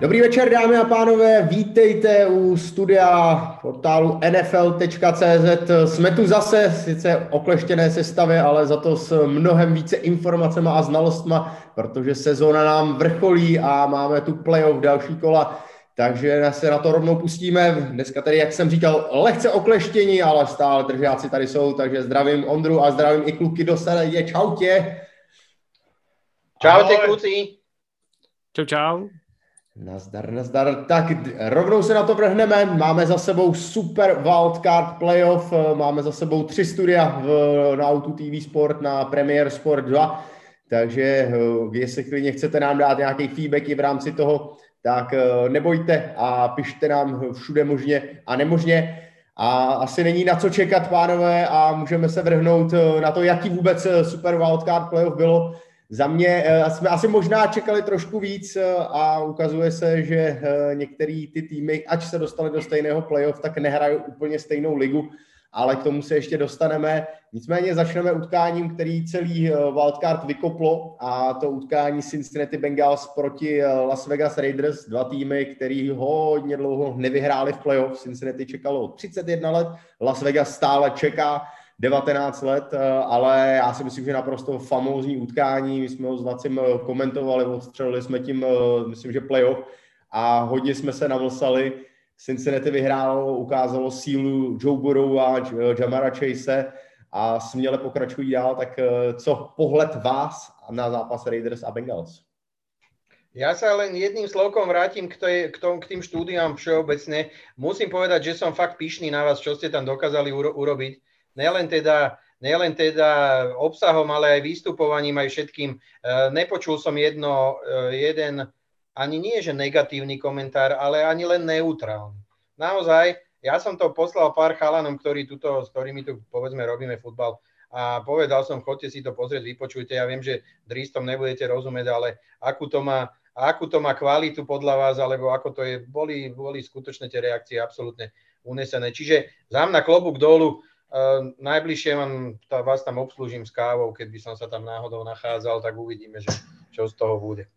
Dobrý večer, dámy a pánové, vítejte u studia portálu nfl.cz. Jsme tu zase, sice okleštěné sestavě, ale za to s mnohem více informacemi a znalostma, protože sezóna nám vrcholí a máme tu playoff další kola, takže se na to rovnou pustíme. Dneska tady, jak jsem říkal, lehce okleštění, ale stále držáci tady jsou, takže zdravím Ondru a zdravím i kluky do je Čau tě. Čau tě, kluci. Čau, čau. Nazdar, nazdar. Tak rovnou se na to vrhneme. Máme za sebou super wildcard playoff, máme za sebou tři studia v, na Auto TV Sport, na Premier Sport 2, takže eh, jestli klidně chcete nám dát nějaký feedback i v rámci toho, tak eh, nebojte a pište nám všude možně a nemožně. A asi není na co čekat, pánové, a můžeme se vrhnout eh, na to, jaký vůbec super wildcard playoff bylo. Za mě uh, jsme asi možná čekali trošku víc uh, a ukazuje se, že uh, některé ty týmy, ať se dostali do stejného playoff, tak nehrají úplně stejnou ligu, ale k tomu se ještě dostaneme. Nicméně začneme utkáním, který celý wildcard vykoplo a to utkání Cincinnati Bengals proti Las Vegas Raiders, dva týmy, který hodně dlouho nevyhráli v playoff. Cincinnati čekalo 31 let, Las Vegas stále čeká 19 let, eh, ale já si myslím, že naprosto famózní utkání, my jsme ho s Vacim eh, komentovali, odstřelili jsme tím, eh, myslím, že playoff a hodně jsme se navlsali. Cincinnati vyhrálo, ukázalo sílu Joe Burrow a Jamara Chase a směle pokračují dál, tak co pohled vás na zápas Raiders a Bengals? Ja sa len jedným slovkom vrátim k, tej, k, tom, k tým štúdiám všeobecne. Musím povedať, že som fakt pyšný na vás, čo ste tam dokázali uro- urobiť nielen teda, nielen teda obsahom, ale aj vystupovaním, aj všetkým. E, nepočul som jedno, e, jeden, ani nie že negatívny komentár, ale ani len neutrálny. Naozaj, ja som to poslal pár chalanom, ktorí tuto, s ktorými tu povedzme robíme futbal a povedal som, chodte si to pozrieť, vypočujte. Ja viem, že dristom nebudete rozumieť, ale akú to má, akú to má kvalitu podľa vás, alebo ako to je, boli, boli skutočne tie reakcie absolútne unesené. Čiže za mňa klobúk dolu, Uh, najbližšie vám, tá, vás tam obslúžim s kávou, keď by som sa tam náhodou nachádzal, tak uvidíme, že čo z toho bude.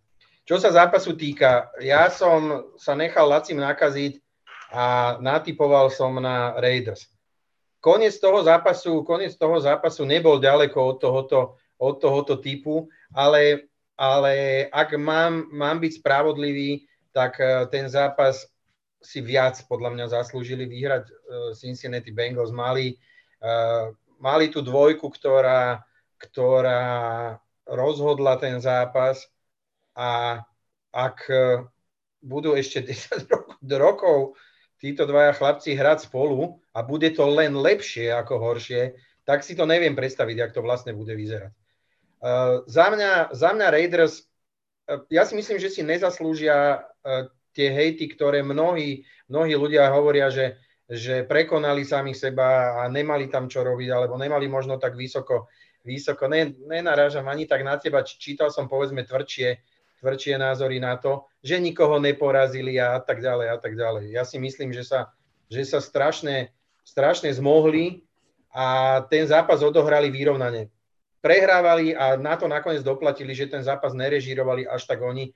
Čo sa zápasu týka, ja som sa nechal Lacim nakaziť a natypoval som na Raiders. Koniec toho zápasu, koniec toho zápasu nebol ďaleko od tohoto, od tohoto typu, ale, ale ak mám, mám byť spravodlivý, tak e, ten zápas si viac podľa mňa zaslúžili vyhrať e, Cincinnati Bengals. Mali, Uh, mali tú dvojku, ktorá, ktorá rozhodla ten zápas a ak uh, budú ešte 10 rokov títo dvaja chlapci hrať spolu a bude to len lepšie ako horšie, tak si to neviem predstaviť, jak to vlastne bude vyzerať. Uh, za, mňa, za mňa Raiders, uh, ja si myslím, že si nezaslúžia uh, tie hejty, ktoré mnohí, mnohí ľudia hovoria, že že prekonali sami seba a nemali tam čo robiť, alebo nemali možno tak vysoko, vysoko. Ne, nenarážam ani tak na teba, čítal som povedzme tvrdšie, tvrdšie názory na to, že nikoho neporazili a tak ďalej a tak ďalej. Ja si myslím, že sa, že sa strašne, strašne zmohli a ten zápas odohrali vyrovnane. Prehrávali a na to nakoniec doplatili, že ten zápas nerežírovali až tak oni.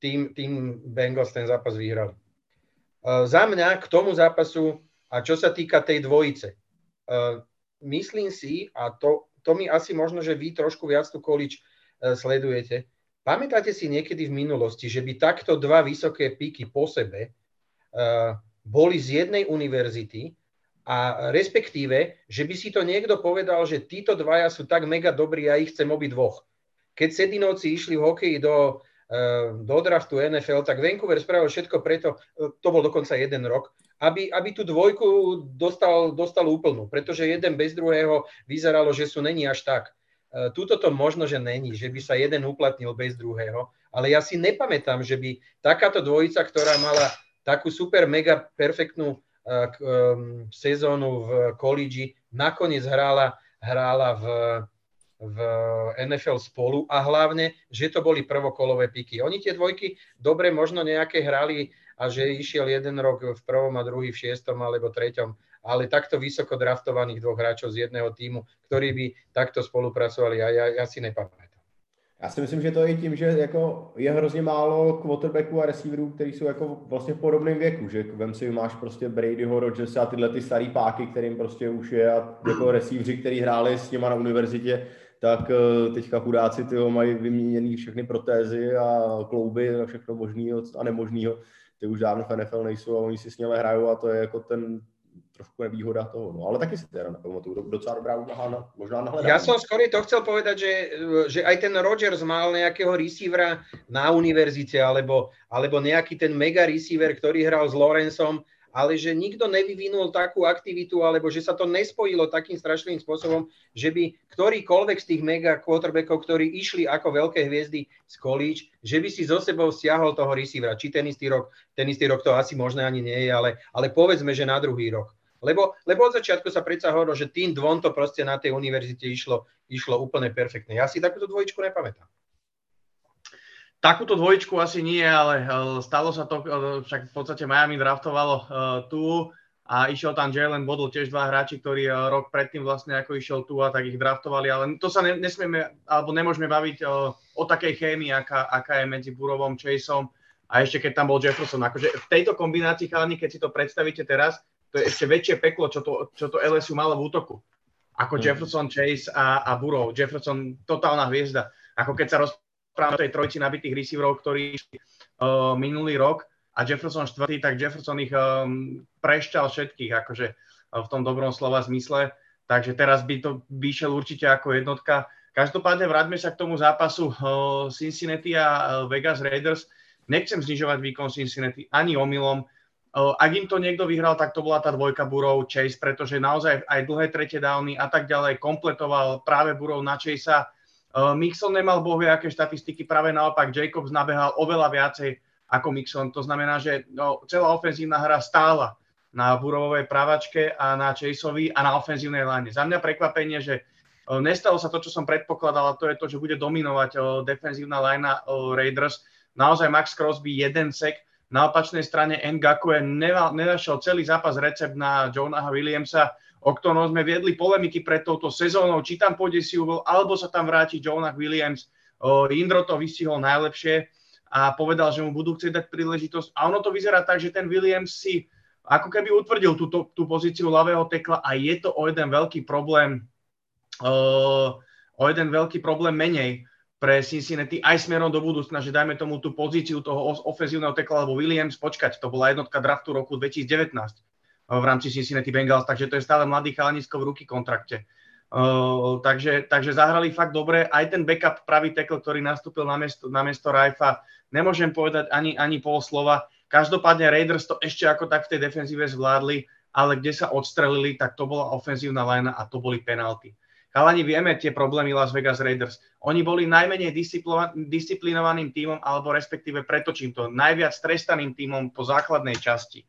Tým, tým Bengals ten zápas vyhrali. Eh, za mňa k tomu zápasu a čo sa týka tej dvojice, eh, myslím si, a to, to mi asi možno, že vy trošku viac tú količ eh, sledujete, pamätáte si niekedy v minulosti, že by takto dva vysoké píky po sebe boli z jednej univerzity a respektíve, že by si to niekto povedal, že títo dvaja sú tak mega dobrí, ja ich chcem obi dvoch. Keď Sedinovci išli v hokeji do, do draftu NFL, tak Vancouver spravil všetko preto, e, to bol dokonca jeden rok, aby, aby tú dvojku dostal, dostal úplnú, pretože jeden bez druhého vyzeralo, že sú není až tak. E, tuto to možno, že není, že by sa jeden uplatnil bez druhého, ale ja si nepamätám, že by takáto dvojica, ktorá mala takú super mega perfektnú um, sezónu v college, nakoniec hrála, hrála v, v NFL spolu a hlavne, že to boli prvokolové piky. Oni tie dvojky dobre možno nejaké hrali a že išiel jeden rok v prvom a druhý v šiestom alebo treťom, ale takto vysoko draftovaných dvoch hráčov z jedného týmu, ktorí by takto spolupracovali, a ja, ja si nepamätám. Já si myslím, že to je tím, že jako je hrozně málo quarterbacků a receiverů, kteří jsou jako vlastně v podobném věku, že vem si, máš prostě Bradyho, Rodgersa a tyhle ty starý páky, kterým prostě už je a jako receiveri, kteří hráli s něma na univerzitě, tak eh, teďka chudáci tyho mají vyměněný všechny protézy a klouby a všechno možného a nemožného. Ty už dávno v NFL nejsou a oni si s nimi hrajou a to je jako ten trošku nevýhoda toho. No ale taky si teda nepamatuju, docela dobrá úvaha, možná nahledám. Ja som skôr to chcel povedať, že, že aj ten Rodgers mal nejakého receivera na univerzite, alebo, alebo nejaký ten mega receiver, ktorý hral s Lorenzom, ale že nikto nevyvinul takú aktivitu, alebo že sa to nespojilo takým strašným spôsobom, že by ktorýkoľvek z tých mega quarterbackov, ktorí išli ako veľké hviezdy z college, že by si zo sebou stiahol toho receivera. Či ten istý rok, ten istý rok to asi možné ani nie je, ale, ale povedzme, že na druhý rok. Lebo, lebo od začiatku sa predsa hovorilo, že tým dvom to proste na tej univerzite išlo, išlo úplne perfektne. Ja si takúto dvojičku nepamätám. Takúto dvojičku asi nie, ale stalo sa to, však v podstate Miami draftovalo uh, tu a išiel tam Jalen Bodl, tiež dva hráči, ktorí rok predtým vlastne ako išiel tu a tak ich draftovali, ale to sa ne, nesmieme, alebo nemôžeme baviť uh, o takej chémii, aká, aká je medzi Burovom, Chaseom a ešte keď tam bol Jefferson. Akože v tejto kombinácii, chalani, keď si to predstavíte teraz, to je ešte väčšie peklo, čo to, čo to LSU malo v útoku. Ako mm. Jefferson, Chase a, a Burrow. Jefferson, totálna hviezda. Ako keď sa rozprávame o tej trojici nabitých receiverov, ktorí uh, minulý rok a Jefferson štvrtý, tak Jefferson ich um, prešťal všetkých, akože uh, v tom dobrom slova zmysle. Takže teraz by to vyšiel určite ako jednotka. Každopádne vráťme sa k tomu zápasu Cincinnati a Vegas Raiders. Nechcem znižovať výkon Cincinnati ani omylom ak im to niekto vyhral, tak to bola tá dvojka Burov Chase, pretože naozaj aj dlhé tretie dávny a tak ďalej kompletoval práve Burov na Chasea. Mixon nemal bohvie aké štatistiky, práve naopak Jacobs nabehal oveľa viacej ako Mixon. To znamená, že no, celá ofenzívna hra stála na Burovovej pravačke a na Chaseovi a na ofenzívnej line. Za mňa prekvapenie, že nestalo sa to, čo som predpokladal, a to je to, že bude dominovať defenzívna line Raiders. Naozaj Max Crosby jeden sek, na opačnej strane Ngakue nenašiel celý zápas recept na Jonaha Williamsa, o ktorom sme viedli polemiky pred touto sezónou, či tam pôjde uvol, alebo sa tam vráti Jonah Williams. Indro to vystihol najlepšie a povedal, že mu budú chcieť dať príležitosť. A ono to vyzerá tak, že ten Williams si ako keby utvrdil túto, tú pozíciu ľavého tekla a je to o jeden veľký problém, o jeden veľký problém menej pre Cincinnati aj smerom do budúcna, že dajme tomu tú pozíciu toho ofenzívneho tekla alebo Williams, počkať, to bola jednotka draftu roku 2019 eh, v rámci Cincinnati Bengals, takže to je stále mladý chalanisko v ruky kontrakte. Uh, takže, takže zahrali fakt dobre. Aj ten backup pravý tekl, ktorý nastúpil na mesto, na mesto Rajfa, nemôžem povedať ani, ani pol slova. Každopádne Raiders to ešte ako tak v tej defenzíve zvládli, ale kde sa odstrelili, tak to bola ofenzívna line a to boli penalty. Chalani, vieme tie problémy Las Vegas Raiders. Oni boli najmenej disciplinovaným tímom, alebo respektíve pretočím to, najviac trestaným tímom po základnej časti.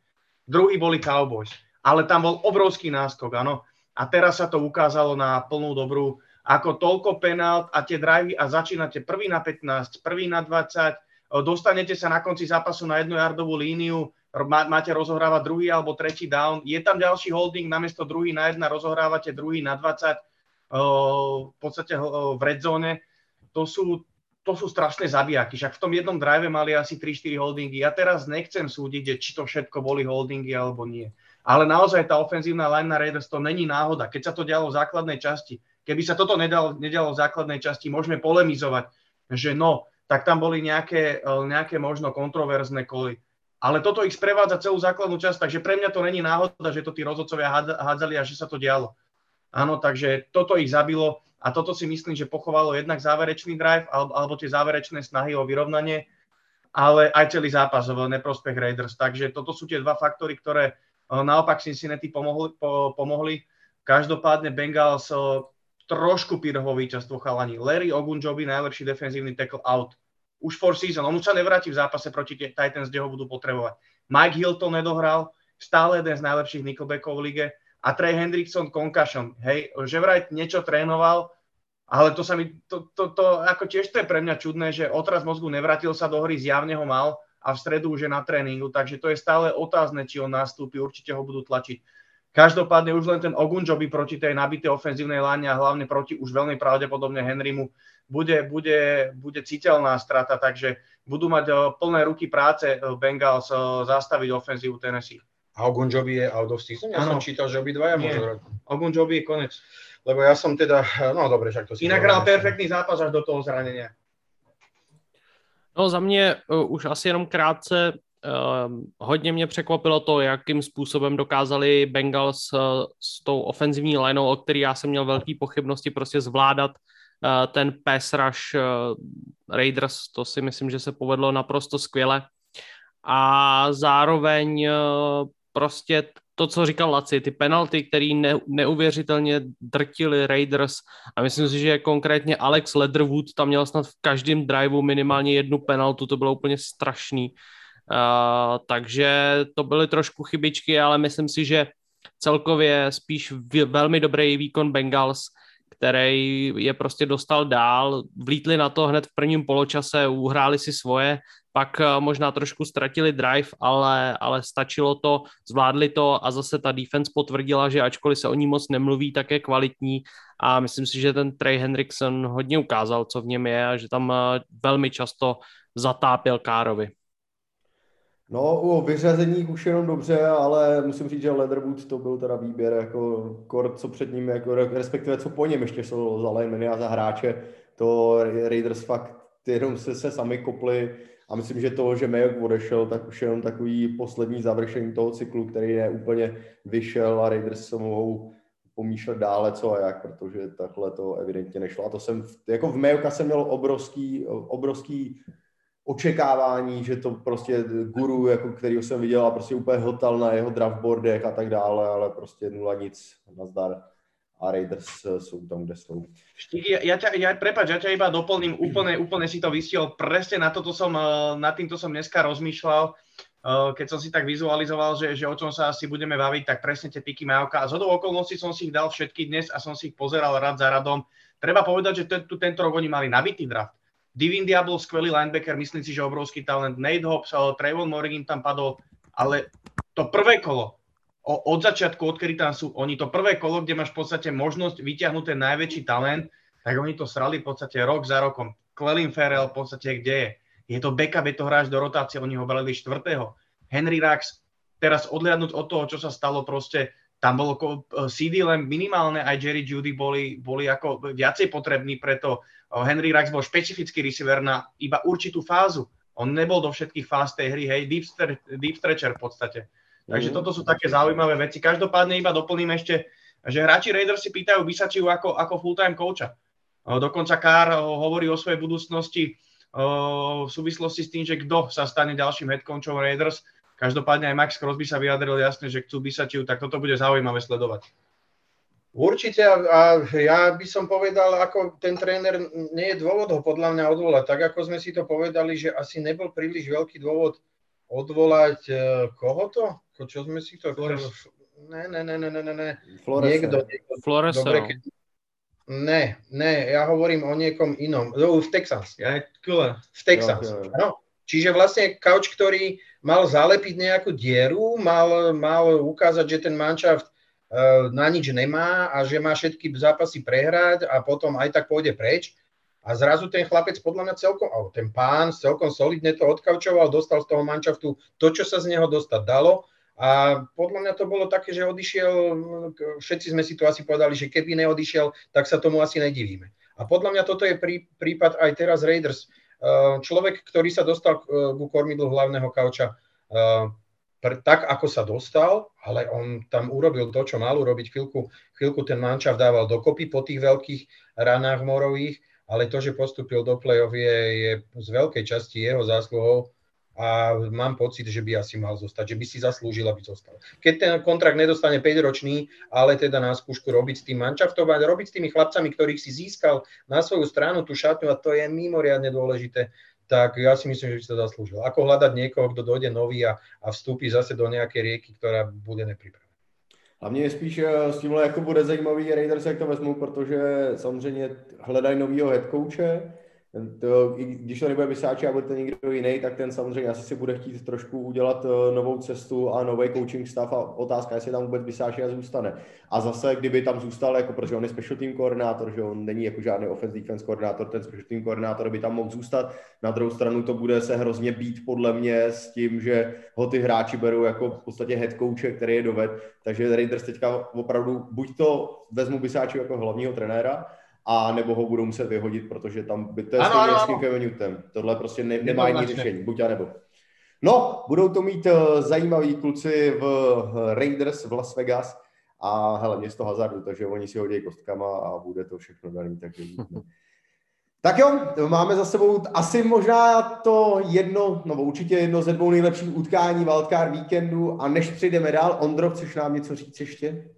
Druhý boli Cowboys, ale tam bol obrovský náskok, áno. A teraz sa to ukázalo na plnú dobrú, ako toľko penalt a tie drivey a začínate prvý na 15, prvý na 20, dostanete sa na konci zápasu na jednu jardovú líniu, máte rozohrávať druhý alebo tretí down, je tam ďalší holding, namiesto druhý na jedna rozohrávate druhý na 20, v podstate v red zone, to sú, to sú strašné zabijaky. Však v tom jednom drive mali asi 3-4 holdingy. Ja teraz nechcem súdiť, či to všetko boli holdingy alebo nie. Ale naozaj tá ofenzívna line na Raiders to není náhoda. Keď sa to dialo v základnej časti, keby sa toto nedalo, nedialo v základnej časti, môžeme polemizovať, že no, tak tam boli nejaké, nejaké možno kontroverzné koly. Ale toto ich sprevádza celú základnú časť, takže pre mňa to není náhoda, že to tí rozhodcovia hádzali a že sa to dialo. Áno, takže toto ich zabilo a toto si myslím, že pochovalo jednak záverečný drive alebo, tie záverečné snahy o vyrovnanie, ale aj celý zápas v neprospech Raiders. Takže toto sú tie dva faktory, ktoré e, naopak Cincinnati pomohli. Po, pomohli. Každopádne Bengals e, trošku pírhovo víťazstvo chalani. Larry Ogunjobi, najlepší defenzívny tackle out. Už for season. On už sa nevráti v zápase proti Titans, kde ho budú potrebovať. Mike Hill to nedohral, stále jeden z najlepších nickelbackov v lige a Trey Hendrickson concussion, hej, že vraj niečo trénoval, ale to sa mi, to, to, to, ako tiež to je pre mňa čudné, že otraz mozgu nevrátil sa do hry, zjavne ho mal a v stredu už je na tréningu, takže to je stále otázne, či on nastúpi, určite ho budú tlačiť. Každopádne už len ten Ogunjobi proti tej nabitej ofenzívnej láne a hlavne proti už veľmi pravdepodobne Henrymu bude, bude, bude citeľná strata, takže budú mať eh, plné ruky práce Bengals zastaviť ofenzívu Tennessee. A Ogunjobi je out of season? Ja ano. som čítal, že obidvaja môžu hrať. Ogunjobi je konec. Lebo ja som teda, no dobre, však to si... Inak hral perfektný zápas až do toho zranenia. No za mě uh, už asi jenom krátce, uh, hodně mě překvapilo to, jakým způsobem dokázali Bengals uh, s tou ofenzivní lineou, o který já jsem měl velké pochybnosti, prostě zvládat uh, ten pass rush uh, Raiders, to si myslím, že se povedlo naprosto skvěle. A zároveň uh, prostě to, co říkal Laci, ty penalty, které ne, neuvěřitelně drtili Raiders a myslím si, že konkrétně Alex Leatherwood tam měl snad v každém driveu minimálně jednu penaltu, to bylo úplně strašný. Uh, takže to byly trošku chybičky, ale myslím si, že celkově spíš velmi dobrý výkon Bengals, který je prostě dostal dál, vlítli na to hned v prvním poločase, uhráli si svoje, pak eh, možná trošku ztratili drive, ale, ale stačilo to, zvládli to a zase ta defense potvrdila, že ačkoliv se o ní moc nemluví, tak je kvalitní a myslím si, že ten Trey Hendrickson hodně ukázal, co v něm je a že tam eh, velmi často zatápěl Károvi. No, u vyřazení už jenom dobře, ale musím říct, že Leatherwood to byl teda výběr jako kort, co před ním, jako respektive co po něm ještě jsou za a za hráče. To Raiders fakt jenom se, se sami kopli a myslím, že to, že Mayock odešel, tak už jenom takový poslední završení toho cyklu, který je úplně vyšel a Raiders se mohou pomýšlet dále co a jak, protože takhle to evidentně nešlo. A to jsem, jako v Mayocka jsem měl obrovský, obrovský očekávání, že to prostě guru, jako kterýho jsem viděl a prostě úplně hotel na jeho draftboardech a tak dále, ale prostě nula nic, nazdar a Raiders eh, sú tam, kde sú. Ja, ja, ťa, ja, prepáč, ja ťa iba doplním, úplne, úplne si to vystiel, presne na toto som, eh, nad týmto som dneska rozmýšľal, eh, keď som si tak vizualizoval, že, že o čom sa asi budeme baviť, tak presne tie piky Majovka. A z hodou okolností som si ich dal všetky dnes a som si ich pozeral rad za radom. Treba povedať, že tu tento rok oni mali nabitý draft. Divin Diablo, skvelý linebacker, myslím si, že obrovský talent. Nate Hobbs, Trayvon Morgan tam padol, ale to prvé kolo, od začiatku, odkedy tam sú oni, to prvé kolo, kde máš v podstate možnosť vyťahnuť ten najväčší talent, tak oni to srali v podstate rok za rokom. Clelin Ferrell v podstate kde je? Je to backup, je to hráč do rotácie, oni ho balili štvrtého. Henry Rax, teraz odliadnúť od toho, čo sa stalo proste, tam bolo CD len minimálne, aj Jerry Judy boli, boli ako viacej potrební, preto Henry Rax bol špecifický receiver na iba určitú fázu. On nebol do všetkých fáz tej hry, hej, deep, deep stretcher v podstate. Takže mm. toto sú také zaujímavé veci. Každopádne iba doplním ešte, že hráči Raiders si pýtajú Bisačiu ako, ako full-time coacha. Dokonca Kár hovorí o svojej budúcnosti v súvislosti s tým, že kto sa stane ďalším head coachom Raiders. Každopádne aj Max Crosby sa vyjadril jasne, že chcú Bisačiu, tak toto bude zaujímavé sledovať. Určite a ja by som povedal, ako ten tréner nie je dôvod ho podľa mňa odvolať. Tak ako sme si to povedali, že asi nebol príliš veľký dôvod odvolať koho to? Čo sme si to... Flores. Ne, ne, ne, ne, ne, ne. Flores. Niekto, niekto. Flores. Dobre, keď... Ne, ne, ja hovorím o niekom inom. No, v Texans. Ja, v Texans. Jo, jo. No. Čiže vlastne Couch, ktorý mal zalepiť nejakú dieru, mal, mal ukázať, že ten manšaft uh, na nič nemá a že má všetky zápasy prehrať a potom aj tak pôjde preč. A zrazu ten chlapec podľa mňa celkom, alebo ten pán celkom solidne to odkaučoval, dostal z toho manšaftu to, čo sa z neho dostať dalo a podľa mňa to bolo také, že odišiel, všetci sme si to asi povedali, že keby neodišiel, tak sa tomu asi nedivíme. A podľa mňa toto je prí, prípad aj teraz Raiders. Uh, človek, ktorý sa dostal uh, ku kormidlu hlavného kauča, uh, tak ako sa dostal, ale on tam urobil to, čo mal urobiť. Chvíľku, chvíľku ten mančav dával dokopy po tých veľkých ranách morových, ale to, že postúpil do play-off je, je z veľkej časti jeho zásluhou a mám pocit, že by asi mal zostať, že by si zaslúžil, aby zostal. Keď ten kontrakt nedostane 5-ročný, ale teda na skúšku robiť s tým mančaftom a robiť s tými chlapcami, ktorých si získal na svoju stranu tú šatňu a to je mimoriadne dôležité, tak ja si myslím, že by to zaslúžil. Ako hľadať niekoho, kto dojde nový a, a vstúpi zase do nejakej rieky, ktorá bude nepripravená. A mě spíš eh, s tímhle jako bude zajímavý Raiders, jak to vezmou, protože samozřejmě hledají novýho headcoache, to, i když to nebude Vysáči a bude to někdo jiný, tak ten samozřejmě asi si bude chtít trošku udělat uh, novou cestu a nový coaching stav a otázka, jestli tam vůbec Vysáči zůstane. A zase, kdyby tam zůstal, jako protože on je special team koordinátor, že on není jako žádný offense defense koordinátor, ten special team koordinátor by tam mohl zůstat. Na druhou stranu to bude se hrozně být podle mě s tím, že ho ty hráči berou jako v podstatě head coache, který je doved. Takže Raiders teďka opravdu buď to vezmu Vysáči jako hlavního trenéra, a nebo ho budou muset vyhodit, protože tam by to je ano, s tím Kevin. Tohle prostě ne, nemá jiný řešení, buď a nebo. No, budou to mít uh, zajímaví kluci v uh, Raiders v Las Vegas a hele, město hazardu, takže oni si hodí kostkama a bude to všechno daný, takže Tak jo, máme za sebou asi možná to jedno, no určitě jedno ze dvou nejlepších utkání wildcard víkendu a než přijdeme dál, Ondro, chceš nám něco říct ještě?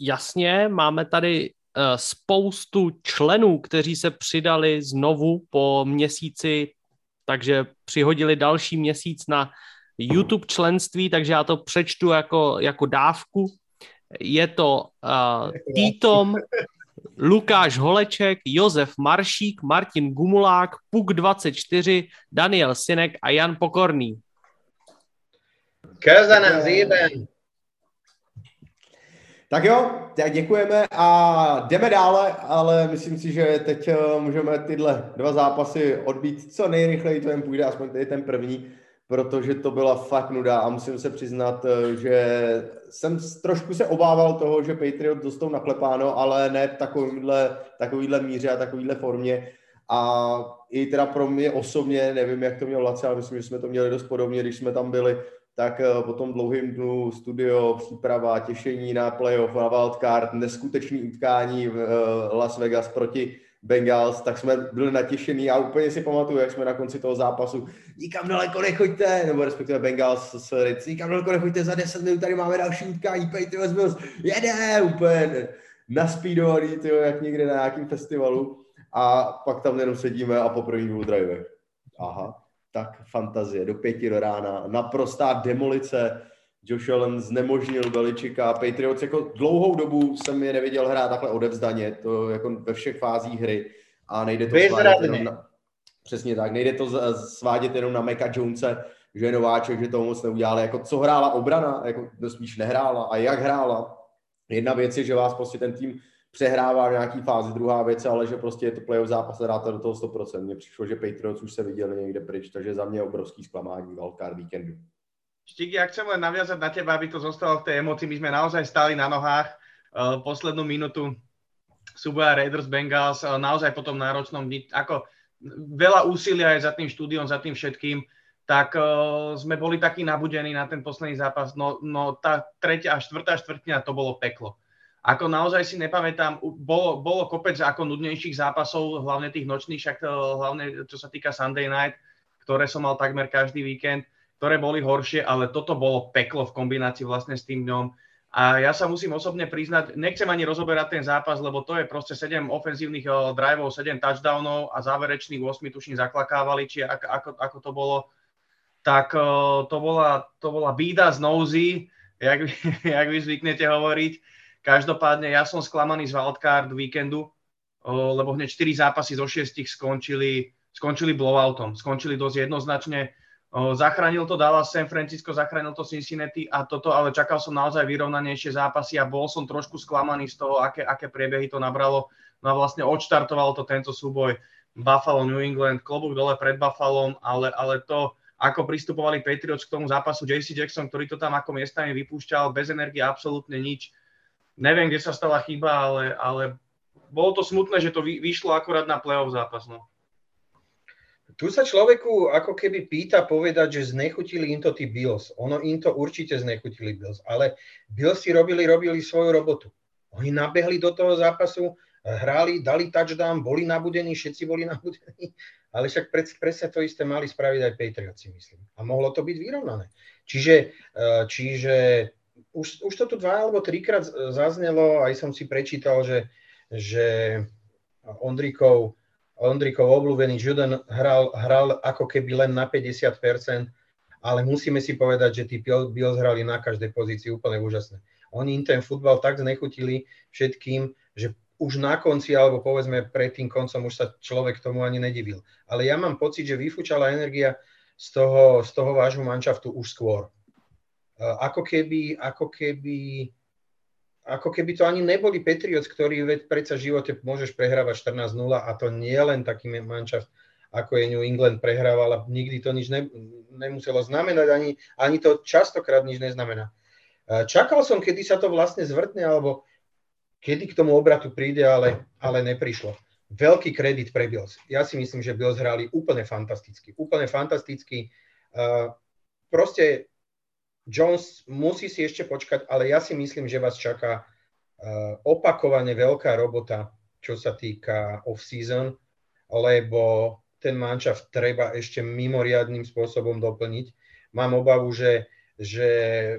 Jasně, máme tady Eh, spoustu členů, kteří se přidali znovu po měsíci, takže přihodili další měsíc na YouTube členství, takže já to přečtu jako, jako dávku. Je to uh, Týtom, Lukáš Holeček, Josef Maršík, Martin Gumulák, Puk24, Daniel Sinek a Jan Pokorný. Köszönöm szépen! Tak jo, tak děkujeme a jdeme dále, ale myslím si, že teď eh, můžeme tyhle dva zápasy odbít co nejrychleji, to jen půjde, aspoň tady ten první, protože to byla fakt nuda a musím se přiznat, eh, že jsem trošku se obával toho, že Patriot dostou naklepáno, ale ne v takovýhle, takovýhle míře a takovýhle formě. A i teda pro mě osobně, nevím, jak to měl Lace, ale myslím, že jsme to měli dost podobně, když jsme tam byli, tak eh, po tom dlouhým dnu studio, příprava, těšení na playoff, na wildcard, neskutečný utkání v eh, Las Vegas proti Bengals, tak jsme byli natěšení a úplně si pamatuju, jak jsme na konci toho zápasu nikam daleko nechoďte, nebo respektive Bengals s Ritz, nikam daleko nechoďte, za 10 minut tady máme další utkání, Patriots Bills, jede úplně naspídovaný, tyjo, jak někde na nějakém festivalu. A pak tam jenom sedíme a po první dvou. Aha, tak fantazie, do pěti do rána, naprostá demolice, Josh Allen znemožnil Beličika, Patriots jako dlouhou dobu jsem je neviděl hrát takhle odevzdaně, to jako ve všech fázích hry. A nejde to svádět jenom na, přesně tak, nejde to svádět jenom na Meka Jonese, že je nováček, že toho moc neudělali, jako co hrála obrana, jako to spíš nehrála. A jak hrála. Jedna věc je, že vás prostě ten tým přehrává v nějaký fázi, druhá věc, ale že prostě je to playoff zápas a dáte do toho 100%. Mně přišlo, že Patriots už se viděli někde pryč, takže za mě obrovský zklamání wildcard víkendu. Štiky, ja chcem len naviazať na teba, aby to zostalo v tej emocii. My sme naozaj stáli na nohách uh, poslednú minútu súboja Raiders Bengals, uh, naozaj po tom náročnom dni, ako veľa úsilia aj za tým štúdiom, za tým všetkým, tak uh, sme boli takí nabudení na ten posledný zápas. No, no tá tretia a štvrtá štvrtina to bolo peklo ako naozaj si nepamätám, bolo, bolo kopec ako nudnejších zápasov, hlavne tých nočných, však eh, hlavne čo sa týka Sunday Night, ktoré som mal takmer každý víkend, ktoré boli horšie, ale toto bolo peklo v kombinácii vlastne s tým dňom. A ja sa musím osobne priznať, nechcem ani rozoberať ten zápas, lebo to je proste 7 ofenzívnych uh, driveov, 7 touchdownov a záverečných 8 tuším zaklakávali, či ako, ako, ako to bolo. Tak uh, to, bola, to bola bída z nouzy, jak, jak vy zvyknete hovoriť Každopádne ja som sklamaný z wildcard víkendu, lebo hneď 4 zápasy zo 6 skončili, skončili blowoutom, skončili dosť jednoznačne. Zachránil to Dallas, San Francisco, zachránil to Cincinnati a toto, ale čakal som naozaj vyrovnanejšie zápasy a bol som trošku sklamaný z toho, aké, aké priebehy to nabralo. No a vlastne odštartovalo to tento súboj Buffalo, New England, klobúk dole pred Buffalom, ale, ale to, ako pristupovali Patriots k tomu zápasu JC Jackson, ktorý to tam ako miestami vypúšťal, bez energie absolútne nič neviem, kde sa stala chyba, ale, ale bolo to smutné, že to vy, vyšlo akorát na playoff zápas. No. Tu sa človeku ako keby pýta povedať, že znechutili im to tí Bills. Ono im to určite znechutili Bills, ale Bills si robili, robili svoju robotu. Oni nabehli do toho zápasu, hráli, dali touchdown, boli nabudení, všetci boli nabudení, ale však presne to isté mali spraviť aj Patriots, myslím. A mohlo to byť vyrovnané. Čiže, eh, čiže už, už to tu dva alebo trikrát zaznelo, aj som si prečítal, že, že Ondrikov, Ondrikov obľúbený Juden hral, hral ako keby len na 50%, ale musíme si povedať, že tí Bills hrali na každej pozícii úplne úžasné. Oni im ten futbal tak znechutili všetkým, že už na konci, alebo povedzme pred tým koncom už sa človek tomu ani nedivil. Ale ja mám pocit, že vyfúčala energia z toho, z toho vášho manšaftu už skôr. Ako keby, ako keby, ako keby to ani neboli Patriots, ktorí veď predsa v živote môžeš prehrávať 14-0 a to nie len taký manšaft, ako je New England prehrával a nikdy to nič ne, nemuselo znamenať, ani, ani to častokrát nič neznamená. Čakal som, kedy sa to vlastne zvrtne, alebo kedy k tomu obratu príde, ale, ale neprišlo. Veľký kredit pre Bills. Ja si myslím, že Bills hrali úplne fantasticky. Úplne fantasticky. Uh, proste Jones musí si ešte počkať, ale ja si myslím, že vás čaká uh, opakovane veľká robota, čo sa týka off-season, lebo ten manšaft treba ešte mimoriadným spôsobom doplniť. Mám obavu, že, že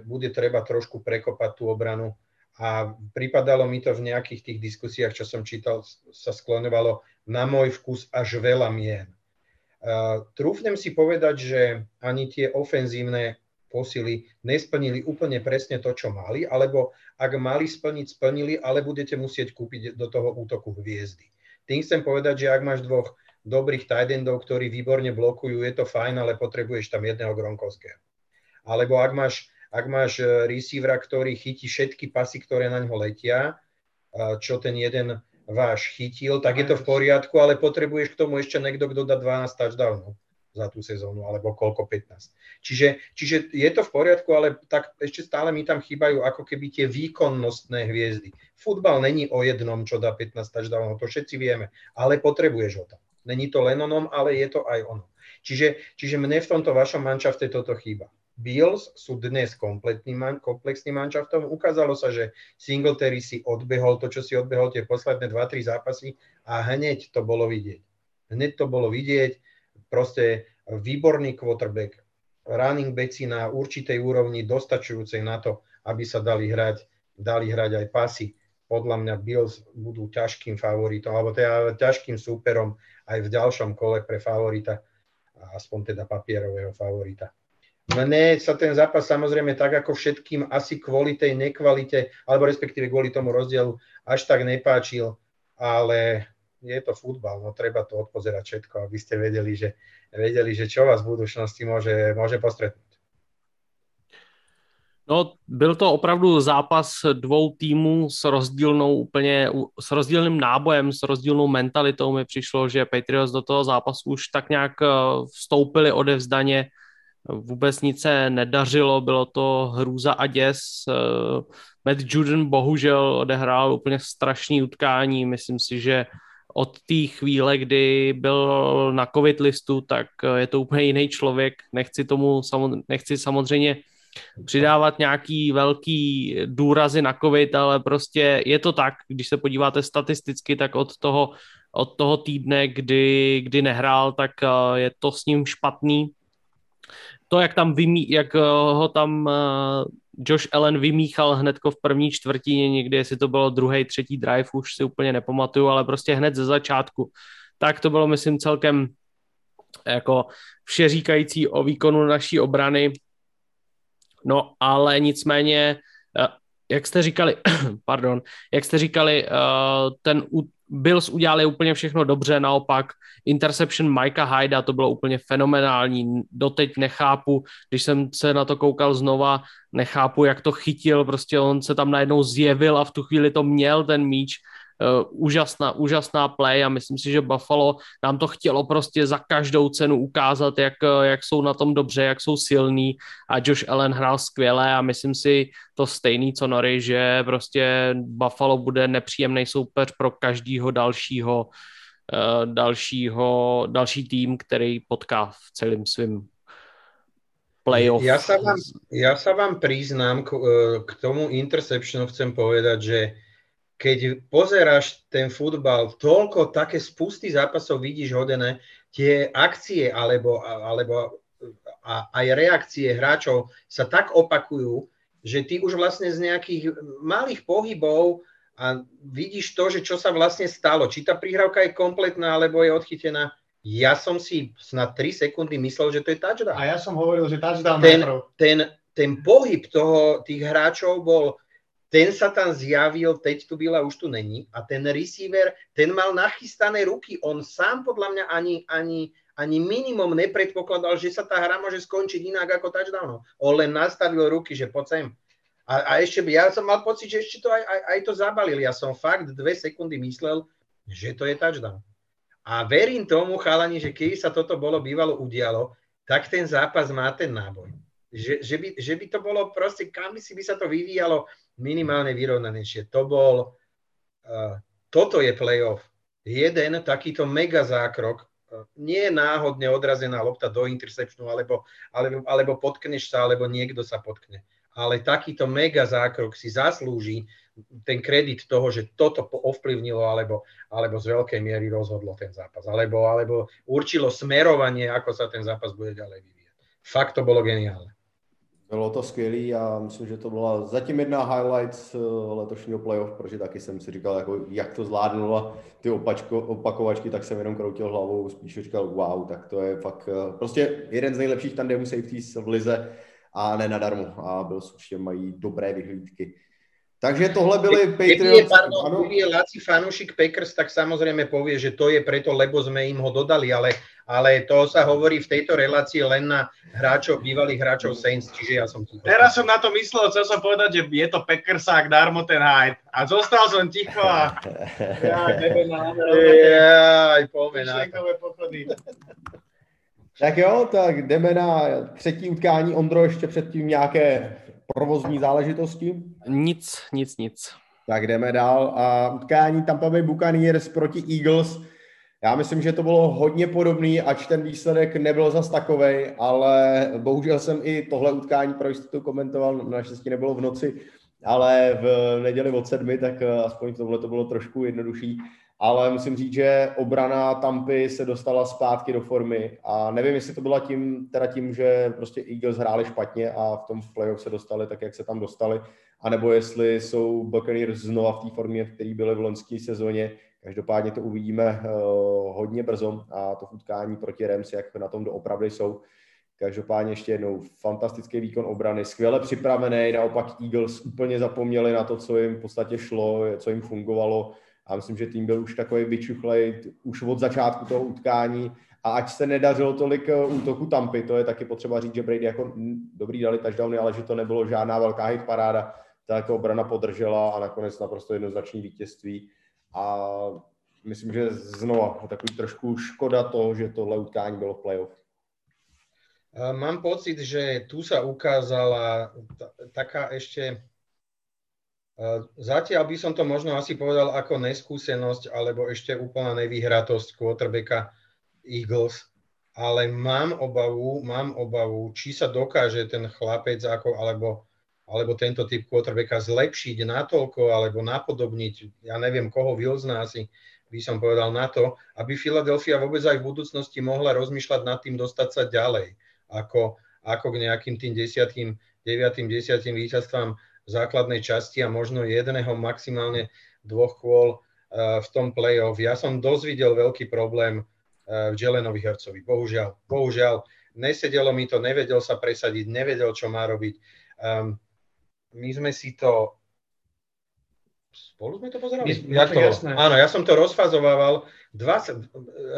bude treba trošku prekopať tú obranu a pripadalo mi to v nejakých tých diskusiách, čo som čítal, sa sklonovalo na môj vkus až veľa mien. Uh, trúfnem si povedať, že ani tie ofenzívne posily nesplnili úplne presne to, čo mali, alebo ak mali splniť, splnili, ale budete musieť kúpiť do toho útoku hviezdy. Tým chcem povedať, že ak máš dvoch dobrých tight endov, ktorí výborne blokujú, je to fajn, ale potrebuješ tam jedného Gronkovského. Alebo ak máš ak máš e, receivera, ktorý chytí všetky pasy, ktoré na ňo letia, čo ten jeden váš chytil, tak je to v poriadku, ale potrebuješ k tomu ešte niekto, kto dá 12 touchdownov za tú sezónu, alebo koľko 15. Čiže, čiže je to v poriadku, ale tak ešte stále mi tam chýbajú ako keby tie výkonnostné hviezdy. Futbal není o jednom, čo dá 15 touchdownov, to všetci vieme, ale potrebuješ ho tam. Není to len onom, ale je to aj ono. Čiže, čiže mne v tomto vašom manšafte toto chýba. Bills sú dnes kompletným, komplexným manšaftom. Ukázalo sa, že Singletary si odbehol to, čo si odbehol tie posledné 2-3 zápasy a hneď to bolo vidieť. Hneď to bolo vidieť. Proste výborný quarterback, running backi na určitej úrovni dostačujúcej na to, aby sa dali hrať, dali hrať aj pasy. Podľa mňa Bills budú ťažkým favoritom, alebo teda ťažkým súperom aj v ďalšom kole pre favorita, aspoň teda papierového favorita. Mne sa ten zápas samozrejme tak ako všetkým asi kvôli tej nekvalite, alebo respektíve kvôli tomu rozdielu až tak nepáčil, ale je to futbal, no treba to odpozerať všetko, aby ste vedeli, že, vedeli, že čo vás v budúcnosti môže, môže postretnúť. No, byl to opravdu zápas dvou týmů s rozdílnou úplně, s rozdílným nábojem, s rozdílnou mentalitou mi přišlo, že Patriots do toho zápasu už tak nějak eh, vstoupili odevzdaně, vůbec nic se nedařilo, bylo to hrůza a děs. Eh, Matt Juden bohužel odehrál úplně strašný utkání, myslím si, že od té chvíle, kdy byl na covid listu, tak eh, je to úplně jiný člověk. Nechci tomu nechci samozřejmě přidávat nějaký velký důrazy na covid, ale prostě je to tak, když se podíváte statisticky, tak od toho, od toho týdne, kdy, kdy nehrál, tak eh, je to s ním špatný to, jak, tam vymí, jak eh, ho tam Josh Allen vymíchal hnedko v první čtvrtině, někdy jestli to bylo druhý, třetí drive, už si úplně nepamatuju, ale prostě hned ze začátku. Tak to bylo, myslím, celkem jako vše říkající o výkonu naší obrany. No, ale nicméně, eh, jak jste říkali, pardon, jak jste říkali, ten Bills udělali úplně všechno dobře, naopak interception Mikea Hyda, to bylo úplně fenomenální, doteď nechápu, když jsem se na to koukal znova, nechápu, jak to chytil, prostě on se tam najednou zjevil a v tu chvíli to měl ten míč, úžasná, úžasná play a myslím si, že Buffalo nám to chtělo prostě za každou cenu ukázat, jak, eh, jak jsou na tom dobře, jak jsou silní a Josh Allen hrál skvěle a myslím si to stejný, co Nory, že prostě Buffalo bude nepříjemný soupeř pro každýho dalšího uh, dalšího, další tým, který potká v celém svým playoff. Ja sa vám, ja vám priznám k, k tomu interceptionu chcem povedať, že keď pozeráš ten futbal, toľko také spusty zápasov vidíš hodené, tie akcie alebo, alebo a aj reakcie hráčov sa tak opakujú, že ty už vlastne z nejakých malých pohybov a vidíš to, že čo sa vlastne stalo. Či tá prihrávka je kompletná, alebo je odchytená. Ja som si na 3 sekundy myslel, že to je touchdown. A ja som hovoril, že touchdown ten, ten, ten pohyb toho, tých hráčov bol ten sa tam zjavil, teď tu byla, už tu není. A ten receiver, ten mal nachystané ruky. On sám podľa mňa ani, ani, ani minimum nepredpokladal, že sa tá hra môže skončiť inak ako touchdown. On len nastavil ruky, že poď sem. A, a ešte ja som mal pocit, že ešte to aj, aj, aj to zabalili. Ja som fakt dve sekundy myslel, že to je touchdown. A verím tomu, chalani, že keď sa toto bolo bývalo udialo, tak ten zápas má ten náboj. Že, že, by, že by to bolo proste, kam by si by sa to vyvíjalo minimálne vyrovnanejšie. To bol, uh, toto je playoff. Jeden takýto mega zákrok, uh, nie náhodne odrazená lopta do interceptionu, alebo, alebo, alebo potkneš sa, alebo niekto sa potkne. Ale takýto mega zákrok si zaslúži ten kredit toho, že toto ovplyvnilo alebo, alebo z veľkej miery rozhodlo ten zápas. Alebo, alebo určilo smerovanie, ako sa ten zápas bude ďalej vyvíjať. Fakt to bolo geniálne. Bylo to skvělý a myslím, že to byla zatím jedna highlight eh, letošního playoff, protože taky jsem si říkal, jako, jak to zvládnulo a ty opačko, opakovačky, tak jsem jenom kroutil hlavou, spíš říkal, wow, tak to je fakt eh, prostě jeden z nejlepších tandemů safeties v lize a ne nadarmo a byl určitě mají dobré vyhlídky. Takže tohle byli Patriots. Keď je, pardon, je Laci fanúšik Packers, tak samozrejme povie, že to je preto, lebo sme im ho dodali, ale, ale to sa hovorí v tejto relácii len na hráčov, bývalých hráčov Saints, čiže ja som ticho. Teraz som na to myslel, chcel som povedať, že je to Packersák darmo ten hype. A zostal som ticho a... ja, ja, poďme na Tak jo, tak jdeme na třetí utkání. Ondro, ještě předtím nějaké provozní záležitosti? Nic, nic, nic. Tak jdeme dál. A utkání Tampa Bay Buccaneers proti Eagles. Já myslím, že to bylo hodně podobný, ač ten výsledek nebyl zas takovej, ale bohužel jsem i tohle utkání pro jistotu komentoval, naštěstí nebylo v noci, ale v neděli od sedmi, tak aspoň tohle to bylo trošku jednodušší. Ale musím říct, že obrana Tampy se dostala zpátky do formy a nevím, jestli to byla tím, teda tím, že prostě Eagles hráli špatně a v tom playoff se dostali tak, jak se tam dostali, anebo jestli jsou Buccaneers znova v té formě, v které byly v loňské sezóně. Každopádně to uvidíme uh, hodně brzo a to utkání proti Rams, jak na tom doopravdy jsou. Každopádně ještě jednou fantastický výkon obrany, skvěle připravený, naopak Eagles úplně zapomněli na to, co jim v podstatě šlo, co jim fungovalo a myslím, že tým byl už takový vyčuchlej už od začátku toho utkání a ať se nedařilo tolik eh, útoku Tampy, to je taky potřeba říct, že Brady jako dobrý dali touchdowny, ale že to nebylo žádná velká hit paráda, ta jako obrana podržela a nakonec naprosto jednoznačný vítězství a myslím, že znova takový trošku škoda toho, že tohle utkání bylo v playoff. Mám pocit, že tu sa ukázala taká ešte Zatiaľ by som to možno asi povedal ako neskúsenosť alebo ešte úplná nevyhratosť quarterbacka Eagles, ale mám obavu, mám obavu, či sa dokáže ten chlapec ako, alebo, alebo tento typ quarterbacka zlepšiť natoľko alebo napodobniť, ja neviem koho Wilsona asi by som povedal na to, aby Philadelphia vôbec aj v budúcnosti mohla rozmýšľať nad tým dostať sa ďalej, ako, ako k nejakým tým desiatým, deviatým, desiatým víťazstvám základnej časti a možno jedného, maximálne dvoch kôl eh, v tom play-off. Ja som dosť videl veľký problém eh, v Jelenovi Hercovi. Bohužiaľ, bohužiaľ, nesedelo mi to, nevedel sa presadiť, nevedel, čo má robiť. Um, my sme si to Spolu sme to pozerali? Ja to, áno, ja som to rozfazovával. Dva,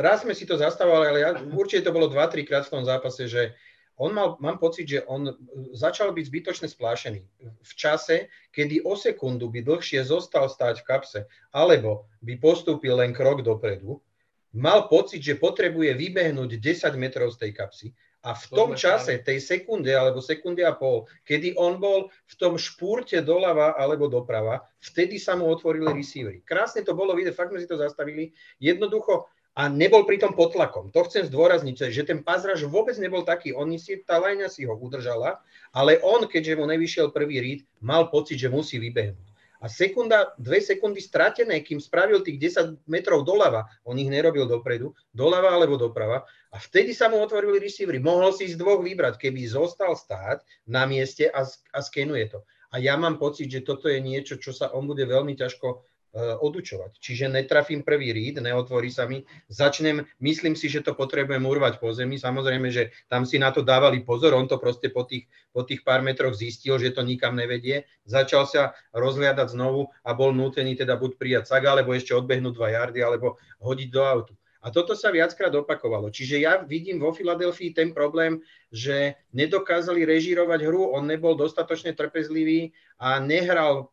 raz sme si to zastávali, ale ja, určite to bolo 2-3 krát v tom zápase, že on mal, mám pocit, že on začal byť zbytočne splášený v čase, kedy o sekundu by dlhšie zostal stáť v kapse, alebo by postúpil len krok dopredu, mal pocit, že potrebuje vybehnúť 10 metrov z tej kapsy a v tom čase, tej sekunde alebo sekunde a pol, kedy on bol v tom špúrte doľava alebo doprava, vtedy sa mu otvorili receivery. Krásne to bolo vidieť, fakt sme si to zastavili. Jednoducho, a nebol pritom pod tlakom. To chcem zdôrazniť, že ten pazraž vôbec nebol taký. On si, tá lajňa si ho udržala, ale on, keďže mu nevyšiel prvý rít, mal pocit, že musí vybehnúť. A sekunda, dve sekundy stratené, kým spravil tých 10 metrov doľava, on ich nerobil dopredu, doľava alebo doprava, a vtedy sa mu otvorili receivery. Mohol si z dvoch vybrať, keby zostal stáť na mieste a, a skenuje to. A ja mám pocit, že toto je niečo, čo sa on bude veľmi ťažko odučovať. Čiže netrafím prvý read, neotvorí sa mi, začnem, myslím si, že to potrebujem urvať po zemi, samozrejme, že tam si na to dávali pozor, on to proste po tých, po tých pár metroch zistil, že to nikam nevedie, začal sa rozhliadať znovu a bol nútený teda buď prijať saga, alebo ešte odbehnúť dva jardy, alebo hodiť do autu. A toto sa viackrát opakovalo. Čiže ja vidím vo Filadelfii ten problém, že nedokázali režírovať hru, on nebol dostatočne trpezlivý a nehral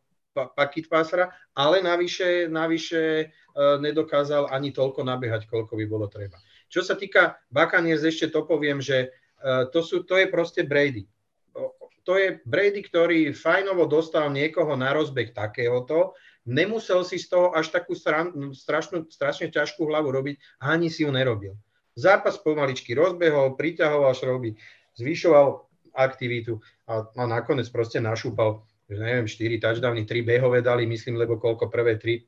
paket pásra, ale navyše, navyše e, nedokázal ani toľko nabehať, koľko by bolo treba. Čo sa týka Buccaneers, ešte to poviem, že e, to, sú, to je proste Brady. To je Brady, ktorý fajnovo dostal niekoho na rozbeh takéhoto, nemusel si z toho až takú strašnú, strašne ťažkú hlavu robiť ani si ju nerobil. Zápas pomaličky rozbehol, priťahoval šroby, zvyšoval aktivitu a, a nakoniec proste našúpal, že neviem, 4 touchdowny, 3 behové dali, myslím, lebo koľko prvé 3,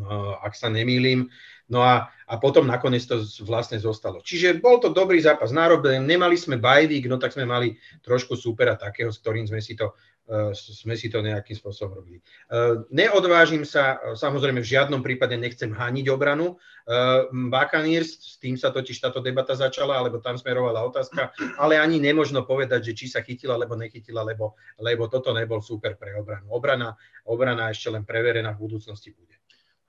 no, ak sa nemýlim. No a, a potom nakoniec to vlastne zostalo. Čiže bol to dobrý zápas. Nárobe, nemali sme bajvík, no tak sme mali trošku supera takého, s ktorým sme si to sme si to nejakým spôsobom robili. E, neodvážim sa, e, samozrejme v žiadnom prípade nechcem hániť obranu. Buccaneers, s tým sa totiž táto debata začala, alebo tam smerovala otázka, ale ani nemožno povedať, že či sa chytila, alebo nechytila, lebo, lebo toto nebol super pre obranu. Obrana, obrana ešte len preverená v budúcnosti bude.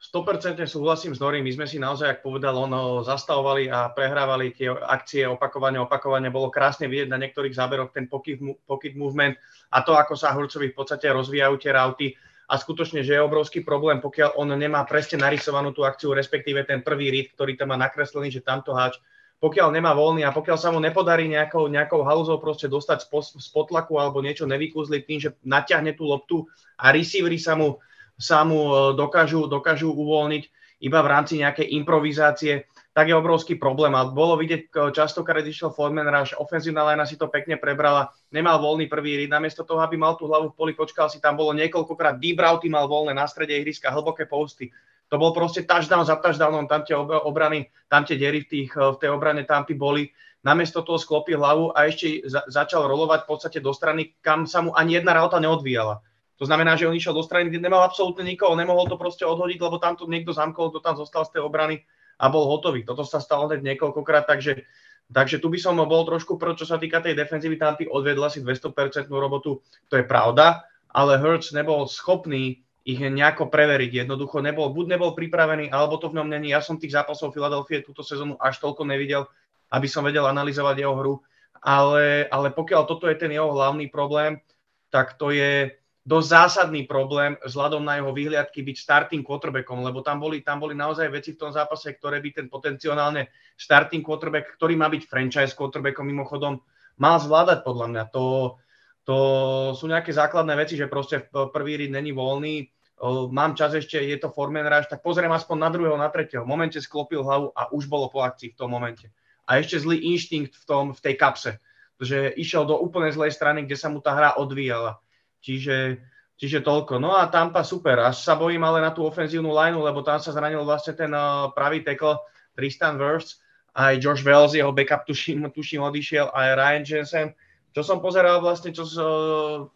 100% súhlasím s Norím. My sme si naozaj, ak povedal, ono zastavovali a prehrávali tie akcie opakovane, opakovane. Bolo krásne vidieť na niektorých záberoch ten pocket, movement a to, ako sa Hurcovi v podstate rozvíjajú tie rauty. A skutočne, že je obrovský problém, pokiaľ on nemá presne narysovanú tú akciu, respektíve ten prvý read, ktorý tam má nakreslený, že tamto háč, pokiaľ nemá voľný a pokiaľ sa mu nepodarí nejakou, nejakou halúzou proste dostať z potlaku alebo niečo nevykúzliť tým, že natiahne tú loptu a receivery sa mu sa mu e, dokážu, dokážu uvoľniť iba v rámci nejakej improvizácie, tak je obrovský problém. A bolo vidieť často, keď išiel Fordman Rush, ofenzívna lena si to pekne prebrala, nemal voľný prvý rid, namiesto toho, aby mal tú hlavu v poli, počkal si, tam bolo niekoľkokrát deep route, mal voľné na strede ihriska, hlboké posty. To bol proste touchdown za touchdownom, tam tie obrany, tam tie diery v, tých, v tej obrane, tam tí boli. Namiesto toho sklopil hlavu a ešte za, začal rolovať v podstate do strany, kam sa mu ani jedna rauta neodvíjala to znamená, že on išiel do strany, kde nemal absolútne nikoho, nemohol to proste odhodiť, lebo tam to niekto zamkol, kto tam zostal z tej obrany a bol hotový. Toto sa stalo hneď niekoľkokrát, takže, takže tu by som bol trošku pro, čo sa týka tej defenzívy, tam ty odvedla si 200% robotu, to je pravda, ale Hurts nebol schopný ich nejako preveriť. Jednoducho nebol, buď nebol pripravený, alebo to v ňom není. Ja som tých zápasov Filadelfie túto sezónu až toľko nevidel, aby som vedel analyzovať jeho hru. Ale, ale pokiaľ toto je ten jeho hlavný problém, tak to je, dosť zásadný problém vzhľadom na jeho vyhliadky byť starting quarterbackom, lebo tam boli, tam boli naozaj veci v tom zápase, ktoré by ten potenciálne starting quarterback, ktorý má byť franchise quarterbackom mimochodom, mal zvládať podľa mňa. To, to sú nejaké základné veci, že proste prvý rid není voľný, mám čas ešte, je to Forman Rush, tak pozriem aspoň na druhého, na tretieho. V momente sklopil hlavu a už bolo po akcii v tom momente. A ešte zlý inštinkt v, tom, v tej kapse, že išiel do úplne zlej strany, kde sa mu tá hra odvíjala. Čiže, čiže toľko. No a Tampa super. Až sa bojím ale na tú ofenzívnu lineu, lebo tam sa zranil vlastne ten uh, pravý tackle Tristan Wirfs, aj Josh Wells, jeho backup tuším, tuším odišiel, aj Ryan Jensen. Čo som pozeral vlastne, čo,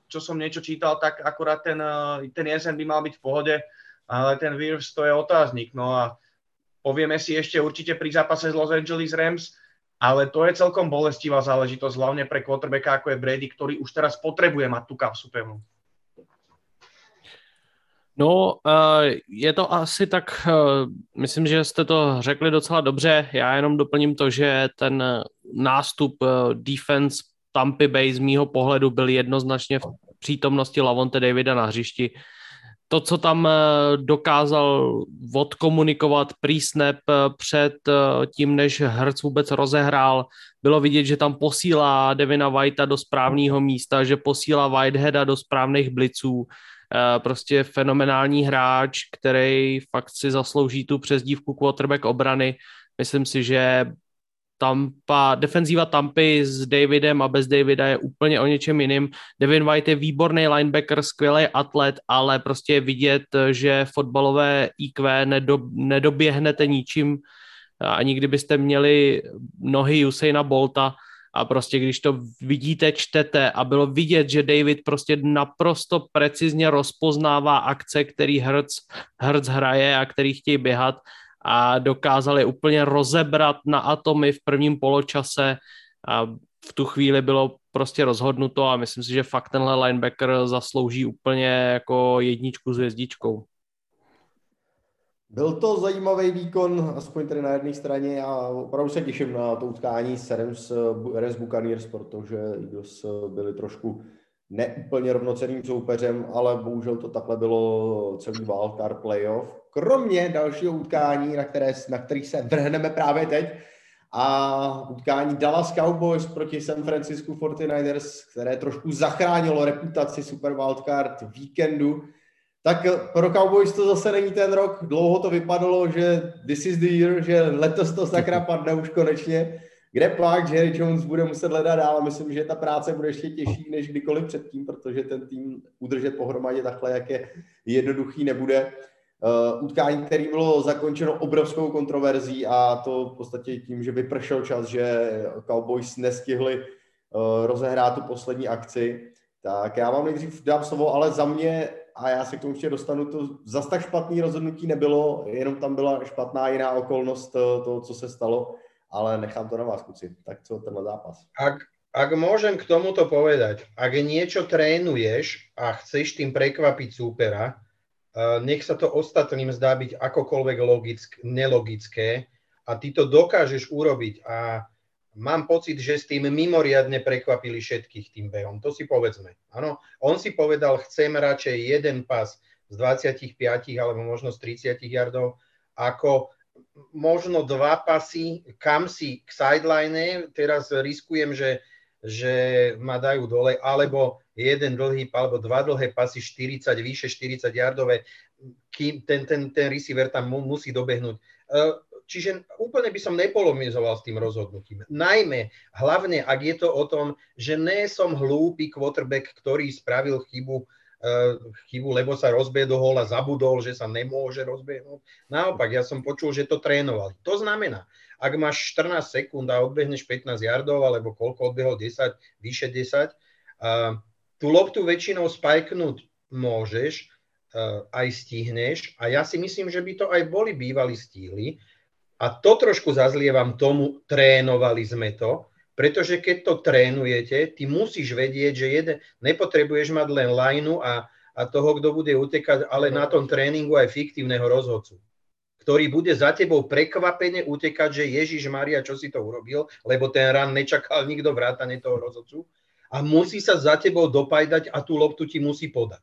čo som niečo čítal, tak akurát ten, uh, ten Jensen by mal byť v pohode, ale ten Wirfs to je otáznik. No a povieme si ešte určite pri zápase z Los Angeles Rams, ale to je celkom bolestivá záležitosť, hlavne pre quarterbacka ako je Brady, ktorý už teraz potrebuje mať tú kapsu pevnú. No, eh, je to asi tak, eh, myslím, že jste to řekli docela dobře. Já jenom doplním to, že ten nástup eh, defense Tampa Bay z mýho pohledu byl jednoznačně v přítomnosti Lavonte Davida na hřišti to, co tam eh, dokázal odkomunikovat pre-snap eh, před eh, tím, než Hertz vůbec rozehrál, bylo vidět, že tam posílá Devina Whitea do správného místa, že posílá Whiteheada do správných bliců. Prostě fenomenální hráč, který fakt si zaslouží tu přezdívku quarterback obrany. Myslím si, že Tampa, defenzíva Tampy s Davidem a bez Davida je úplně o něčem jiným. Devin White je výborný linebacker, skvělý atlet, ale prostě je vidět, že fotbalové IQ nedo, nedoběhnete ničím, ani kdybyste měli nohy Usaina Bolta a prostě když to vidíte, čtete a bylo vidět, že David prostě naprosto precizně rozpoznává akce, který Hertz, Hertz hraje a který chtějí běhat a dokázali úplně rozebrat na atomy v prvním poločase a v tu chvíli bylo prostě rozhodnuto a myslím si, že fakt tenhle linebacker zaslouží úplně jako jedničku s hvězdičkou. Byl to zajímavý výkon, aspoň tady na jedné straně a opravdu se těším na to utkání s Rams, Rams Buccaneers, protože Eagles byli trošku neúplně rovnocenným soupeřem, ale bohužel to takhle bylo celý wildcard playoff. Kromě dalšího utkání, na, které, na který se vrhneme právě teď, a utkání Dallas Cowboys proti San Francisco 49ers, které trošku zachránilo reputaci Super Wildcard víkendu, tak pro Cowboys to zase není ten rok. Dlouho to vypadalo, že this is the year, že letos to sakra padne už konečně. Kde pak Jerry Jones bude muset hledat dál. Myslím, že ta práce bude ještě těžší než kdykoliv předtím, protože ten tým udržet pohromadě takhle, jak je jednoduchý, nebude. Uh, utkání, které bylo zakončeno obrovskou kontroverzí a to v podstatě tím, že vypršel čas, že Cowboys nestihli uh, rozehrát tu poslední akci. Tak já vám nejdřív dám slovo, ale za mě, a já se k tomu ještě dostanu, to zas tak špatný rozhodnutí nebylo, jenom tam byla špatná jiná okolnost eh, toho, co se stalo, ale nechám to na vás, kluci. Tak co tenhle zápas? Ak, ak môžem k tomuto povedať, ak niečo trénuješ a chceš tým prekvapiť súpera, nech sa to ostatným zdá byť akokoľvek logick, nelogické a ty to dokážeš urobiť a mám pocit, že s tým mimoriadne prekvapili všetkých tým behom. To si povedzme. Áno, on si povedal, chcem radšej jeden pas z 25 alebo možno z 30 yardov, ako možno dva pasy, kam si k sideline, teraz riskujem, že, že ma dajú dole, alebo jeden dlhý alebo dva dlhé pasy 40, vyše 40 yardové, kým ten, ten, ten receiver tam mu, musí dobehnúť. E, čiže úplne by som nepolomizoval s tým rozhodnutím. Najmä, hlavne, ak je to o tom, že nie som hlúpy quarterback, ktorý spravil chybu, e, chybu, lebo sa rozbehol a zabudol, že sa nemôže rozbehnúť. Naopak, ja som počul, že to trénovali. To znamená, ak máš 14 sekúnd a odbehneš 15 yardov, alebo koľko odbehol 10, vyše 10, tú loptu väčšinou spajknúť môžeš, aj stihneš. A ja si myslím, že by to aj boli bývali stíhli a to trošku zazlievam tomu, trénovali sme to, pretože keď to trénujete, ty musíš vedieť, že jeden, nepotrebuješ mať len lineu a, a toho, kto bude utekať, ale na tom tréningu aj fiktívneho rozhodcu ktorý bude za tebou prekvapene utekať, že Ježiš Maria, čo si to urobil, lebo ten ran nečakal nikto vrátane toho rozhodcu a musí sa za tebou dopajdať a tú loptu ti musí podať.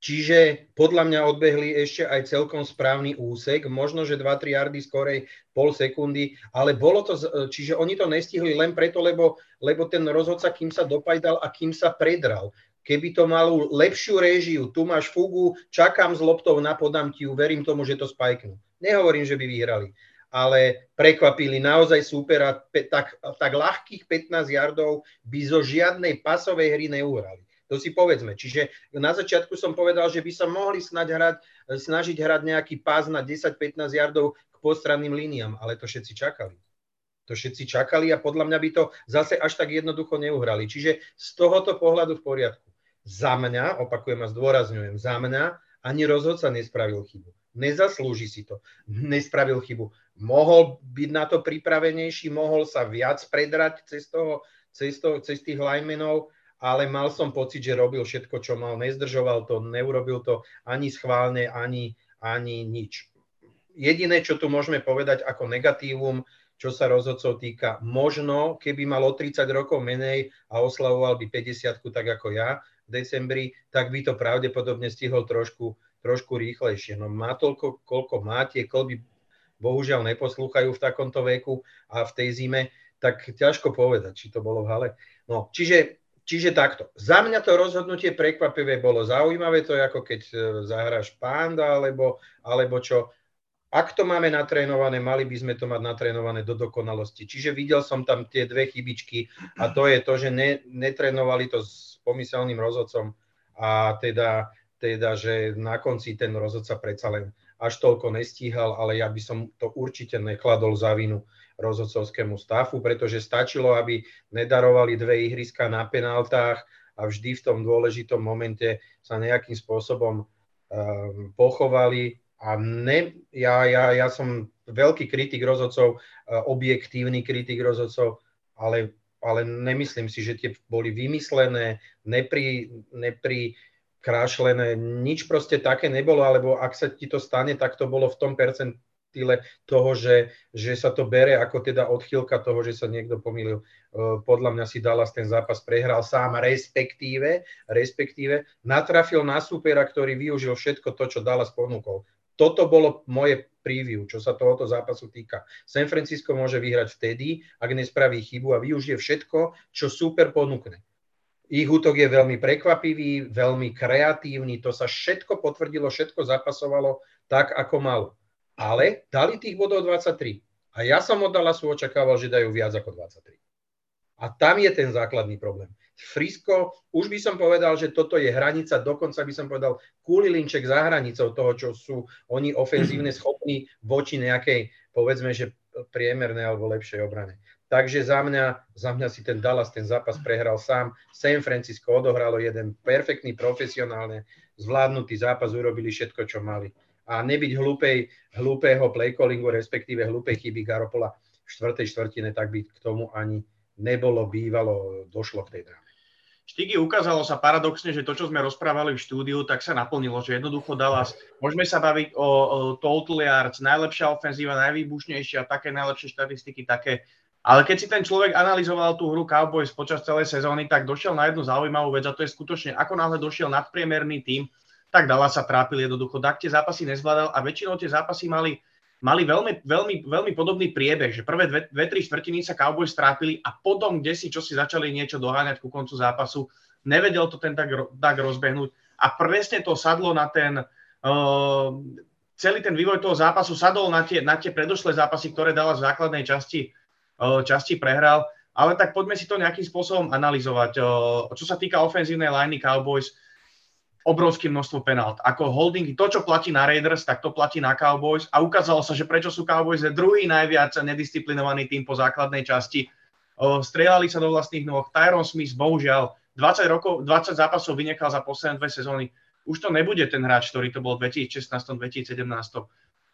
Čiže podľa mňa odbehli ešte aj celkom správny úsek, možno, že 2-3 yardy skorej pol sekundy, ale bolo to, čiže oni to nestihli len preto, lebo, lebo ten rozhodca, kým sa dopajdal a kým sa predral. Keby to malo lepšiu réžiu, tu máš fugu, čakám s loptou na podám ti ju, verím tomu, že to spajknú. Nehovorím, že by vyhrali ale prekvapili naozaj súpera, tak, tak ľahkých 15 yardov by zo žiadnej pasovej hry neuhrali. To si povedzme. Čiže na začiatku som povedal, že by sa mohli snať hrať, snažiť hrať nejaký pás na 10-15 yardov k postranným líniám, ale to všetci čakali. To všetci čakali a podľa mňa by to zase až tak jednoducho neuhrali. Čiže z tohoto pohľadu v poriadku. Za mňa, opakujem a zdôrazňujem, za mňa ani rozhodca nespravil chybu. Nezaslúži si to. Nespravil chybu mohol byť na to pripravenejší, mohol sa viac predrať cez, toho, cez, to, cez tých linemenov, ale mal som pocit, že robil všetko, čo mal. Nezdržoval to, neurobil to ani schválne, ani, ani nič. Jediné, čo tu môžeme povedať ako negatívum, čo sa rozhodcov týka, možno, keby mal o 30 rokov menej a oslavoval by 50 tak ako ja v decembri, tak by to pravdepodobne stihol trošku, trošku rýchlejšie. No má toľko, koľko má, tie kolby bohužiaľ neposlúchajú v takomto veku a v tej zime, tak ťažko povedať, či to bolo v hale. No, čiže, čiže takto. Za mňa to rozhodnutie prekvapivé bolo zaujímavé, to je ako keď e, zahráš panda, alebo, alebo čo. Ak to máme natrénované, mali by sme to mať natrénované do dokonalosti. Čiže videl som tam tie dve chybičky a to je to, že ne, netrénovali to s pomyselným rozhodcom a teda, teda, že na konci ten rozhodca predsa len až toľko nestíhal, ale ja by som to určite nekladol za vinu rozhodcovskému stafu, pretože stačilo, aby nedarovali dve ihriska na penáltach a vždy v tom dôležitom momente sa nejakým spôsobom um, pochovali. A ne, ja, ja, ja som veľký kritik rozhodcov, uh, objektívny kritik rozhodcov, ale ale nemyslím si, že tie boli vymyslené, nepri, nepri krášlené, nič proste také nebolo, alebo ak sa ti to stane, tak to bolo v tom percentile toho, že, že sa to bere ako teda odchýlka toho, že sa niekto pomýlil. Podľa mňa si Dallas ten zápas prehral sám, respektíve, respektíve natrafil na supera, ktorý využil všetko to, čo Dallas ponúkol. Toto bolo moje preview, čo sa tohoto zápasu týka. San Francisco môže vyhrať vtedy, ak nespraví chybu a využije všetko, čo super ponúkne. Ich útok je veľmi prekvapivý, veľmi kreatívny, to sa všetko potvrdilo, všetko zapasovalo tak, ako malo. Ale dali tých bodov 23. A ja som od Dallasu očakával, že dajú viac ako 23. A tam je ten základný problém. Frisko, už by som povedal, že toto je hranica, dokonca by som povedal kulilinček za hranicou toho, čo sú oni ofenzívne schopní voči nejakej, povedzme, že priemernej alebo lepšej obrane. Takže za mňa, za mňa si ten Dallas ten zápas prehral sám. San Francisco odohralo jeden perfektný, profesionálne zvládnutý zápas, urobili všetko, čo mali. A nebyť hlúpej, hlúpeho playcallingu, respektíve hlúpej chyby Garopola v štvrtej štvrtine, tak by k tomu ani nebolo bývalo, došlo k tej dráme. Štigy ukázalo sa paradoxne, že to, čo sme rozprávali v štúdiu, tak sa naplnilo, že jednoducho Dallas, môžeme sa baviť o, o total yards, najlepšia ofenzíva, najvýbušnejšia, také najlepšie štatistiky, také. Ale keď si ten človek analyzoval tú hru Cowboys počas celej sezóny, tak došiel na jednu zaujímavú vec a to je skutočne, ako náhle došiel nadpriemerný tým, tak Dallas sa trápil jednoducho. Tak tie zápasy nezvládal a väčšinou tie zápasy mali mali veľmi, veľmi, veľmi podobný priebeh, že prvé dve, dve, tri štvrtiny sa Cowboys strápili a potom, kde si čo si začali niečo doháňať ku koncu zápasu, nevedel to ten tak, tak rozbehnúť a presne to sadlo na ten, uh, celý ten vývoj toho zápasu sadol na tie, na tie predošlé zápasy, ktoré dala v základnej časti, časti prehral. Ale tak poďme si to nejakým spôsobom analyzovať. Uh, čo sa týka ofenzívnej liney Cowboys, obrovské množstvo penalt. Ako holdingy, to, čo platí na Raiders, tak to platí na Cowboys a ukázalo sa, že prečo sú Cowboys druhý najviac nedisciplinovaný tým po základnej časti. Strieľali sa do vlastných nôh. Tyron Smith, bohužiaľ, 20, rokov, 20 zápasov vynechal za posledné dve sezóny. Už to nebude ten hráč, ktorý to bol v 2016-2017.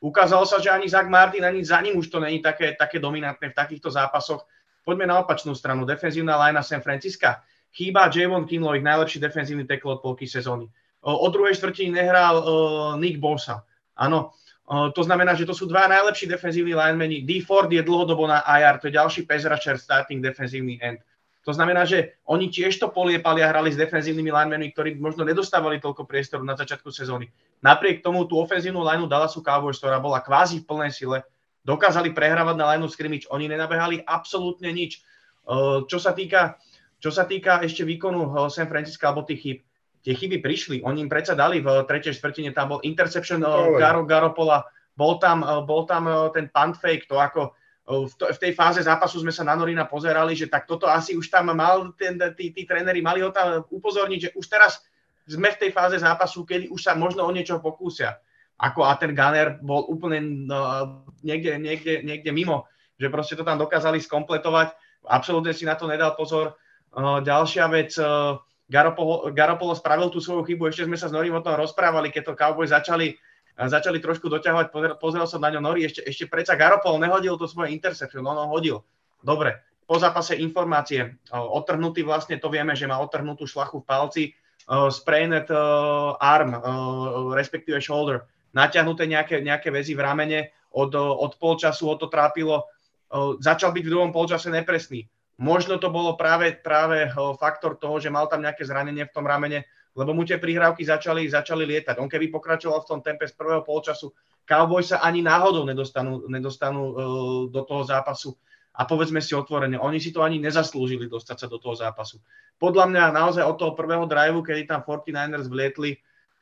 Ukázalo sa, že ani Zach Martin, ani za ním už to není také, také dominantné v takýchto zápasoch. Poďme na opačnú stranu. Defenzívna linea San Francisca chýba Javon Kinlo, ich najlepší defenzívny tackle od polky sezóny. O druhej štvrtine nehral Nick Bosa. Áno, to znamená, že to sú dva najlepší defenzívni linemeni. D. Ford je dlhodobo na IR, to je ďalší rusher, starting defenzívny end. To znamená, že oni tiež to poliepali a hrali s defenzívnymi linemenmi, ktorí možno nedostávali toľko priestoru na začiatku sezóny. Napriek tomu tú ofenzívnu lineu Dallasu Cowboys, ktorá bola kvázi v plnej sile, dokázali prehrávať na lineu scrimmage. Oni nenabehali absolútne nič. Čo sa týka čo sa týka ešte výkonu San Francisco alebo tých chyb, tie chyby prišli. Oni im predsa dali v tretej štvrtine, tam bol interception oh, Garo, Garopola, bol tam, bol tam ten punt fake, to ako v, to, v tej fáze zápasu sme sa na Norina pozerali, že tak toto asi už tam mal, ten, tí, tí tréneri mali ho tam upozorniť, že už teraz sme v tej fáze zápasu, kedy už sa možno o niečo pokúsia. Ako a ten Gunner bol úplne no, niekde, niekde, niekde mimo, že proste to tam dokázali skompletovať. Absolútne si na to nedal pozor ďalšia vec, Garopolo, Garopolo spravil tú svoju chybu, ešte sme sa s Norim o tom rozprávali, keď to Cowboys začali, začali trošku doťahovať, pozeral, pozeral som na ňo Nori, ešte, ešte predsa Garopolo nehodil to svoje interception, no, no hodil. Dobre, po zápase informácie, otrhnutý vlastne, to vieme, že má otrhnutú šlachu v palci, sprained arm, respektíve shoulder, natiahnuté nejaké, nejaké väzy v ramene, od, od polčasu ho to trápilo, začal byť v druhom polčase nepresný. Možno to bolo práve, práve faktor toho, že mal tam nejaké zranenie v tom ramene, lebo mu tie prihrávky začali, začali lietať. On keby pokračoval v tom tempe z prvého polčasu, Cowboys sa ani náhodou nedostanú, nedostanú uh, do toho zápasu. A povedzme si otvorene, oni si to ani nezaslúžili dostať sa do toho zápasu. Podľa mňa naozaj od toho prvého driveu, kedy tam 49ers vlietli,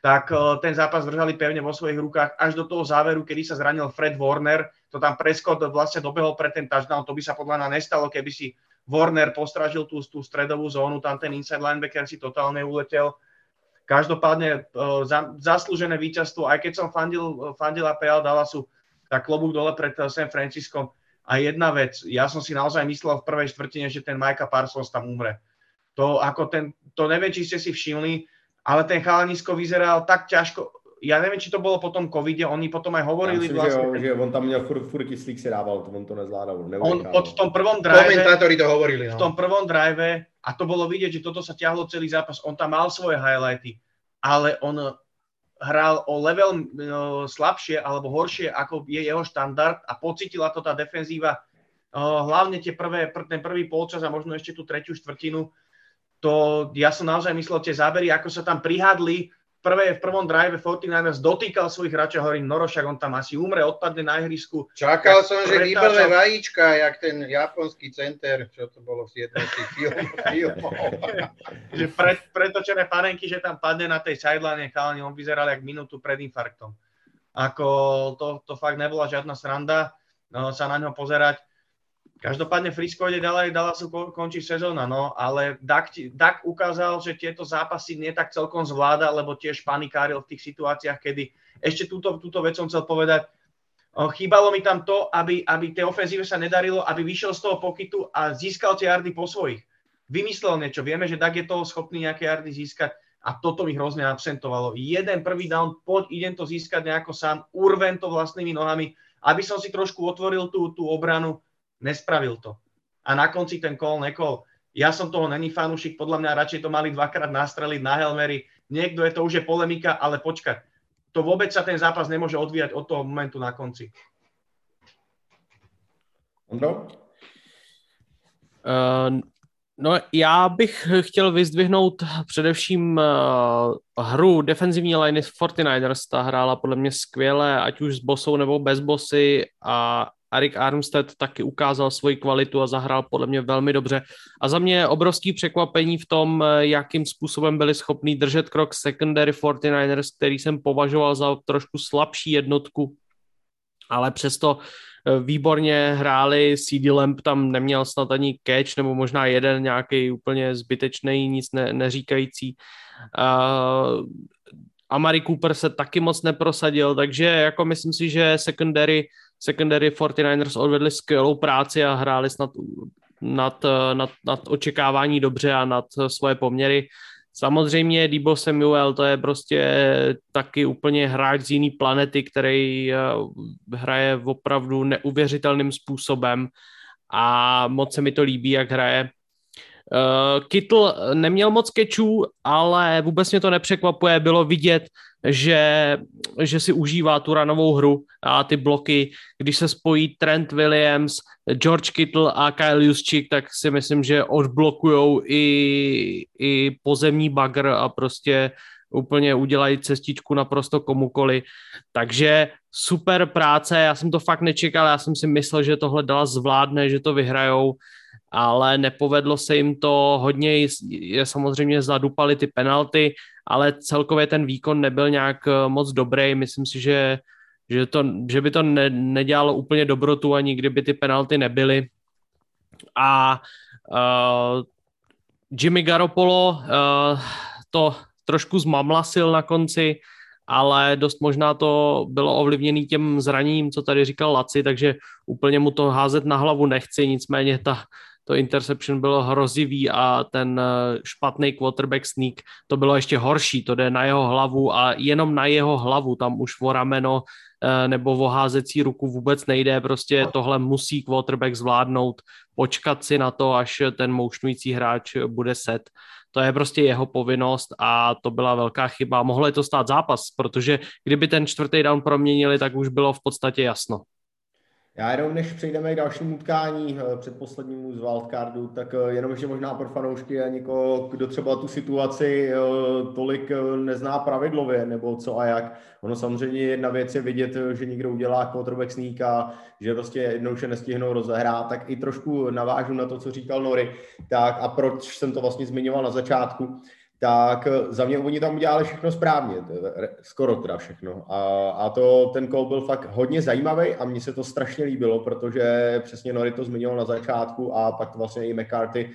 tak uh, ten zápas držali pevne vo svojich rukách až do toho záveru, kedy sa zranil Fred Warner. To tam Prescott vlastne dobehol pre ten touchdown. To by sa podľa mňa nestalo, keby si Warner postražil tú, tú stredovú zónu, tam ten inside linebacker si totálne uletel. Každopádne za, zaslúžené víťazstvo, aj keď som fandil, fandil APL Dallasu, tak klobúk dole pred San Franciskom. A jedna vec, ja som si naozaj myslel v prvej štvrtine, že ten Micah Parsons tam umre. To, ako ten, to neviem, či ste si všimli, ale ten chalanisko vyzeral tak ťažko, ja neviem, či to bolo po tom covide, oni potom aj hovorili myslím, vlastne... Že, že on tam měl furt, furt kyslík si dával, on to nezvládal. On pod v tom prvom drive... Komentátori to hovorili, no. V tom prvom drive, a to bolo vidieť, že toto sa ťahlo celý zápas, on tam mal svoje highlighty, ale on hral o level no, slabšie alebo horšie, ako je jeho štandard a pocitila to tá defenzíva, uh, hlavne tie prvé, pr- ten prvý polčas a možno ešte tú tretiu štvrtinu, to ja som naozaj myslel, tie zábery, ako sa tam prihadli, prvé, v prvom drive 49ers dotýkal svojich hráčov, hovorím, Norošak, on tam asi umre, odpadne na ihrisku. Čakal som, že vyblbe vajíčka, jak ten japonský center, čo to bolo v jednom z tých filmov. že pre, pretočené panenky, že tam padne na tej sideline, chalani, on vyzeral jak minútu pred infarktom. Ako to, to fakt nebola žiadna sranda no, sa na ňo pozerať. Každopádne Frisko ide ďalej, sa končí sezóna, no, ale Dak, Dak ukázal, že tieto zápasy nie tak celkom zvláda, lebo tiež panikáril v tých situáciách, kedy ešte túto, túto vec som chcel povedať, chýbalo mi tam to, aby, aby tej ofenzíve sa nedarilo, aby vyšiel z toho pokytu a získal tie jardy po svojich. Vymyslel niečo, vieme, že Dak je toho schopný nejaké jardy získať a toto mi hrozne absentovalo. Jeden prvý down, poď, idem to získať nejako sám, urven to vlastnými nohami, aby som si trošku otvoril tú, tú obranu, nespravil to. A na konci ten kol nekol. Ja som toho není fanúšik, podľa mňa radšej to mali dvakrát nastreliť na Helmery. Niekto je to už je polemika, ale počkať. To vôbec sa ten zápas nemôže odvíjať od toho momentu na konci. Ondro? Uh, no já bych chtěl vyzdvihnout především uh, hru defenzivní liney 49ers. Ta hrála podle mě skvěle, ať už s bosou nebo bez bosy a Arik Armstead taky ukázal svoji kvalitu a zahrál podle mě velmi dobře. A za mě obrovský překvapení v tom, jakým způsobem byli schopni držet krok secondary 49ers, který jsem považoval za trošku slabší jednotku, ale přesto eh, výborně hráli, CD Lamp tam neměl snad ani catch, nebo možná jeden nějaký úplně zbytečný, nic ne, neříkající. Uh, Amari Cooper se taky moc neprosadil, takže jako myslím si, že secondary secondary 49ers odvedli skvělou práci a hráli snad nad, nad, nad očekávání dobře a nad svoje poměry. Samozřejmě Debo Samuel, to je prostě taky úplně hráč z jiný planety, který eh, hraje opravdu neuvěřitelným způsobem a moc se mi to líbí, jak hraje. Uh, Kittle neměl moc kečů, ale vůbec mě to nepřekvapuje. Bylo vidět, že, že si užívá tu ranovou hru a ty bloky. Když se spojí Trent Williams, George Kittle a Kyle Juszczyk, tak si myslím, že odblokujou i, i pozemní bagr a prostě úplně udělají cestičku naprosto komukoli. Takže super práce, já jsem to fakt nečekal, já jsem si myslel, že tohle dala zvládne, že to vyhrajou ale nepovedlo se jim to hodně, je samozřejmě zadupali ty penalty, ale celkově ten výkon nebyl nějak eh, moc dobrý. Myslím si, že, že, to, že by to ne, nedělalo úplně dobrotu ani kdyby ty penalty nebyly. A uh, Jimmy Garoppolo uh, to trošku zmamlasil na konci, ale dost možná to bylo ovlivněné těm zraním, co tady říkal Laci, takže úplně mu to házet na hlavu nechci, nicméně ta to interception bylo hrozivý a ten eh, špatný quarterback sneak, to bylo ještě horší, to jde na jeho hlavu a jenom na jeho hlavu, tam už o rameno eh, nebo o házecí ruku vůbec nejde, prostě tohle musí quarterback zvládnout, počkat si na to, až ten moušnující hráč bude set. To je prostě jeho povinnost a to byla velká chyba. Mohlo je to stát zápas, protože kdyby ten čtvrtý down proměnili, tak už bylo v podstatě jasno. Já jenom než přejdeme k dalšímu utkání, eh, předposlednímu z wildcardu, tak eh, jenom ještě možná pro fanoušky a někoho, kdo třeba tu situaci eh, tolik nezná pravidlově, nebo co a jak. Ono samozřejmě jedna věc je vidět, že někdo udělá quarterback sneak a že prostě jednou se nestihnou rozehrát, tak i trošku navážu na to, co říkal Nory, tak a proč jsem to vlastně zmiňoval na začátku tak eh, za mě oni tam udělali všechno správně, skoro teda všechno. A, a to, ten kol byl fakt hodně zajímavý a mně se to strašně líbilo, protože přesně Nori to zmiňoval na začátku a pak vlastně i McCarthy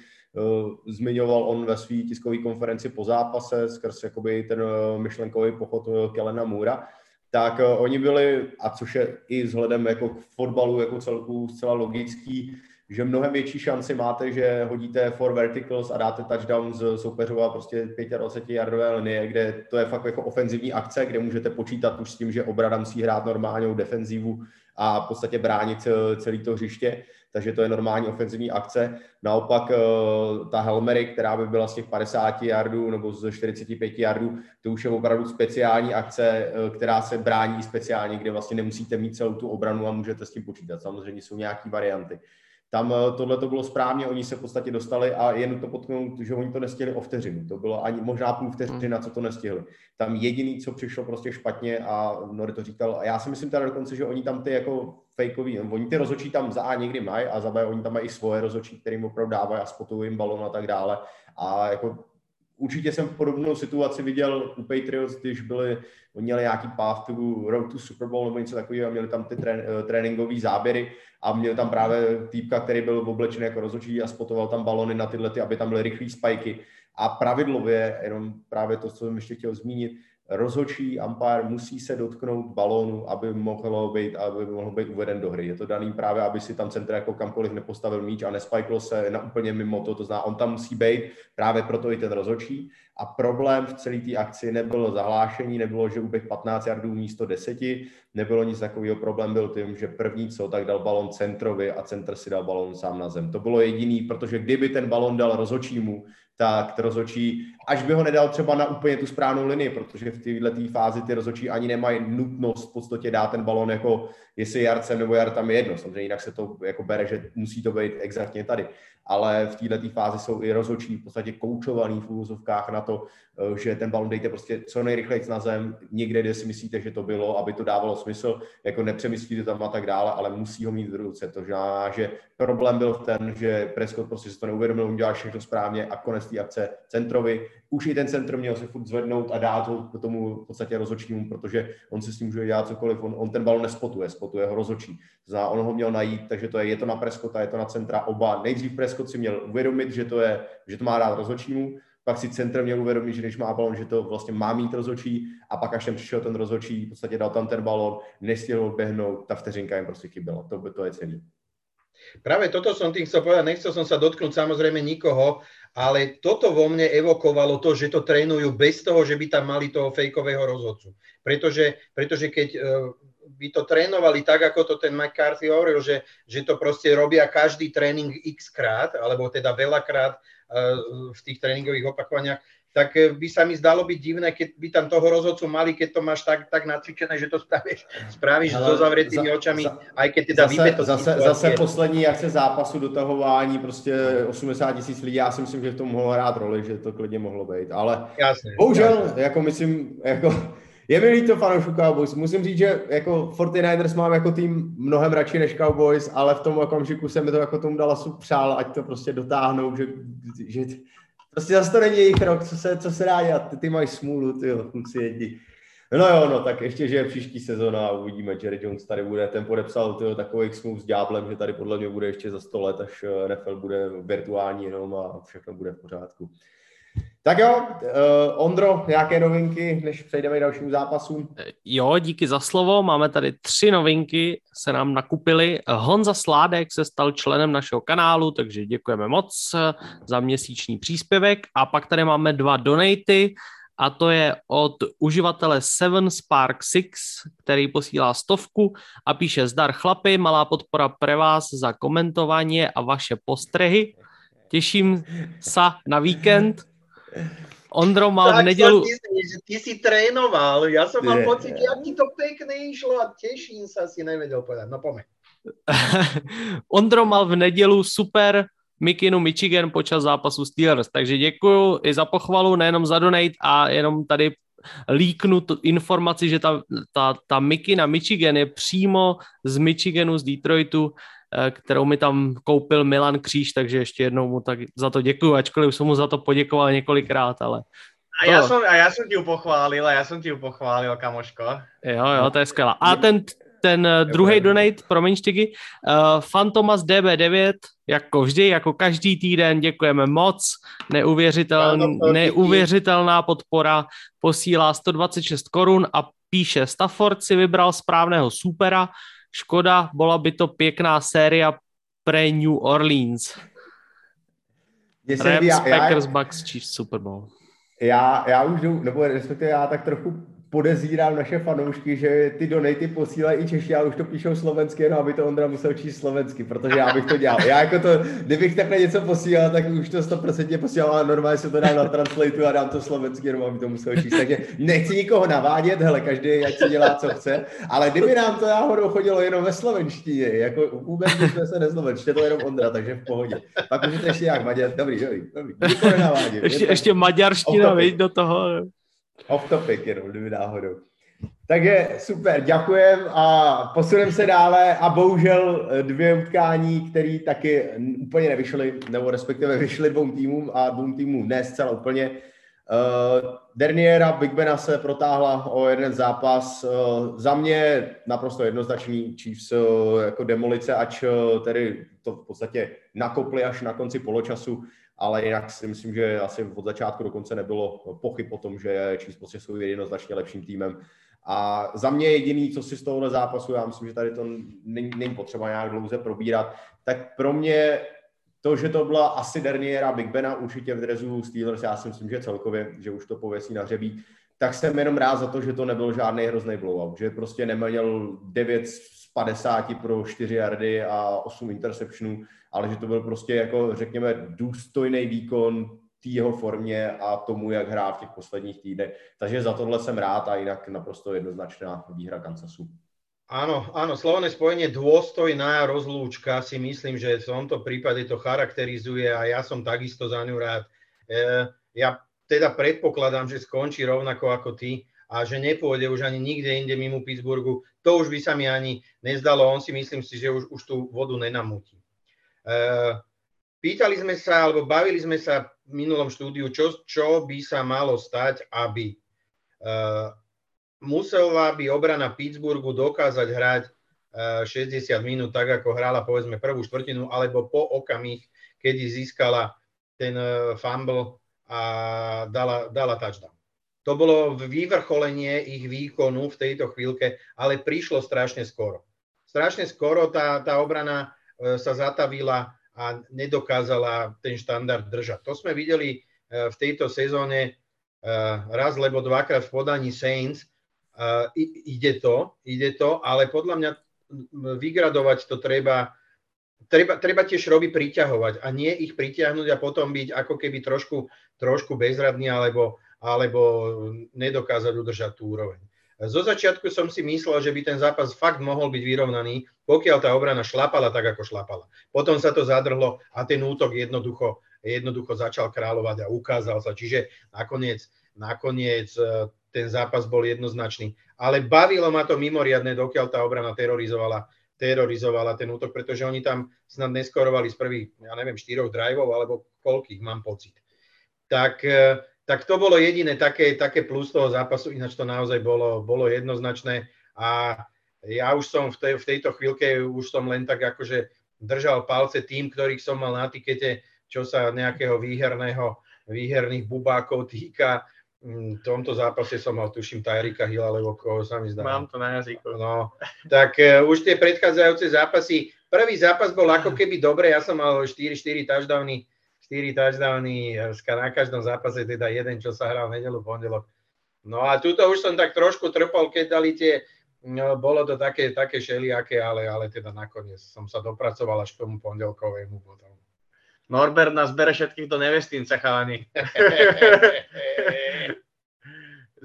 zmiňoval on ve své tiskové konferenci po zápase skrz jakoby ten myšlenkový pochod Kelena Můra, tak oni byli, a což je i vzhledem jako k fotbalu jako celku zcela logický, že mnohem větší šanci máte, že hodíte for verticals a dáte touchdown z soupeřova prostě 25 yardové linie, kde to je fakt jako ofenzivní akce, kde můžete počítat už s tím, že obrada musí hrát normálně defenzivu a v podstatě bránit celý to hřiště, takže to je normální ofenzivní akce. Naopak eh, ta Helmery, která by byla z těch 50 yardů nebo z 45 yardů, to už je opravdu speciální akce, eh, která se brání speciálně, kde vlastně nemusíte mít celou tu obranu a můžete s tím počítat. Samozřejmě jsou nějaké varianty. Tam eh, tohle to bylo správně, oni se v podstatě dostali a jen to potknout, že oni to nestihli o vteřinu. To bylo ani možná půl vteřina, co to nestihli. Tam jediný, co přišlo prostě špatně a Nori to říkal, a já si myslím teda dokonce, že oni tam ty jako fejkový, oni ty rozočí tam za A někdy mají a za B oni tam mají i svoje rozočí, kterým opravdu dávají a spotují jim balon a tak dále. A jako určitě jsem podobnou situaci viděl u Patriots, když byli, oni měli nějaký path to road to Super Bowl nebo něco takového, měli tam ty eh, tréninkové záběry a měl tam právě týpka, který byl oblečený jako rozhodčí a spotoval tam balony na tyhle, ty, aby tam byly rychlé spajky. A pravidlově, jenom právě to, co jsem ještě chtěl zmínit, rozhodčí umpire musí se dotknout balónu, aby mohlo být, aby mohl být uveden do hry. Je to daný právě, aby si tam centra jako kamkoliv nepostavil míč a nespajklo se na úplně mimo to, to znamená, on tam musí být, právě proto i ten rozhodčí. A problém v celé té akci nebylo zahlášení, nebylo, že uběh 15 jardů místo 10, nebylo nic takového. Problém byl tím, že první co, tak dal balon centrovi a centr si dal balon sám na zem. To bylo jediný, protože kdyby ten balon dal rozhodčímu, tak rozhodčí, až by ho nedal třeba na úplně tu správnou linii, protože v této fázi ty rozhodčí ani nemají nutnost v podstatě dát ten balon jako jestli jarcem nebo jartam je jedno. Samozřejmě jinak se to jako bere, že musí to být exaktně tady ale v této fázi jsou i rozhodčí v podstatě koučovaný v úvozovkách na to, eh, že ten balon dejte prostě co nejrychleji na zem, někde, kde si myslíte, že to bylo, aby to dávalo smysl, jako nepřemyslíte tam a tak dále, ale musí ho mít v ruce. To znamená, že problém byl ten, že Prescott prostě si to neuvědomil, udělal všechno správně a konec té akce centrovi. Už i ten centr měl se furt zvednout a dát ho k tomu v podstatě rozhodčímu, protože on si s tím může dělat cokoliv, on, on ten balon nespotuje, spotuje ho rozhodčí. To znamená, on ho měl najít, takže to je, je to na Prescotta, je to na centra oba. Nejdřív Prescott si měl uvědomit, že to, je, že to má dát rozhodčímu, pak si centr měl uvědomit, že když má balon, že to vlastně má mít rozhodčí a pak až tam přišel ten rozhodčí, v podstatě dal tam ten balon, nestihl odběhnout, ta vteřinka jim prostě chyběla. To, to je celý. Práve toto som tým chcel povedať, nechcel som sa dotknúť samozrejme nikoho, ale toto vo mne evokovalo to, že to trénujú bez toho, že by tam mali toho fejkového rozhodcu. Pretože, pretože keď e, by to trénovali tak, ako to ten McCarthy hovoril, že, že to proste robia každý tréning x krát, alebo teda veľakrát uh, v tých tréningových opakovaniach, tak eh, by sa mi zdalo byť divné, keď by tam toho rozhodcu mali, keď to máš tak, tak nacvičené, že to spravíš, spravíš so zavretými za, očami, za, aj keď teda zase, vype to zase, zase poslední akce zápasu, dotahování, prostě 80 tisíc lidí, já si myslím, že v tom mohlo hrát roli, že to klidně mohlo být, ale jasne, bohužel, jasne. jako myslím, jako je mi líto fanoušů Cowboys. Musím říct, že jako 49ers mám jako tým mnohem radši než Cowboys, ale v tom okamžiku se mi to jako tomu dala přál, ať to prostě dotáhnou, že, že prostě zase to není jejich rok, co se, co se dá dělat. Ty, ty mají smůlu, ty jo, kluci jedni. No jo, no tak ještě, že je příští sezóna a uvidíme, Jerry Jones tady bude, ten podepsal tyjo, takový smův s ďáblem, že tady podle mě bude ještě za 100 let, až eh, NFL bude virtuální jenom a všechno bude v pořádku. Tak jo, uh, Ondro, nějaké novinky, než přejdeme k dalším zápasům? Jo, díky za slovo. Máme tady tři novinky, se nám nakupily. Honza Sládek se stal členem našeho kanálu, takže děkujeme moc za měsíční příspěvek. A pak tady máme dva donaty, a to je od uživatele Seven Spark Six, který posílá stovku a píše zdar chlapy, malá podpora pre vás za komentování a vaše postrehy. Těším se na víkend Ondro mal tak v nedelu... Ty, že ty si trénoval, ja som mal yeah. pocit, jak ti to pekne išlo a teším sa, si nevedel povedať. No poďme. Ondro mal v nedelu super Mikinu Michigan počas zápasu Steelers, takže děkuju i za pochvalu, nejenom za donate a jenom tady líknu tu informaci, že ta, ta, ta Mikina Michigan je přímo z Michiganu, z Detroitu, kterou mi tam koupil Milan Kříž, takže ještě jednou mu tak za to děkuju, ačkoliv jsem mu za to poděkoval několikrát, ale a já, jsem, a já jsem ti ju pochválil, a já jsem ti ju pochválil, kamoško. Jo, jo, to je skvělé. A ten ten druhý donate, promiň Štigy, uh, Fantomas DB9, jako vždy, jako každý týden, děkujeme moc, Neuvěřiteln, neuvěřitelná podpora, posílá 126 korun a píše, Stafford si vybral správného supera, škoda, bola by to pěkná séria pre New Orleans. Rams, Packers, Bucks, Chiefs, Super Bowl. Já, já už jdu, nebo respektive já tak trochu podezírám naše fanoušky, že ty donaty posílají i Češi, ale už to píšou slovensky, no aby to Ondra musel číst slovensky, protože já bych to dělal. Já jako to, kdybych takhle něco posílal, tak už to 100% posílal, ale normálně se to dám na translatu a dám to slovensky, jenom aby to musel číst. Takže nechci nikoho navádět, hele, každý jak si dělá, co chce, ale kdyby nám to náhodou chodilo jenom ve slovenštině, jako vůbec bychom se nezlovenčili, to jenom Ondra, takže v pohodě. Pak můžete ještě jak maďar, dobrý, dobrý, dobrý. Ještě, ještě maďarština, do toho. Off topic jenom, kdyby náhodou. Takže super, děkujem a posuneme se dále a bohužel dvě utkání, které taky úplně nevyšly, nebo respektive vyšly dvou týmům a dvou týmům ne zcela úplně. Uh, Derniera Big Bena se protáhla o jeden zápas. Uh, za mě naprosto jednoznačný Chiefs uh, jako demolice, ač uh, tedy to v podstatě nakopli až na konci poločasu ale jinak si myslím, že asi od začátku do konce nebylo pochyb o tom, že Chiefs prostě jsou jednoznačně lepším týmem. A za mě jediný, co si z tohohle zápasu, já myslím, že tady to není, není potřeba nějak dlouze probírat, tak pro mě to, že to byla asi Derniera Big Bena určitě v drezu Steelers, já si myslím, že celkově, že už to pověsí na hřebík, tak jsem jenom rád za to, že to nebyl žádný hrozný blowout, že prostě neměl 9 z 50 pro 4 yardy a 8 interceptionů, ale že to byl prostě jako, řekněme, důstojný výkon té jeho formě a tomu, jak hrál v těch posledních týdnech. Takže za tohle jsem rád a jinak naprosto jednoznačná výhra Kansasu. Áno, áno, slovné spojenie dôstojná rozlúčka si myslím, že v tomto prípade to charakterizuje a ja som takisto za ňu rád. E, ja teda predpokladám, že skončí rovnako ako ty a že nepôjde už ani nikde inde mimo Pittsburghu. To už by sa mi ani nezdalo. On si myslím si, že už, už tú vodu nenamúti. Eh, pýtali sme sa, alebo bavili sme sa v minulom štúdiu, čo, čo by sa malo stať, aby uh, musela by obrana Pittsburghu dokázať hrať uh, eh, 60 minút, tak ako hrala povedzme prvú štvrtinu, alebo po okamih, kedy získala ten uh, fumble a dala, dala touchdown. To bolo vyvrcholenie ich výkonu v tejto chvíľke, ale prišlo strašne skoro. Strašne skoro tá, tá obrana E, sa zatavila a nedokázala ten štandard držať. To sme videli e, v tejto sezóne e, raz, lebo dvakrát v podaní Saints. Ide to, ide to, ale podľa mňa vygradovať to treba, treba, treba tie šroby priťahovať a nie ich pritiahnuť a potom byť ako keby trošku, trošku bezradný alebo, alebo nedokázať udržať tú úroveň. Zo začiatku som si myslel, že by ten zápas fakt mohol byť vyrovnaný, pokiaľ tá obrana šlapala tak, ako šlapala. Potom sa to zadrhlo a ten útok jednoducho, jednoducho začal kráľovať a ukázal sa. Čiže nakoniec, nakoniec e, ten zápas bol jednoznačný. Ale bavilo ma to mimoriadne, dokiaľ tá obrana terorizovala, terorizovala ten útok, pretože oni tam snad neskorovali z prvých, ja neviem, štyroch driveov, alebo koľkých, mám pocit. Tak e, tak to bolo jediné také, také plus toho zápasu, ináč to naozaj bolo, bolo jednoznačné a ja už som v, tej, v tejto chvíľke už som len tak akože držal palce tým, ktorých som mal na tikete, čo sa nejakého výherného, výherných bubákov týka. Mm, v tomto zápase som mal, tuším, Tyrika Hilla, alebo koho sa mi zdá. Mám to na jazyku. No, tak uh, už tie predchádzajúce zápasy, prvý zápas bol ako keby dobre, ja som mal 4-4 touchdowny 4 touchdowny na každom zápase, teda jeden, čo sa hral v nedelu, pondelok. No a tuto už som tak trošku trpol, keď dali tie, no, bolo to také, také šeliaké, ale, ale teda nakoniec som sa dopracoval až k tomu pondelkovému potom. Norbert nás bere všetkých do nevestínca, chalani.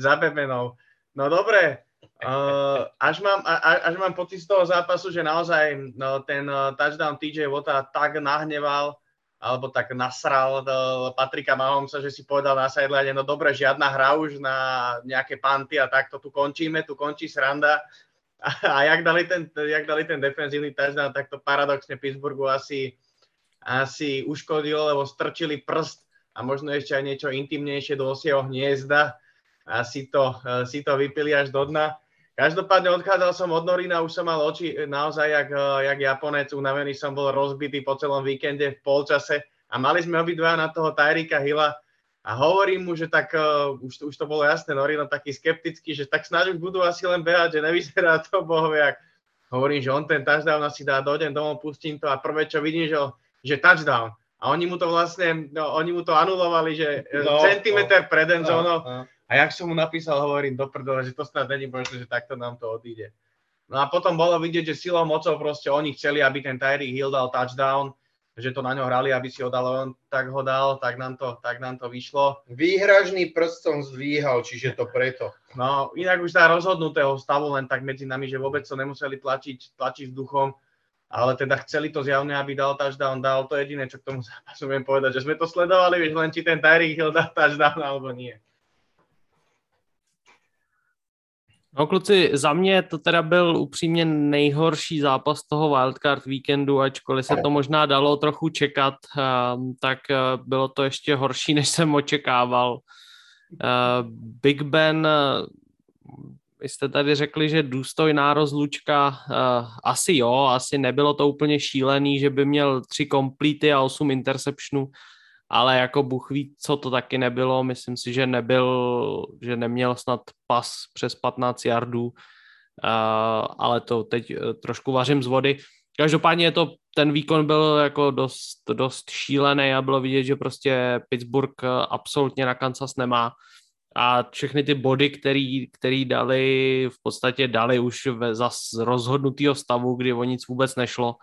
Za bemenou. No dobre, uh, až, mám, a, až mám pocit z toho zápasu, že naozaj no, ten uh, touchdown TJ Vota tak nahneval, alebo tak nasral Patrika Mahomsa, že si povedal na sideline, no dobre, žiadna hra už na nejaké panty a takto tu končíme, tu končí sranda. A, a jak, dali ten, jak dali ten defenzívny touchdown, tak to paradoxne Pittsburghu asi, asi uškodilo, lebo strčili prst a možno ešte aj niečo intimnejšie do osieho hniezda a si to, si to vypili až do dna. Každopádne odchádzal som od Norina, už som mal oči naozaj jak, jak Japonec, unavený som bol rozbitý po celom víkende v polčase a mali sme obidva na toho Tyrika Hilla a hovorím mu, že tak uh, už, už to bolo jasné, Norino taký skeptický, že tak snáď už budú asi len behať, že nevyzerá to bohoviak. Hovorím, že on ten touchdown asi dá, dojdem domov, pustím to a prvé, čo vidím, že, že touchdown. A oni mu to vlastne, no, oni mu to anulovali, že no, centimeter no, pred endzónou. No, no. A jak som mu napísal, hovorím do prdele, že to snad není možné, že takto nám to odíde. No a potom bolo vidieť, že silou mocou proste oni chceli, aby ten Tyreek Hill dal touchdown, že to na ňo hrali, aby si ho dal, on tak ho dal, tak nám to, tak nám to vyšlo. Výhražný prst som zdvíhal, čiže to preto. No, inak už dá rozhodnutého stavu len tak medzi nami, že vôbec to nemuseli tlačiť, tlačiť vzduchom, ale teda chceli to zjavne, aby dal touchdown, dal to jediné, čo k tomu zápasu viem povedať, že sme to sledovali, vieš, len či ten Tyreek Hill dá touchdown alebo nie. No kluci, za mě to teda byl upřímně nejhorší zápas toho wildcard víkendu, ačkoliv se to možná dalo trochu čekat, ehm, tak eh, bylo to ještě horší, než jsem očekával. Eh, Big Ben, eh, vy jste tady řekli, že důstojná rozlučka, asi jo, asi nebylo to úplně šílený, že by měl tři komplety a osm interceptionů, ale jako Bůh ví, co to taky nebylo. Myslím si, že nebyl, že neměl snad pas přes 15 yardů, uh, ale to teď eh, trošku vařím z vody. Každopádně to, ten výkon byl jako dost, dost šílený a bylo vidět, že prostě Pittsburgh eh, absolutně na Kansas nemá a všechny ty body, který, který dali, v podstatě dali už ve, za rozhodnutého stavu, kdy o nic vůbec nešlo.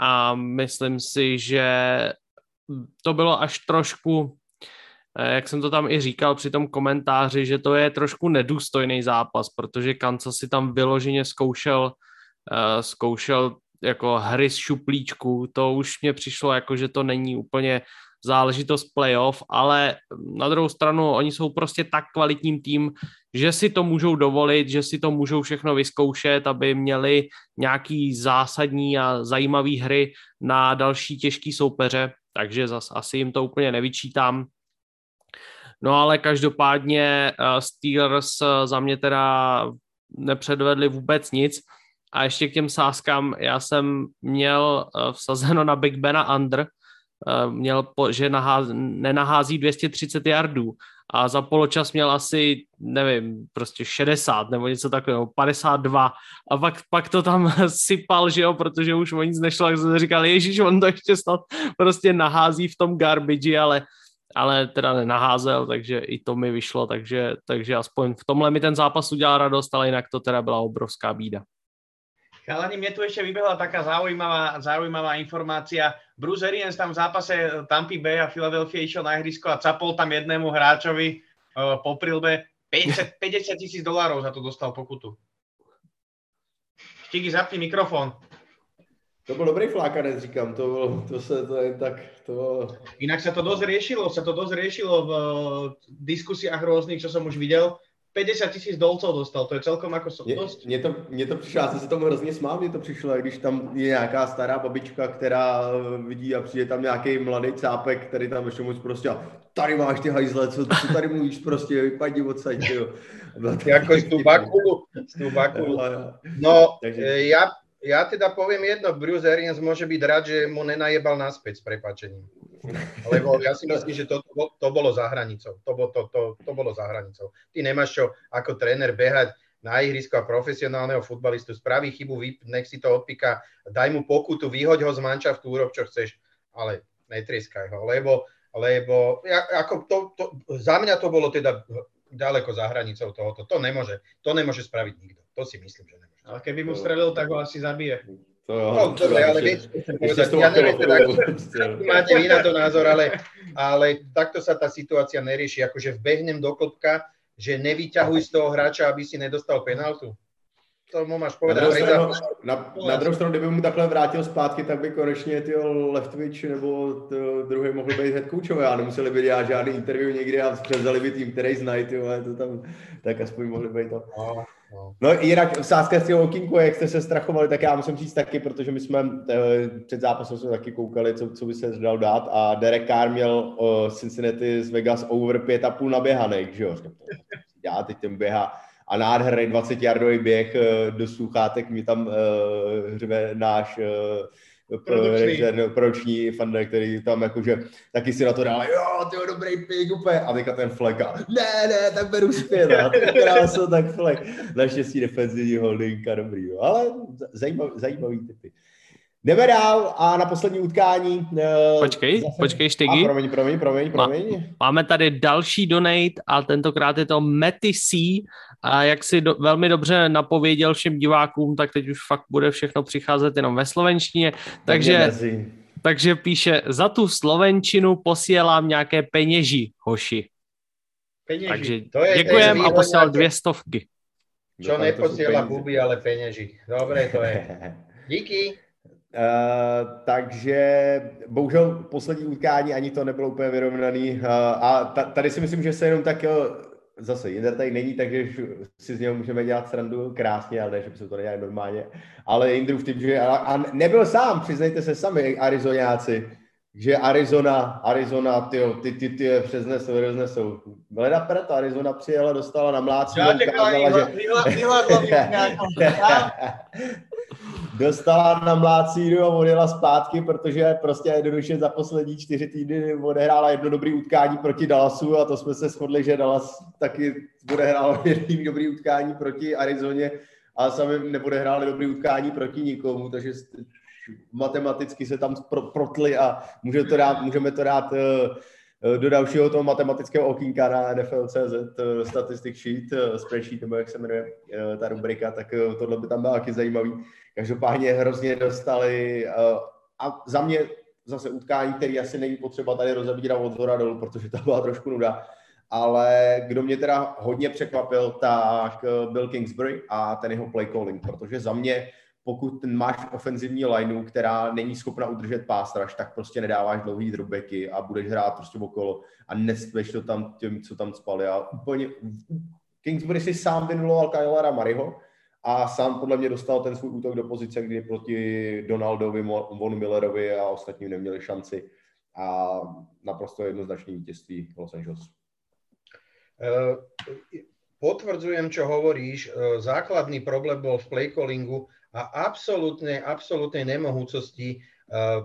A myslím si, že to bylo až trošku, eh, jak jsem to tam i říkal při tom komentáři, že to je trošku nedůstojný zápas, protože Kansas si tam vyloženě zkoušel, uh, zkoušel jako hry z šuplíčku, to už mě přišlo jako, že to není úplně záležitost playoff, ale na druhou stranu oni jsou prostě tak kvalitním tým, že si to můžou dovolit, že si to můžou všechno vyzkoušet, aby měli nějaký zásadní a zajímavý hry na další těžký soupeře takže zas asi jim to úplně nevyčítám. No ale každopádně uh, Steelers uh, za mě teda nepředvedli vůbec nic. A ještě k těm sáskám, já jsem měl uh, vsazeno na Big Bena under, měl, po, že naház, nenahází 230 yardů a za poločas měl asi, nevím, prostě 60 nebo něco takového, 52 a pak, pak to tam sypal, že jo, protože už o nic nešlo, tak jsem říkal, ježíš, on to ještě snad prostě nahází v tom garbage, ale, ale teda nenaházel, takže i to mi vyšlo, takže, takže aspoň v tomhle mi ten zápas udělal radost, ale jinak to teda byla obrovská bída. Chalani, mne tu ešte vybehla taká zaujímavá, zaujímavá informácia. Bruce Arians tam v zápase Tampa Bay a Philadelphia išiel na ihrisko a capol tam jednému hráčovi uh, po prilbe. 50, 50 tisíc dolárov za to dostal pokutu. Štiky, zapni mikrofon. To byl dobrý flákanec, říkám, to, bylo, to se to je tak, to... Inak sa to dosť riešilo, sa to dosť riešilo v uh, diskusiách rôznych, čo som už videl, 50 tisíc dolcov dostal, to je celkom jako mě, dost. Mně to, mně to přišlo, já jsem se tomu hrozně smál, mně to přišlo, když tam je nějaká stará babička, která eh, vidí a přijde tam nějaký mladý cápek, který tam ještě moc prostě a tady máš ty hajzle, co, co tady mluvíš prostě, vypadni odsaď, jo. Jako z tu bakulu, z tu bakulu. No, Takže... Eh, já, ja teda poviem jedno, Bruce Arians môže byť rád, že mu nenajebal naspäť s prepačením. Lebo ja si myslím, že to, to, bolo za hranicou. To, to, to, to bolo za hranicou. Ty nemáš čo ako tréner behať na ihrisko a profesionálneho futbalistu, spraví chybu, vyp, nech si to odpíka, daj mu pokutu, vyhoď ho z mančaftu, urob čo chceš, ale netrieskaj ho, lebo, lebo ja, ako to, to, za mňa to bolo teda ďaleko za hranicou tohoto. To nemôže, to nemôže spraviť nikto. To si myslím, že nemôže. Ale keby mu strelil, tak ho asi zabije. To no, dobre, ale viete, ja neviem, teda, máte vy na to názor, ale, ale takto sa tá situácia nerieši. Akože vbehnem do klopka, že nevyťahuj z toho hráča, aby si nedostal penaltu to mu máš povedat. Na druhou, stranu, na, na druhou stranu, kdyby mu takhle vrátil zpátky, tak by konečně ty Leftwich nebo druhý mohl být head coachové a nemuseli by dělat žádný interview někde a převzali by tým, který znají, ty to tam, tak aspoň mohli být to. No, jinak v sáskarského okinku, jak jste se strachovali, tak já musím říct taky, protože my jsme eh, před zápasem jsme taky koukali, co, co by se dal dát a Derek Carr měl uh, Cincinnati z Vegas over 5,5 naběhaných, že jo? Já teď ten běhá a nádherný 20-jardový běh do sluchátek mi tam uh, hřve náš uh, proční fanda, který tam jakože taky si na to dá, jo, ty dobrý pik úplně, a teďka ten flek a ne, ne, tak beru zpět, a krásu, tak flek. Naštěstí defenzivní holding a dobrý, jo. ale zajímavý, zajímavý typy. Jdeme dál a na poslední utkání. Eh, počkej, zase... počkej, Štygy. A promiň, promiň, promiň, promiň. Máme tady další donate a tentokrát je to Mety C. A jak si do, velmi dobře napověděl všem divákům, tak teď už fakt bude všechno přicházet jenom ve slovenštině. Takže, takže píše, za tu slovenčinu posílám nějaké peněži, hoši. Peněži. Takže to je, děkujem a posílal dvě stovky. Čo neposiela buby, ale peněži. Dobré to je. Díky. Uh, takže bohužel poslední utkání ani to nebylo úplně vyrovnaný uh, a ta, tady si myslím, že se jenom tak uh, zase Jinder tady není, takže si z něho můžeme dělat srandu krásně, ale ne, že by se to nedělali normálně. Ale Jindrův tým, že a, a nebyl sám, přiznejte se sami, Arizonáci, že Arizona, Arizona, tyjo, ty, ty, ty, ty přeznesou, roznesou. Leda Pret, Arizona přijela, dostala na mlácí. Já že... dostala na mlácínu a odjela zpátky, protože prostě jednoduše za poslední čtyři týdny odehrála jedno dobrý utkání proti Dallasu a to jsme se shodli, že Dallas taky odehrál jedný dobrý utkání proti Arizoně a sami neodehráli dobrý utkání proti nikomu, takže matematicky se tam protli a může to dát, můžeme to dát eh, do dalšího toho matematického okýnka na NFL.cz eh, statistic sheet, spreadsheet, nebo jak se jmenuje ta rubrika, tak tohle by tam bylo taky zajímavý. Každopádně hrozně dostali a za mě zase utkání, který asi není potřeba tady rozebírat od zhora dolů, protože to byla trošku nuda, ale kdo mě teda hodně překvapil, tak byl Kingsbury a ten jeho play calling, protože za mě pokud máš ofenzivní lineu, která není schopna udržet pástraž, tak prostě nedáváš dlouhý drobeky a budeš hrát prostě okolo a nestveš to tam těm, co tam spali. A úplně Kingsbury si sám vynuloval Kylera Mariho a sám podle mě dostal ten svůj útok do pozice, kdy proti Donaldovi, Von Millerovi a ostatním neměli šanci a naprosto jednoznačné vítězství Los Angeles. Uh, potvrdzujem, čo hovoríš. Uh, základný problém bol v playcallingu a absolútnej, absolútnej nemohúcosti uh,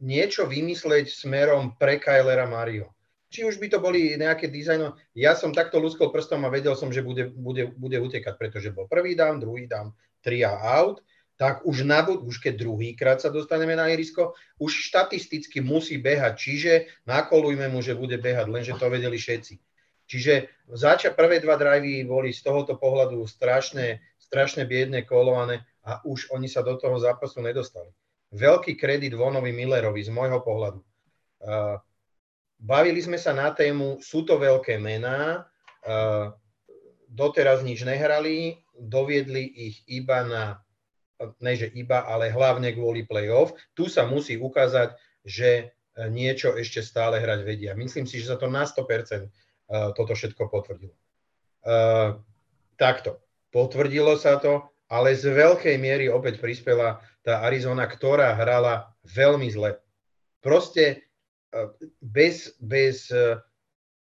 niečo vymysleť smerom pre Kylera Mario. Či už by to boli nejaké dizajno, ja som takto luskol prstom a vedel som, že bude, bude, bude utekať, pretože bol prvý down, druhý down, tri a out, tak už, na, už keď druhýkrát sa dostaneme na irisko, už štatisticky musí behať, čiže nakolujme mu, že bude behať, lenže to vedeli všetci. Čiže zača prvé dva drivey boli z tohoto pohľadu strašné, strašne biedne kolované a už oni sa do toho zápasu nedostali. Veľký kredit Vonovi Millerovi z môjho pohľadu. Bavili sme sa na tému, sú to veľké mená, doteraz nič nehrali, doviedli ich iba na, ne že iba, ale hlavne kvôli playoff. Tu sa musí ukázať, že niečo ešte stále hrať vedia. Myslím si, že sa to na 100% toto všetko potvrdilo. Takto. Potvrdilo sa to, ale z veľkej miery opäť prispela tá Arizona, ktorá hrala veľmi zle. Proste e, bez, bez e,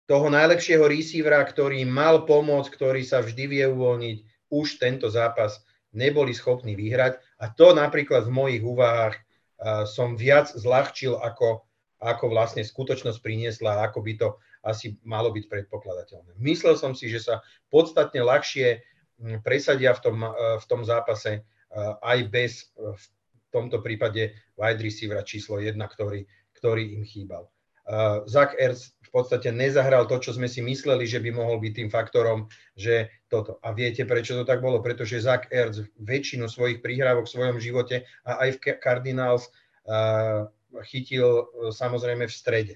toho najlepšieho receivera, ktorý mal pomôcť, ktorý sa vždy vie uvoľniť, už tento zápas neboli schopní vyhrať. A to napríklad v mojich úvahách e, som viac zľahčil, ako, ako vlastne skutočnosť priniesla, ako by to asi malo byť predpokladateľné. Myslel som si, že sa podstatne ľahšie presadia v tom, v tom zápase aj bez v tomto prípade wide receivera číslo 1, ktorý, ktorý im chýbal. Zach Ertz v podstate nezahral to, čo sme si mysleli, že by mohol byť tým faktorom, že toto. A viete, prečo to tak bolo? Pretože Zach Ertz väčšinu svojich príhrávok v svojom živote a aj v Cardinals chytil samozrejme v strede.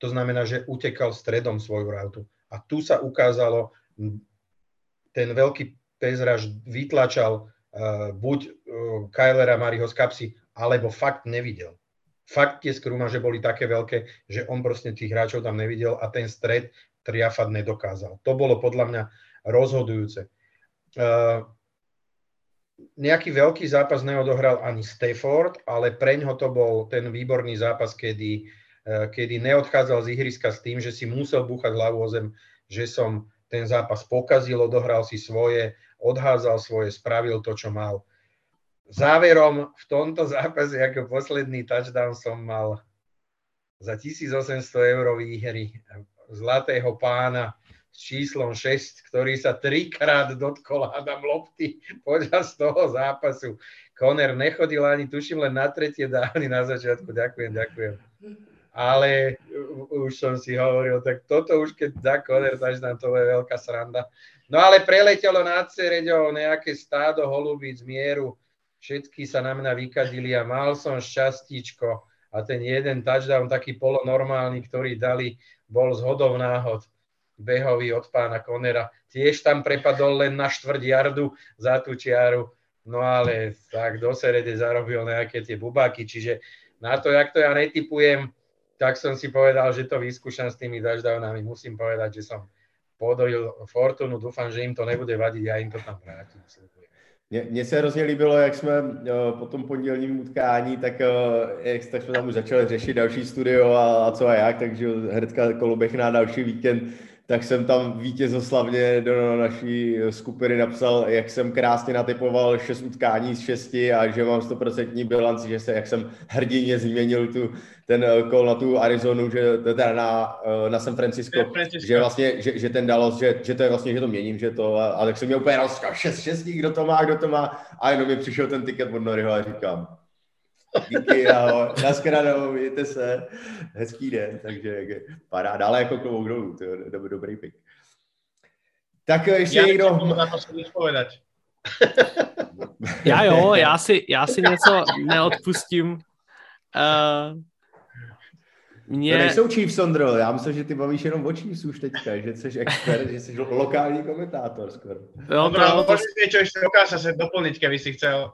To znamená, že utekal stredom svoju rautu. A tu sa ukázalo, ten veľký pezraž vytlačal uh, buď uh, Kylera Mariho z kapsy, alebo fakt nevidel. Fakt tie skrumaže boli také veľké, že on proste tých hráčov tam nevidel a ten stred triafať nedokázal. To bolo podľa mňa rozhodujúce. Uh, nejaký veľký zápas neodohral ani Stafford, ale preňho to bol ten výborný zápas, kedy, kedy neodchádzal z ihriska s tým, že si musel búchať hlavu o zem, že som ten zápas pokazil, odohral si svoje, odházal svoje, spravil to, čo mal. Záverom v tomto zápase ako posledný touchdown som mal za 1800 eur výhry zlatého pána s číslom 6, ktorý sa trikrát dotkol Adam lopty počas toho zápasu. Koner nechodil ani, tuším, len na tretie dány na začiatku. Ďakujem, ďakujem. Ale už som si hovoril, tak toto už keď dá Koner touchdown, to je veľká sranda. No ale preletelo nad Cereďou nejaké stádo holubíc mieru. Všetky sa na mňa vykadili a mal som šťastíčko a ten jeden touchdown taký polonormálny, ktorý dali, bol z hodov náhod. Behový od pána Konera. Tiež tam prepadol len na štvrť jardu za tú čiaru, no ale tak do Serede zarobil nejaké tie bubáky, čiže na to, jak to ja netypujem, tak som si povedal, že to vyskúšam s tými touchdownami. Musím povedať, že som podojil Fortunu, dúfam, že im to nebude vadiť, ja im to tam vrátim. Mně se hrozně líbilo, jak jsme uh, po tom pondělním utkání, tak, uh, jak, tak jsme tam už začali řešit další studio a, a co a jak, takže hnedka Kolobech na další víkend tak jsem tam vítězoslavně do naší skupiny napsal, jak jsem krásně natypoval šest utkání z šesti a že mám 100% bilanci, že se, jak jsem hrdině změnil tu, ten kol na tu Arizonu, že teda na, na San Francisco, Francisco. že vlastně, že, že ten Dallas, že, že to je vlastně, že to měním, že to, a, a tak jsem měl úplně rozkaz, šest šestí, kdo to má, kdo to má, a jenom mi přišel ten tiket od Noriho a říkám, Díky, ahoj. Naschledanou, mějte se. Hezký den, takže paráda. Ale jako klobouk dolů, to je dobrý, dobrý pik. Tak ještě já někdo... Na to já jo, já si, já si něco neodpustím. Uh, mě... To nejsou Chiefs, Sondro. Já myslím, že ty bavíš jenom o Chiefs už teďka, že jsi expert, že jsi lokální komentátor skoro. Jo, to, to... Môžeš niečo ešte dokáža sa doplniť, keby si chcel.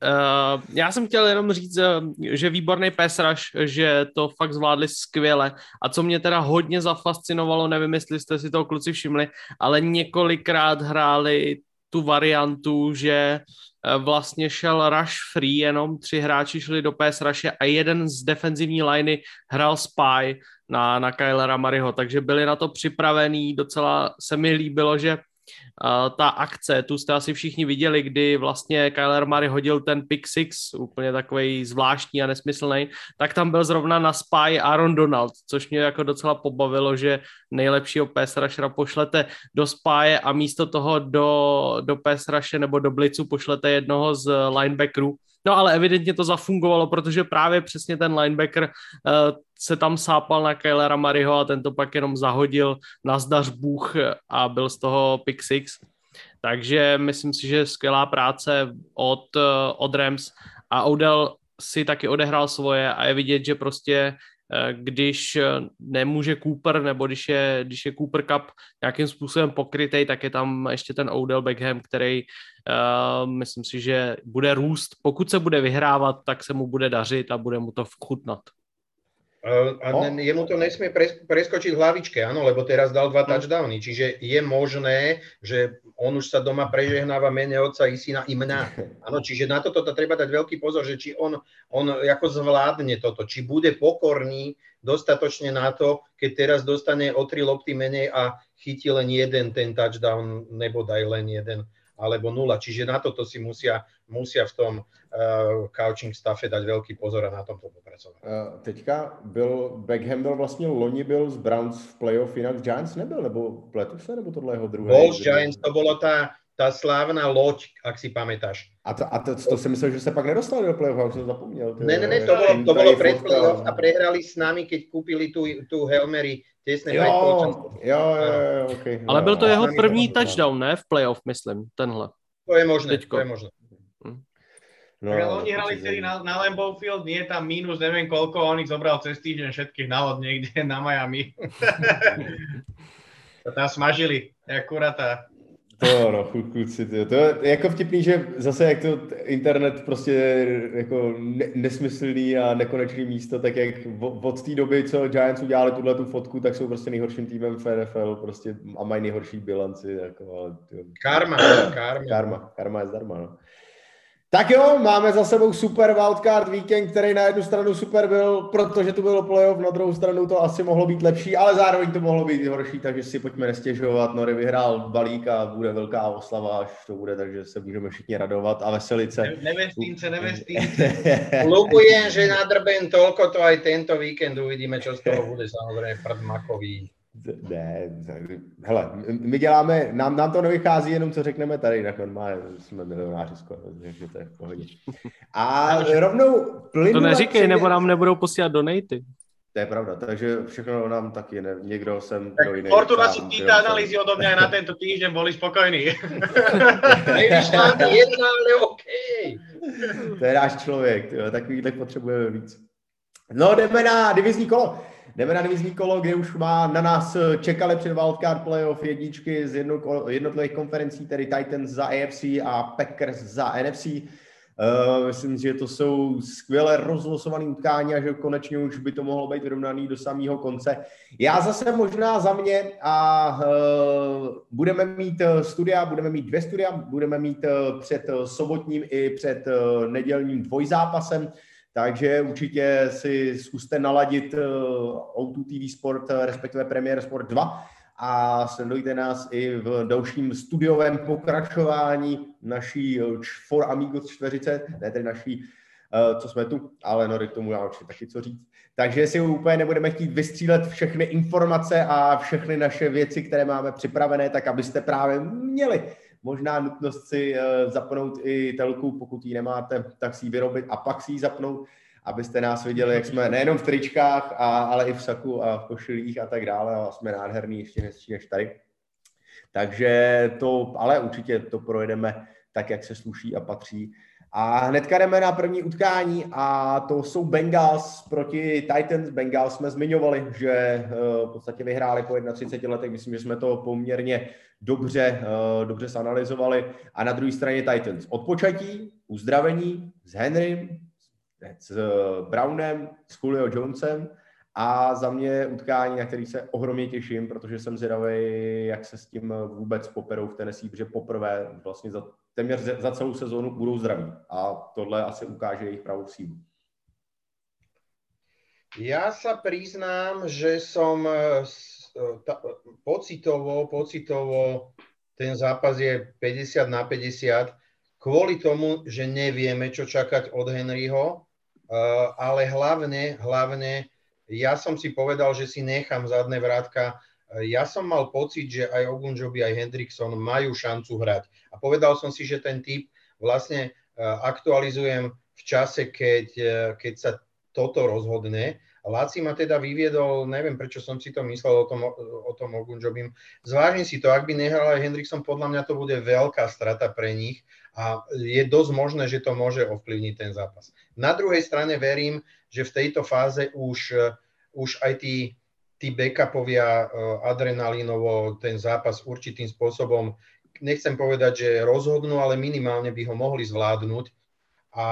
Uh, já jsem chtěl jenom říct, že výborný pesraž, že to fakt zvládli skvěle. A co mě teda hodně zafascinovalo, nevím, jestli jste si to kluci všimli, ale několikrát hráli tu variantu, že Eh, vlastně šel rush free, jenom tři hráči šli do PS rushe a jeden z defenzivní liney hrál spy na, na Kylera Mariho, takže byli na to připravení, docela se mi líbilo, že ta akce, tu jste asi všichni viděli, kdy vlastně Kyler Murray hodil ten pick six, úplně takový zvláštní a nesmyslný, tak tam byl zrovna na spy Aaron Donald, což mě jako docela pobavilo, že nejlepšího pass pošlete do spy a místo toho do, do pass nebo do blicu pošlete jednoho z linebackerů, No ale evidentně to zafungovalo, protože právě přesně ten linebacker uh, se tam sápal na Kylera Mariho a tento pak jenom zahodil na zdař Bůh a byl z toho pick six. Takže myslím si, že skvělá práce od, uh, od Rams a Odell si taky odehrál svoje a je vidět, že prostě Eh, když eh, nemůže Cooper, nebo když je, když je Cooper Cup nějakým způsobem pokrytej, tak je tam ještě ten Odell Beckham, který uh, myslím si, že bude růst. Pokud se bude vyhrávat, tak se mu bude dařit a bude mu to vchutnat. A no. jemu to nesmie preskočiť v hlavičke, áno, lebo teraz dal dva no. touchdowny, čiže je možné, že on už sa doma prežehnáva mene otca i syna i mňa. Áno, čiže na toto to treba dať veľký pozor, že či on, on ako zvládne toto, či bude pokorný dostatočne na to, keď teraz dostane o tri lopty menej a chytí len jeden ten touchdown, nebo daj len jeden alebo nula. Čiže na toto si musia, musia v tom uh, coaching staffe dať veľký pozor a na tomto popracovať. Uh, teďka byl, Beckham byl vlastně loni byl z Browns v playoff, jinak Giants nebyl, nebo pletu se, nebo tohle jeho druhé? Bol Giants, to bolo tá, tá slávna loď, ak si pamätáš. A to, a to, to si myslel, že sa pak nedostali do play-off, už som zapomněl. Ne, ne, ne, to bolo, to bolo pred play-off a prehrali s nami, keď kúpili tú, tú Helmery těsně jo, jo, jo, jo, okay. Ale byl to jeho první touchdown, ne? V playoff, myslím, tenhle. To je možné, Teďko. to je možné. No, ale oni hrali vtedy na, na Lambeau Field, nie tam mínus, neviem koľko, on ich zobral cez týždeň všetkých na lod niekde na Miami. to tam smažili, akurát to no, kluci, to, to je jako vtipný, že zase jak to internet prostě jako ne, nesmyslný a nekonečný místo, tak jak od té doby, co Giants udělali tuhle tu fotku, tak jsou prostě nejhorším týmem v NFL prostě a mají nejhorší bilanci. Jako, karma, karma. Karma, karma je zdarma, no. Tak jo, máme za sebou super wildcard víkend, který na jednu stranu super byl, protože tu bylo playoff, na druhou stranu to asi mohlo být lepší, ale zároveň to mohlo být horší, takže si pojďme nestěžovat. Nory vyhrál balík a bude velká oslava, až to bude, takže se můžeme všichni radovat a veselit se. Nevestínce, nevestínce. Lubujem, že nadrbem toľko to aj tento víkend uvidíme, čo z toho bude samozrejme prd makový. Ne, hele, my děláme, nám, nám to nevychází jenom, co řekneme tady, jinak normálně jsme milionáři skoro, takže to je v pohodě. A rovnou plynule... To neříkej, nebo nám nebudou posílat donaty. To je pravda, takže všechno nám taky, ne, někdo sem, kdo jiný. Fortuna si títa analýzy odo mňa na tento týždeň boli spokojní. jedna, ale OK. To je náš člověk, takovýhle potřebujeme víc. No, jdeme na divizní kolo. Jdeme na divizní kolo, kde už má na nás čekali před wildcard playoff jedničky z jednotlivých konferencí, tedy Titans za AFC a Packers za NFC. Uh, myslím, že to jsou skvěle rozlosované utkání a že konečně už by to mohlo být vyrovnaný do samého konce. Já zase možná za mě a uh, budeme mít studia, budeme mít dvě studia, budeme mít uh, před sobotním i před nedělním dvojzápasem. Takže určitě si zkuste naladit eh, O2 TV Sport, eh, respektive Premier Sport 2 a sledujte nás i v dalším studiovém pokračování naší For Amigos 40, ne tedy naší, co jsme tu, ale no, k tomu já určitě taky co říct. Takže si úplně nebudeme chtít vystřílet všechny informace a všechny naše věci, které máme připravené, tak abyste právě měli možná nutnost si uh, zapnout i telku, pokud ji nemáte, tak si ji vyrobit a pak si ji zapnout, abyste nás viděli, jak jsme nejenom v tričkách, a, ale i v saku a v košilích a tak dále a jsme nádherný ještě hezčí než tady. Takže to, ale určitě to projedeme tak, jak se sluší a patří. A hnedka jdeme na první utkání a to jsou Bengals proti Titans. Bengals jsme zmiňovali, že uh, v podstatě vyhráli po 31 letech. Myslím, že jsme to poměrně dobře, uh, dobře zanalizovali. A na druhé straně Titans. Odpočatí, uzdravení s Henrym, s Brownem, s Julio Jonesem a za mě utkání, na který se ohromně těším, protože jsem zvědavý, jak se s tím vůbec poperou v Tennessee, protože poprvé vlastně za, téměř za celou sezónu budou zdraví a tohle asi ukáže jejich pravou sílu. Ja sa priznám, že som eh, ta, pocitovo, pocitovo ten zápas je 50 na 50 kvôli tomu, že nevieme, čo čakať od Henryho, eh, ale hlavne, hlavne ja som si povedal, že si nechám zadné vrátka. Ja som mal pocit, že aj Ogunjobi, aj Hendrickson majú šancu hrať. A povedal som si, že ten typ vlastne e, aktualizujem v čase, keď, e, keď sa toto rozhodne. Láci ma teda vyviedol, neviem prečo som si to myslel o tom, o tom Ogunjobim. Zvážim si to, ak by nehral aj Hendrickson, podľa mňa to bude veľká strata pre nich a je dosť možné, že to môže ovplyvniť ten zápas. Na druhej strane verím, že v tejto fáze už, eh, už aj tí, tí backupovia eh, adrenalínovo ten zápas určitým spôsobom, nechcem povedať, že rozhodnú, ale minimálne by ho mohli zvládnuť a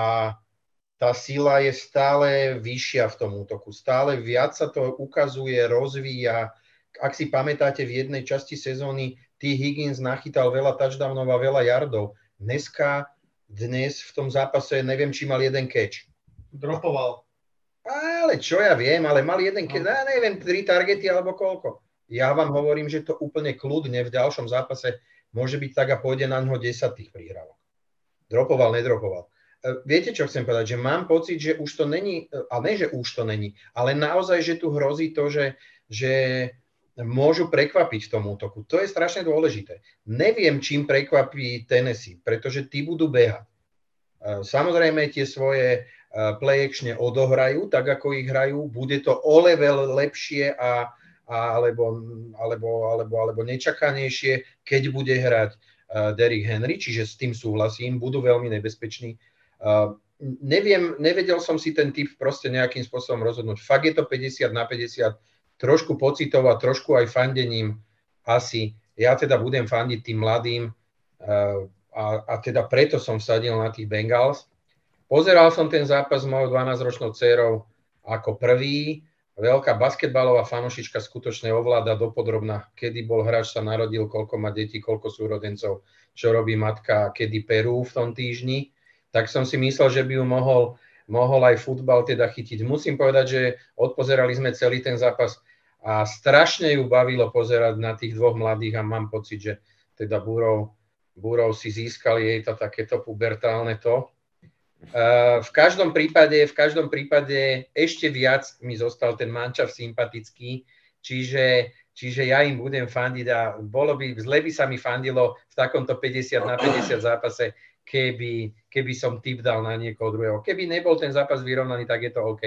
tá sila je stále vyššia v tom útoku. Stále viac sa to ukazuje, rozvíja. Ak si pamätáte, v jednej časti sezóny T. Higgins nachytal veľa touchdownov a veľa yardov. Dneska, dnes v tom zápase neviem, či mal jeden catch. Dropoval. Ale čo ja viem, ale mal jeden, no. ja neviem, tri targety alebo koľko. Ja vám hovorím, že to úplne kľudne v ďalšom zápase môže byť tak a pôjde na ňo 10 tých príhrávok. Dropoval, nedropoval. E, viete, čo chcem povedať? Že mám pocit, že už to není, a ne, že už to není, ale naozaj, že tu hrozí to, že, že môžu prekvapiť v tom útoku. To je strašne dôležité. Neviem, čím prekvapí Tennessee, pretože tí budú behať. E, samozrejme, tie svoje play actione odohrajú, tak ako ich hrajú, bude to o level lepšie a, a alebo, alebo, alebo, alebo nečakanejšie, keď bude hrať uh, Derrick Henry, čiže s tým súhlasím, budú veľmi nebezpeční. Uh, neviem, nevedel som si ten typ proste nejakým spôsobom rozhodnúť. Fakt je to 50 na 50, trošku pocitov a trošku aj fandením asi. Ja teda budem fandiť tým mladým a, a teda preto som vsadil na tých Bengals. Pozeral som ten zápas s mojou 12-ročnou dcerou ako prvý. Veľká basketbalová fanošička skutočne ovláda dopodrobna, kedy bol hráč, sa narodil, koľko má detí, koľko súrodencov, čo robí matka, kedy perú v tom týždni. tak som si myslel, že by ju mohol, mohol aj futbal teda chytiť. Musím povedať, že odpozerali sme celý ten zápas a strašne ju bavilo pozerať na tých dvoch mladých a mám pocit, že teda Burov, Burov si získali jej to takéto pubertálne to. V každom prípade, v každom prípade ešte viac mi zostal ten mančav sympatický, čiže, čiže ja im budem fandiť a bolo by, zle by sa mi fandilo v takomto 50 na 50 zápase, keby, keby som typ dal na niekoho druhého. Keby nebol ten zápas vyrovnaný, tak je to OK.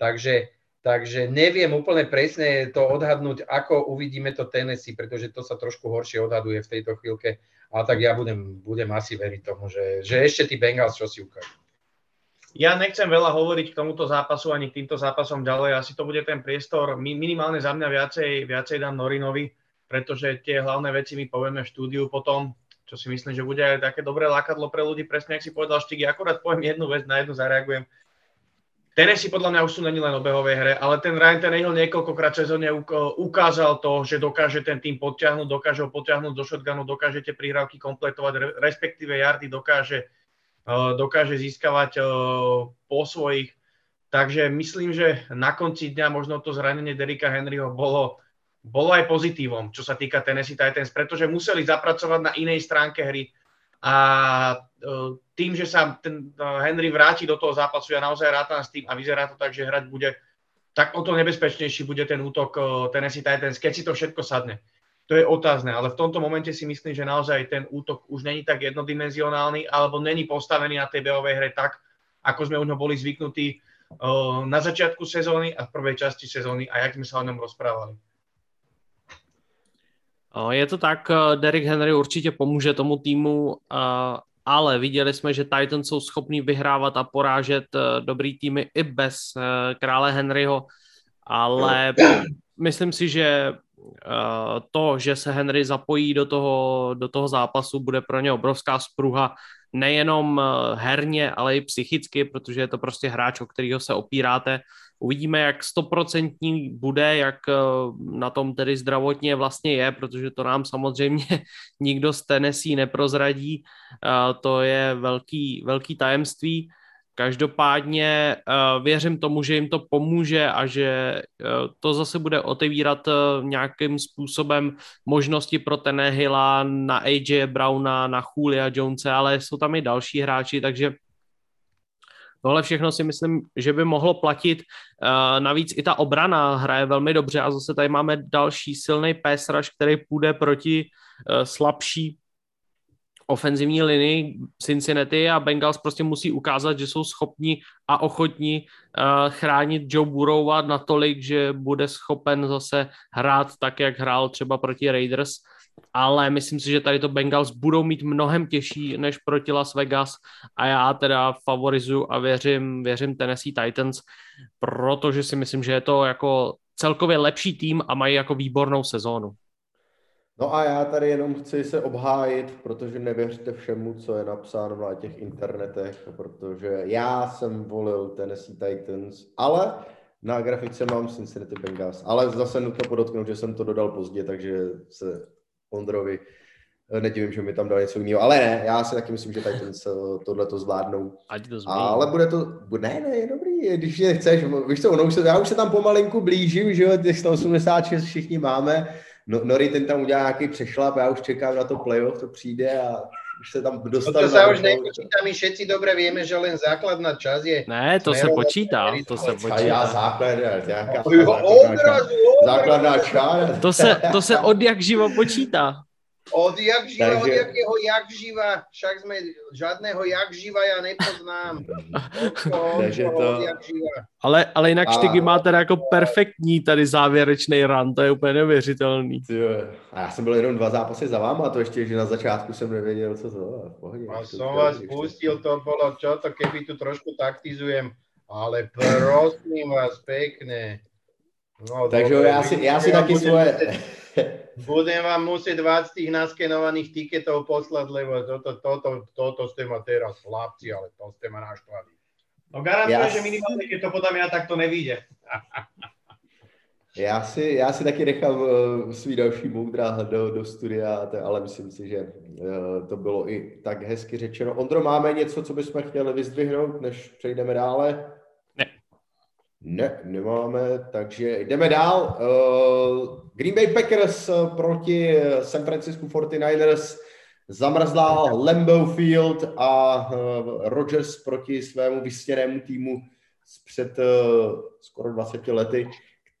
Takže, takže neviem úplne presne to odhadnúť, ako uvidíme to Tennessee, pretože to sa trošku horšie odhaduje v tejto chvíľke. Ale tak ja budem, budem asi veriť tomu, že, že ešte tí Bengals čo si ukážu. Ja nechcem veľa hovoriť k tomuto zápasu ani k týmto zápasom ďalej. Asi to bude ten priestor, minimálne za mňa viacej, viacej dám Norinovi, pretože tie hlavné veci my povieme v štúdiu potom, čo si myslím, že bude aj také dobré lákadlo pre ľudí. Presne, ak si povedal Štigy, akorát poviem jednu vec, na jednu zareagujem. Tennessee podľa mňa už sú není len o behovej hre, ale ten Ryan Tannehill niekoľkokrát sezóne ukázal to, že dokáže ten tým podťahnuť, dokáže ho podťahnuť do shotgunu, dokážete prihrávky kompletovať, respektíve Jardy dokáže dokáže získavať po svojich. Takže myslím, že na konci dňa možno to zranenie Derika Henryho bolo, bolo aj pozitívom, čo sa týka Tennessee Titans, pretože museli zapracovať na inej stránke hry. A tým, že sa ten Henry vráti do toho zápasu, ja naozaj rátam s tým a vyzerá to tak, že hrať bude, tak o to nebezpečnejší bude ten útok Tennessee Titans, keď si to všetko sadne to je otázne, ale v tomto momente si myslím, že naozaj ten útok už není tak jednodimenzionálny alebo není postavený na tej behovej hre tak, ako sme už boli zvyknutí na začiatku sezóny a v prvej časti sezóny a jak sme sa o ňom rozprávali. Je to tak, Derek Henry určitě pomůže tomu týmu, ale viděli jsme, že Titans jsou schopní vyhrávat a porážet dobrý týmy i bez krále Henryho, ale myslím si, že Eh, to, že se Henry zapojí do toho, do toho zápasu, bude pro ně obrovská spruha nejenom eh, herně, ale i psychicky, protože je to prostě hráč, o kterého se opíráte. Uvidíme, jak stoprocentní bude, jak eh, na tom tedy zdravotně vlastně je, protože to nám samozřejmě nikdo z Tennessee neprozradí. To je velký, velký tajemství. Každopádně uh, věřím tomu, že jim to pomůže a že uh, to zase bude otevírat uh, nějakým způsobem možnosti pro Tenehilla, na AJ Browna, na Julia Jonese, ale jsou tam i další hráči, takže Tohle všechno si myslím, že by mohlo platit. Navíc i ta obrana hraje velmi dobře a zase tady máme další silný pass který půjde proti slabší ofenzivní linii Cincinnati a Bengals prostě musí ukázat, že jsou schopni a ochotní uh, chránit Joe Burrowa natolik, že bude schopen zase hrát tak, jak hrál třeba proti Raiders, ale myslím si, že tady to Bengals budou mít mnohem těžší než proti Las Vegas a já teda favorizuju a věřím, věřím Tennessee Titans, protože si myslím, že je to jako celkově lepší tým a mají jako výbornou sezónu. No a já tady jenom chci se obhájit, protože nevěřte všemu, co je napsáno na těch internetech, protože já jsem volil Tennessee Titans, ale na grafice mám Cincinnati Bengals. Ale zase nutno podotknout, že jsem to dodal pozdě, takže se Ondrovi eh, nedivím, že mi tam dal něco jiného. Ale ne, já si taky myslím, že Titans eh, tohle to zvládnou. Ať to změní. Ale bude to, ne, ne, je dobrý, když je chceš, víš co, ono už se, já už se tam pomalinku blížím, že jo, těch 186 všichni máme, no, Nori ten tam udělá nějaký přešlap, já už čekám na to playoff, to přijde a už se tam dostane. No to sa už nepočíta, my všetci dobre vieme, že len základná čas je... Ne, to se počítá, to se počítá. Já základná, nějaká základná čára. To se, to se od jak živo počítá. Od jak živa, Takže... od jakého jak živa, však sme žádného jak živa ja nepoznám. Takže to... Ale, ale jinak a... Štygy má teda jako perfektní tady závěrečný run, to je úplně neuvěřitelný. A já jsem byl jenom dva zápasy za váma, a to ještě, že na začátku jsem nevěděl, co to. A som vás pustil, to bolo čo to, keby tu trošku taktizujem. Ale prosím vás pekne. No, Takže dobre, já si, já si taky svoje... Budem vám musieť 20 tých naskenovaných tiketov poslať, lebo toto, toto, toto ste ma teraz chlapci, ale to ste ma naštvali. No garantujem, ja... že minimálne, keď to podám ja, tak to nevíde. Já si, já si taky nechám uh, svý další moudra do, do studia, ale myslím si, že uh, to bylo i tak hezky řečeno. Ondro, máme něco, co bychom chtěli vyzdvihnout, než přejdeme dále? Ne. Ne, nemáme, takže jdeme dál. Uh, Green Bay Packers proti San Francisco 49ers zamrzlá Lambeau Field a Rodgers proti svému vystěnému týmu před skoro 20 lety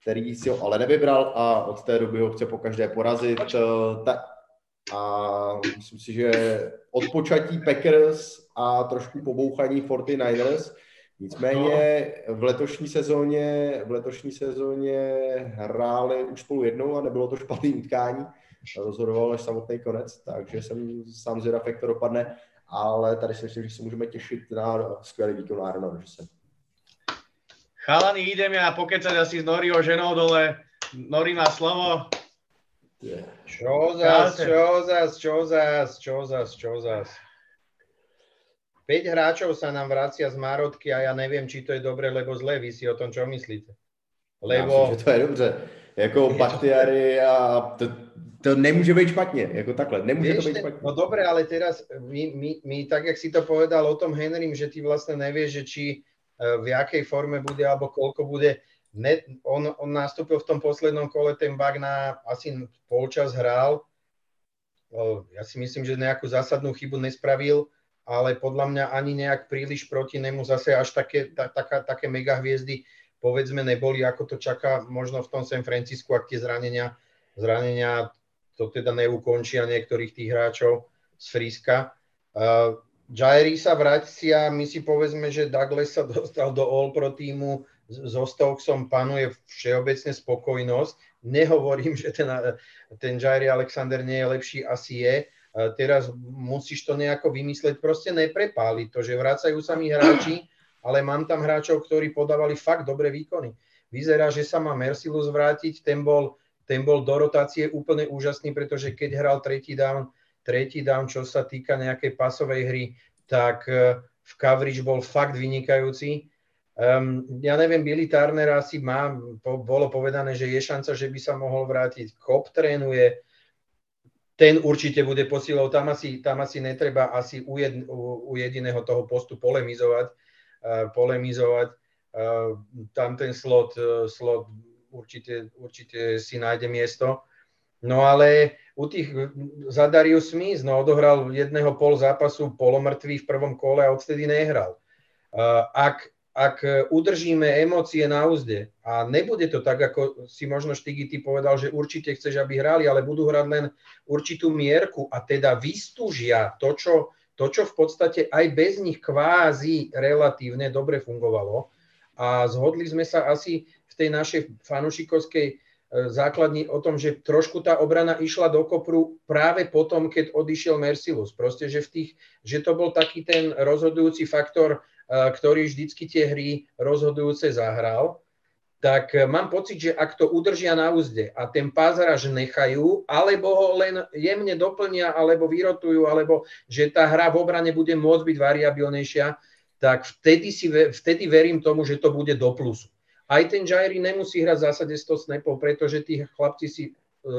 který si ho ale nevybral a od té doby ho chce po každé porazit. Eh, a myslím si, že odpočatí Packers a trošku pobouchaní 49ers. Nicméně v letošní sezóně, v letošní sezóně hráli už spolu jednou a nebylo to špatný utkání. Rozhodoval až samotný konec, takže jsem sám zvědav, jak to dopadne, ale tady si myslím, že se můžeme těšit na skvělý výkon Aaron se. Chalani, ideme a pokecať asi s Noriho ženou dole. Nori má slovo. Čo zas, čo zas, čo zas, čo zas, čo zas. 5 hráčov sa nám vracia z Márodky a ja neviem, či to je dobre, lebo zle. Vy si o tom čo myslíte? Lebo... Já myslím, že to je dobře. Jako Bakhtiary a to, to nemůže být špatně, jako takhle, nemůže Vieš, to být špatně. No dobre, ale teraz my, my, my, tak jak si to povedal o tom Henrym, že ty vlastne nevieš, že či v jakej forme bude alebo koľko bude. Ne, on, on nastúpil v tom poslednom kole, ten bug na asi polčas hral. Ja si myslím, že nejakú zásadnú chybu nespravil, ale podľa mňa ani nejak príliš proti nemu zase až také, ta, taká, také mega hviezdy povedzme neboli, ako to čaká možno v tom San Francisku, ak tie zranenia, zranenia to teda neukončia niektorých tých hráčov z Friska. Uh, Jairi sa vracia, my si povedzme, že Douglas sa dostal do All-Pro týmu, so Stokesom panuje všeobecne spokojnosť. Nehovorím, že ten, ten Jairi Alexander nie je lepší, asi je. Teraz musíš to nejako vymysleť, proste neprepáliť to, že vracajú sa mi hráči, ale mám tam hráčov, ktorí podávali fakt dobré výkony. Vyzerá, že sa má Mercilus vrátiť, ten bol, ten bol do rotácie úplne úžasný, pretože keď hral tretí down, tretí down, čo sa týka nejakej pasovej hry, tak e, v coverage bol fakt vynikajúci. Um, ja neviem, Billy Turner asi má, po, bolo povedané, že je šanca, že by sa mohol vrátiť. Kop trénuje, ten určite bude posilou, tam asi, tam asi netreba asi u, jed, u, u jediného toho postu polemizovať. Uh, polemizovať. Uh, tam ten slot, uh, slot určite, určite si nájde miesto. No ale u tých za Darius Smith no, odohral jedného pol zápasu polomrtvý v prvom kole a odtedy nehral. Ak, ak udržíme emócie na úzde a nebude to tak, ako si možno Štigy ty povedal, že určite chceš, aby hrali, ale budú hrať len určitú mierku a teda vystúžia to, čo, to, čo v podstate aj bez nich kvázi relatívne dobre fungovalo. A zhodli sme sa asi v tej našej fanušikovskej E, základní o tom, že trošku tá obrana išla do kopru práve potom, keď odišiel Mercilus. Proste, že, v tých, že to bol taký ten rozhodujúci faktor, e, ktorý vždycky tie hry rozhodujúce zahral. Tak e, mám pocit, že ak to udržia na úzde a ten pázraž nechajú, alebo ho len jemne doplnia, alebo vyrotujú, alebo že tá hra v obrane bude môcť byť variabilnejšia, tak vtedy, si, vtedy verím tomu, že to bude do plusu. Aj ten Jairi nemusí hrať v zásade 100 snapov, pretože tí chlapci si e,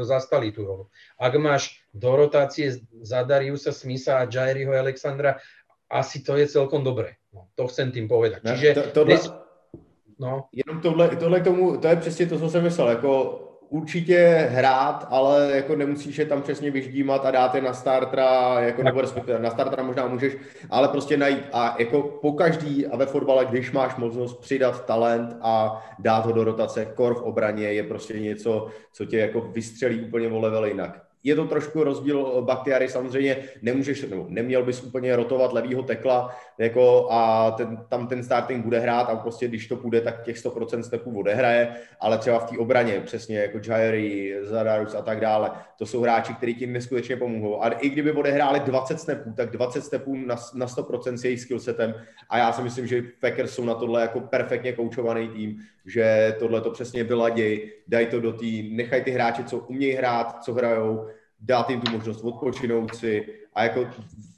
zastali tú rolu. Ak máš do rotácie za Dariusa Smitha a Jairiho Alexandra, asi to je celkom dobré. No, to chcem tým povedať. Čiže to, tohle, dnes, no. Jenom tohle, tohle k tomu, to je přesně to, co jsem myslel, jako určitě hrát, ale jako nemusíš je tam přesně vyždímat a dát je na startra, jako nebo respektive na startra možná můžeš, ale prostě najít. A jako po každý a ve fotbale, když máš možnost přidat talent a dát ho do rotace, kor v obraně je prostě něco, co tě jako vystřelí úplně o level jinak je to trošku rozdíl Bakhtiary, samozřejmě nemůžeš, nebo neměl bys úplně rotovat levýho tekla jako a ten, tam ten starting bude hrát a prostě když to půjde, tak těch 100% stepů odehraje, ale třeba v té obraně, přesně jako Jairi, Zadarus a tak dále, to jsou hráči, kteří ti neskutečně pomohou. A i kdyby odehráli 20 stepů, tak 20 stepů na, na 100% s jejich skillsetem a já si myslím, že Packers jsou na tohle jako perfektně koučovaný tým, že tohle to přesně vyladěj, daj to do tý, nechaj ty hráče, co umějí hrát, co hrajou, dát jim tu možnost odpočinout si a jako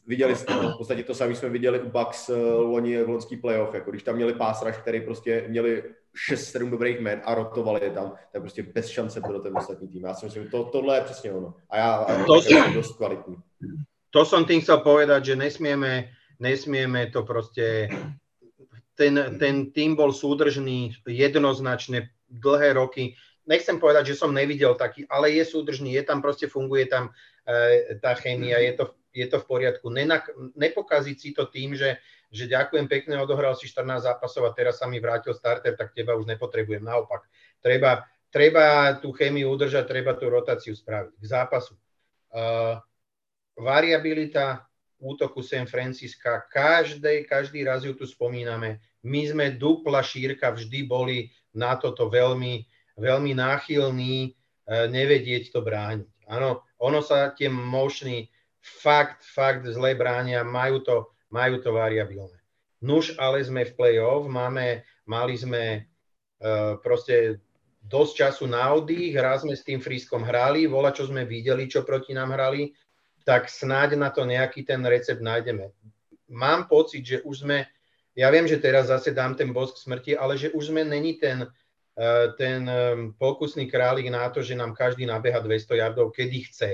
viděli jste, v podstatě to samé jsme viděli u Bucks uh, loni v loňský playoff, jako když tam měli pásraž, který prostě měli 6-7 dobrých men a rotovali je tam, tak prostě bez šance pro ten ostatní tým. Já si myslím, že to, tohle je přesně ono. A já a to je dost kvalitní. To som tým chcel povedať, že nesmieme, nesmieme to proste... Ten, ten tým bol súdržný jednoznačne dlhé roky. Nechcem povedať, že som nevidel taký, ale je súdržný, je tam proste, funguje tam e, tá chémia, je to, je to v poriadku. Nenak, nepokaziť si to tým, že že ďakujem pekne, odohral si 14 zápasov a teraz sa mi vrátil starter, tak teba už nepotrebujem. Naopak, treba, treba tú chemiu udržať, treba tú rotáciu spraviť k zápasu. Uh, variabilita útoku San Francisca, každý, každý raz ju tu spomíname. My sme dupla šírka vždy boli na toto veľmi, veľmi náchylní, uh, nevedieť to brániť. Áno, ono sa tie mošny fakt, fakt zle bránia, majú to, majú to variabilné. Nuž, ale sme v play-off, máme, mali sme uh, proste dosť času na oddych, raz sme s tým Friskom hrali, vola, čo sme videli, čo proti nám hrali, tak snáď na to nejaký ten recept nájdeme. Mám pocit, že už sme, ja viem, že teraz zase dám ten bosk smrti, ale že už sme není ten, ten um, pokusný králik na to, že nám každý nabeha 200 jardov, kedy chce.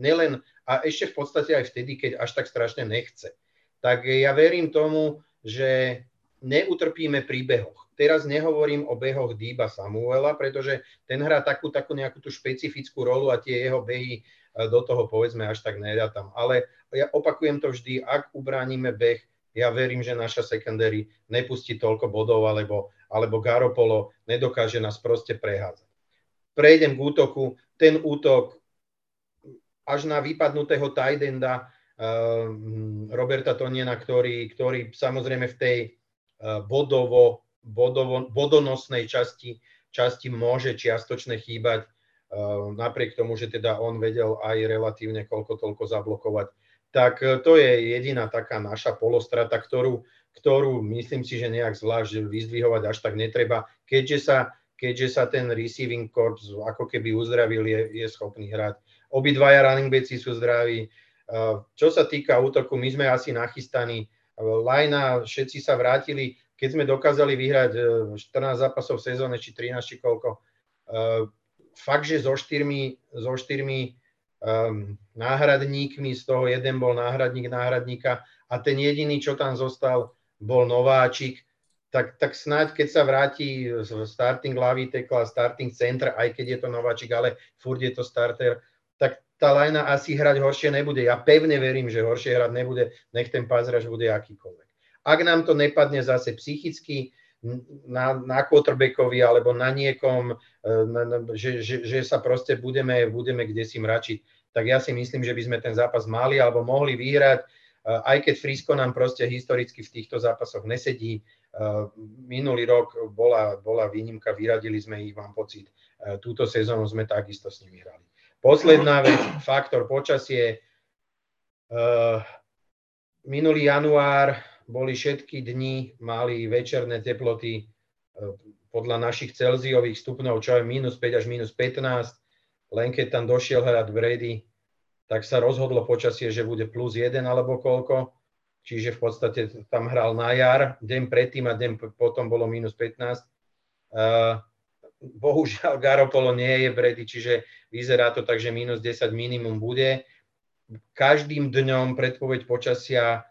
Nelen, a ešte v podstate aj vtedy, keď až tak strašne nechce tak ja verím tomu, že neutrpíme pri behoch. Teraz nehovorím o behoch Dýba Samuela, pretože ten hrá takú, takú nejakú tú špecifickú rolu a tie jeho behy e, do toho povedzme až tak tam. Ale ja opakujem to vždy, ak ubránime beh, ja verím, že naša secondary nepustí toľko bodov, alebo, alebo Garopolo nedokáže nás proste prehádzať. Prejdem k útoku. Ten útok až na vypadnutého Tajdenda Ehm, Roberta Toniena, ktorý, ktorý samozrejme v tej eh, bodovo, bodovo, bodonosnej časti, časti môže čiastočne chýbať, ehm, napriek tomu, že teda on vedel aj relatívne koľko toľko zablokovať. Tak eh, to je jediná taká naša polostrata, ktorú, ktorú myslím si, že nejak zvlášť vyzdvihovať až tak netreba, keďže sa, keďže sa ten receiving corps ako keby uzdravil, je, je schopný hrať. Obidvaja running backi sú zdraví, čo sa týka útoku, my sme asi nachystaní. Lajna, všetci sa vrátili, keď sme dokázali vyhrať 14 e, zápasov v sezóne, či 13, či koľko. E, fakt, že so štyrmi, so štyrmi um, náhradníkmi, z toho jeden bol náhradník náhradníka a ten jediný, čo tam zostal, bol nováčik, tak, tak snáď, keď sa vráti starting lavý tekla, starting center, aj keď je to nováčik, ale furt je to starter, tak tá lajna asi hrať horšie nebude. Ja pevne verím, že horšie hrať nebude, nech ten pázraž bude akýkoľvek. Ak nám to nepadne zase psychicky, na, na quarterbackovi alebo na niekom, e, na, na, že, že, že sa proste budeme, budeme kde si mračiť, tak ja si myslím, že by sme ten zápas mali alebo mohli vyhrať, aj keď Frisko nám proste historicky v týchto zápasoch nesedí. E, minulý rok bola, bola výnimka, vyradili sme ich, mám pocit. Túto sezónu sme takisto s nimi hrali. Posledná vec, faktor počasie. Minulý január boli všetky dni, mali večerné teploty podľa našich celziových stupňov, čo je minus 5 až minus 15. Len keď tam došiel hrať Brady, tak sa rozhodlo počasie, že bude plus 1 alebo koľko. Čiže v podstate tam hral na jar, deň predtým a deň potom bolo minus 15. Uh, bohužiaľ Garopolo nie je v ready, čiže vyzerá to tak, že minus 10 minimum bude. Každým dňom predpoveď počasia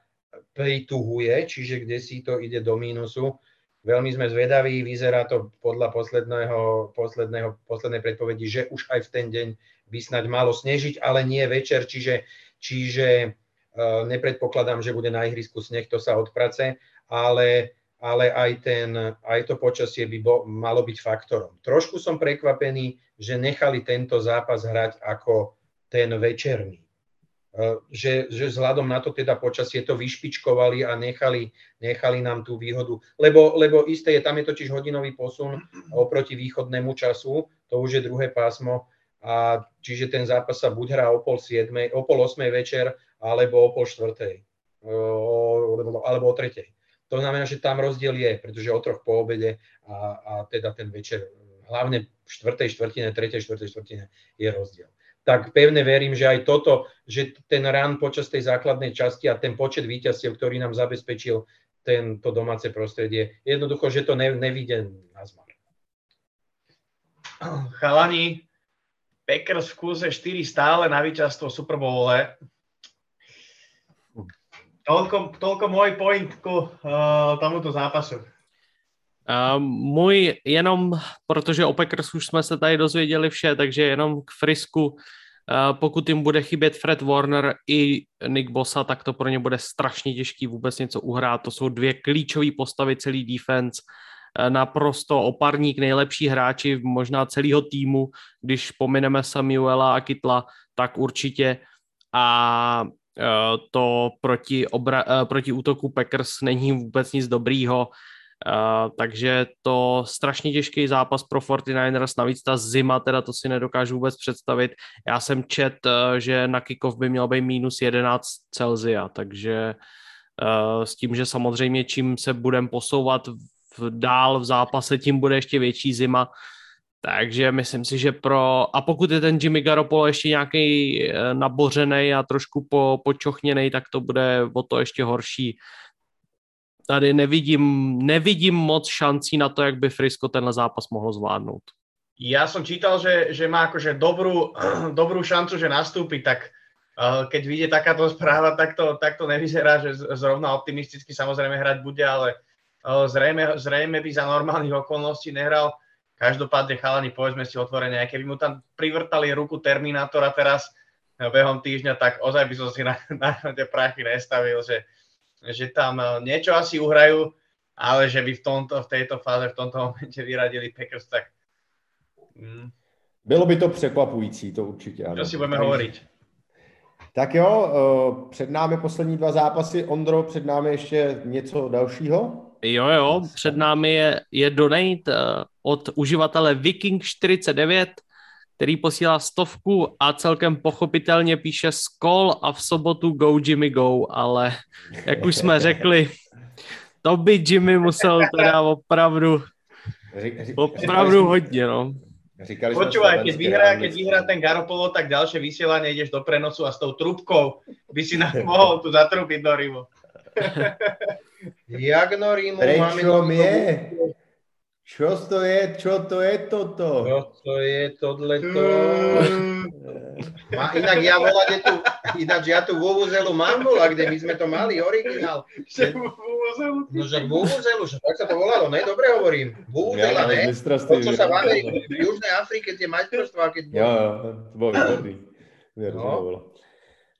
prituhuje, čiže kde si to ide do mínusu. Veľmi sme zvedaví, vyzerá to podľa posledného, posledného, poslednej predpovedi, že už aj v ten deň by snaď malo snežiť, ale nie večer, čiže, čiže uh, nepredpokladám, že bude na ihrisku sneh, to sa odprace, ale ale aj, ten, aj to počasie by bo, malo byť faktorom. Trošku som prekvapený, že nechali tento zápas hrať ako ten večerný. E, že, že vzhľadom na to teda počasie to vyšpičkovali a nechali, nechali nám tú výhodu. Lebo, lebo isté je, tam je totiž hodinový posun oproti východnému času, to už je druhé pásmo, a čiže ten zápas sa buď hrá o pol, siedmej, o pol osmej večer, alebo o pol štvrtej, e, alebo o tretej. To znamená, že tam rozdiel je, pretože o troch po obede a, a teda ten večer, hlavne v štvrtej štvrtine, tretej štvrtej štvrtine je rozdiel. Tak pevne verím, že aj toto, že ten run počas tej základnej časti a ten počet víťazstiev, ktorý nám zabezpečil tento domáce prostredie, jednoducho, že to ne, nevíde na zmar. Chalani, Packers v kúze 4 stále na víťazstvo Super Bowle. Toľko, toľko môj point ku uh, tomuto zápasu. Můj jenom, protože o Packers už jsme se tady dozvěděli vše, takže jenom k Frisku, pokud jim bude chybět Fred Warner i Nick Bosa, tak to pro ně bude strašně těžký vůbec něco uhrát. To jsou dvě klíčové postavy celý defense, naprosto oparník, nejlepší hráči možná celého týmu, když pomineme Samuela a Kitla, tak určitě. A to proti, obra- proti útoku Packers není vůbec nic dobrýho. Uh, takže to strašně těžký zápas pro 49ers, navíc ta zima, teda to si nedokážu vůbec představit. Já jsem čet, uh, že na kickoff by měl být minus 11 Celzia, takže uh, s tím, že samozřejmě čím se budeme posouvat v, dál v zápase, tím bude ještě větší zima, takže myslím si, že pro... A pokud je ten Jimmy Garoppolo ještě nějaký nabořený a trošku po, počochněný, tak to bude o to ještě horší tady nevidím, nevidím moc šancí na to, jak by Frisko tenhle zápas mohlo zvládnout. Ja som čítal, že, že má akože dobrú, dobrú šancu, že nastúpi, tak uh, keď vyjde takáto správa, tak to, tak to nevyzerá, že zrovna optimisticky samozrejme hrať bude, ale uh, zrejme, zrejme by za normálnych okolností nehral. Každopádne chalani, povedzme si otvorene, aj keby mu tam privrtali ruku Terminátora teraz behom týždňa, tak ozaj by som si na, na tie prachy nestavil, že, že tam eh, niečo asi uhrajú, ale že by v, tomto, v tejto fáze, v tomto momente vyradili Packers, tak... Mm. Bylo by to překvapující, to určitě. Ano. To si budeme hovoriť. Tak jo, eh, před námi poslední dva zápasy. Ondro, před námi ještě něco dalšího? Jo, jo, před námi je, je donate eh, od uživatele Viking49, který posílá stovku a celkem pochopitelně píše skol a v sobotu go Jimmy go, ale jak už jsme řekli, to by Jimmy musel teda opravdu, opravdu hodně, no. Říkali Počúvaj, keď vyhrá, keď vyhrá ten Garopolo, tak ďalšie vysielanie ideš do prenosu a s tou trubkou by si nám mohol tu zatrubiť do Rimu. Jak no Rimu máme... Prečo čo to je, čo to je toto? Čo to je tohleto? Ma, inak ja volať tu, ináč ja tu Vuvuzelu mám bola, kde my sme to mali, originál. No že Vuvuzelu, že tak sa to volalo, ne? Dobre hovorím. Vuvuzela, ne? To, čo sa v Amerike, v Južnej Afrike, tie majstrovstvá, keď... Jo, jo, to bolo výborný. No.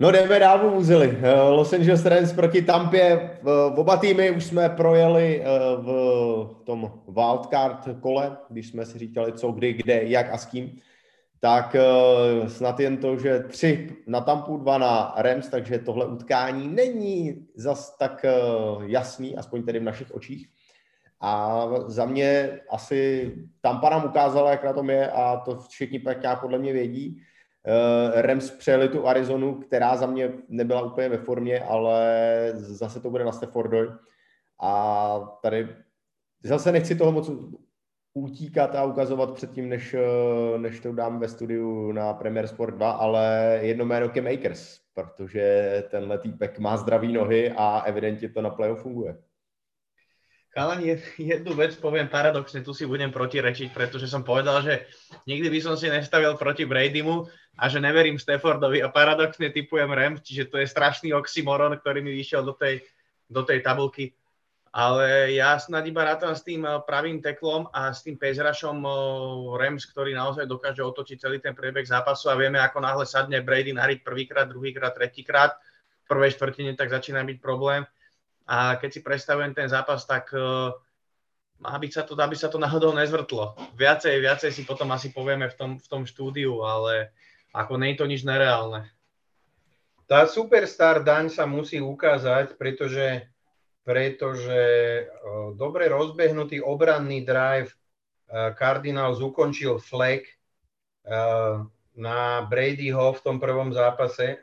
No jdeme dál Vuvuzeli. Eh, Los Angeles Rams proti Tampě. Oba týmy už jsme projeli eh, v tom wildcard kole, když jsme si říkali co, kdy, kde, jak a s kým. Tak eh, snad jen to, že tři na Tampu, dva na Rams, takže tohle utkání není zas tak jasný, aspoň tedy v našich očích. A za mě asi Tampa nám ukázala, jak na tom je a to všichni tak podle mě vědí Rams přejeli tu Arizonu, která za mě nebyla úplně ve formě, ale zase to bude na Staffordu. A tady zase nechci toho moc utíkat a ukazovat předtím, než, eh, než to dám ve studiu na Premier Sport 2, ale jedno jméno Cam Akers, protože tenhle týpek má zdraví nohy a evidentně to na playoff funguje. Chalani, jednu vec poviem paradoxne, tu si budem protirečiť, pretože som povedal, že nikdy by som si nestavil proti Bradymu a že neverím Staffordovi a paradoxne typujem Rams, čiže to je strašný oxymoron, ktorý mi vyšiel do tej, do tej tabulky. Ale ja snad iba rátam s tým eh, pravým teklom a s tým pezrašom eh, Rams, ktorý naozaj dokáže otočiť celý ten priebeh zápasu a vieme, ako náhle sadne Brady na prvýkrát, druhýkrát, tretíkrát v prvej štvrtine, tak začína byť problém a keď si predstavujem ten zápas, tak uh, aby sa to, aby sa to náhodou nezvrtlo. Viacej, viacej si potom asi povieme v tom, v tom štúdiu, ale ako nie je to nič nereálne. Tá superstar daň sa musí ukázať, pretože, pretože dobre rozbehnutý obranný drive Cardinals ukončil flag uh, na Bradyho v tom prvom zápase,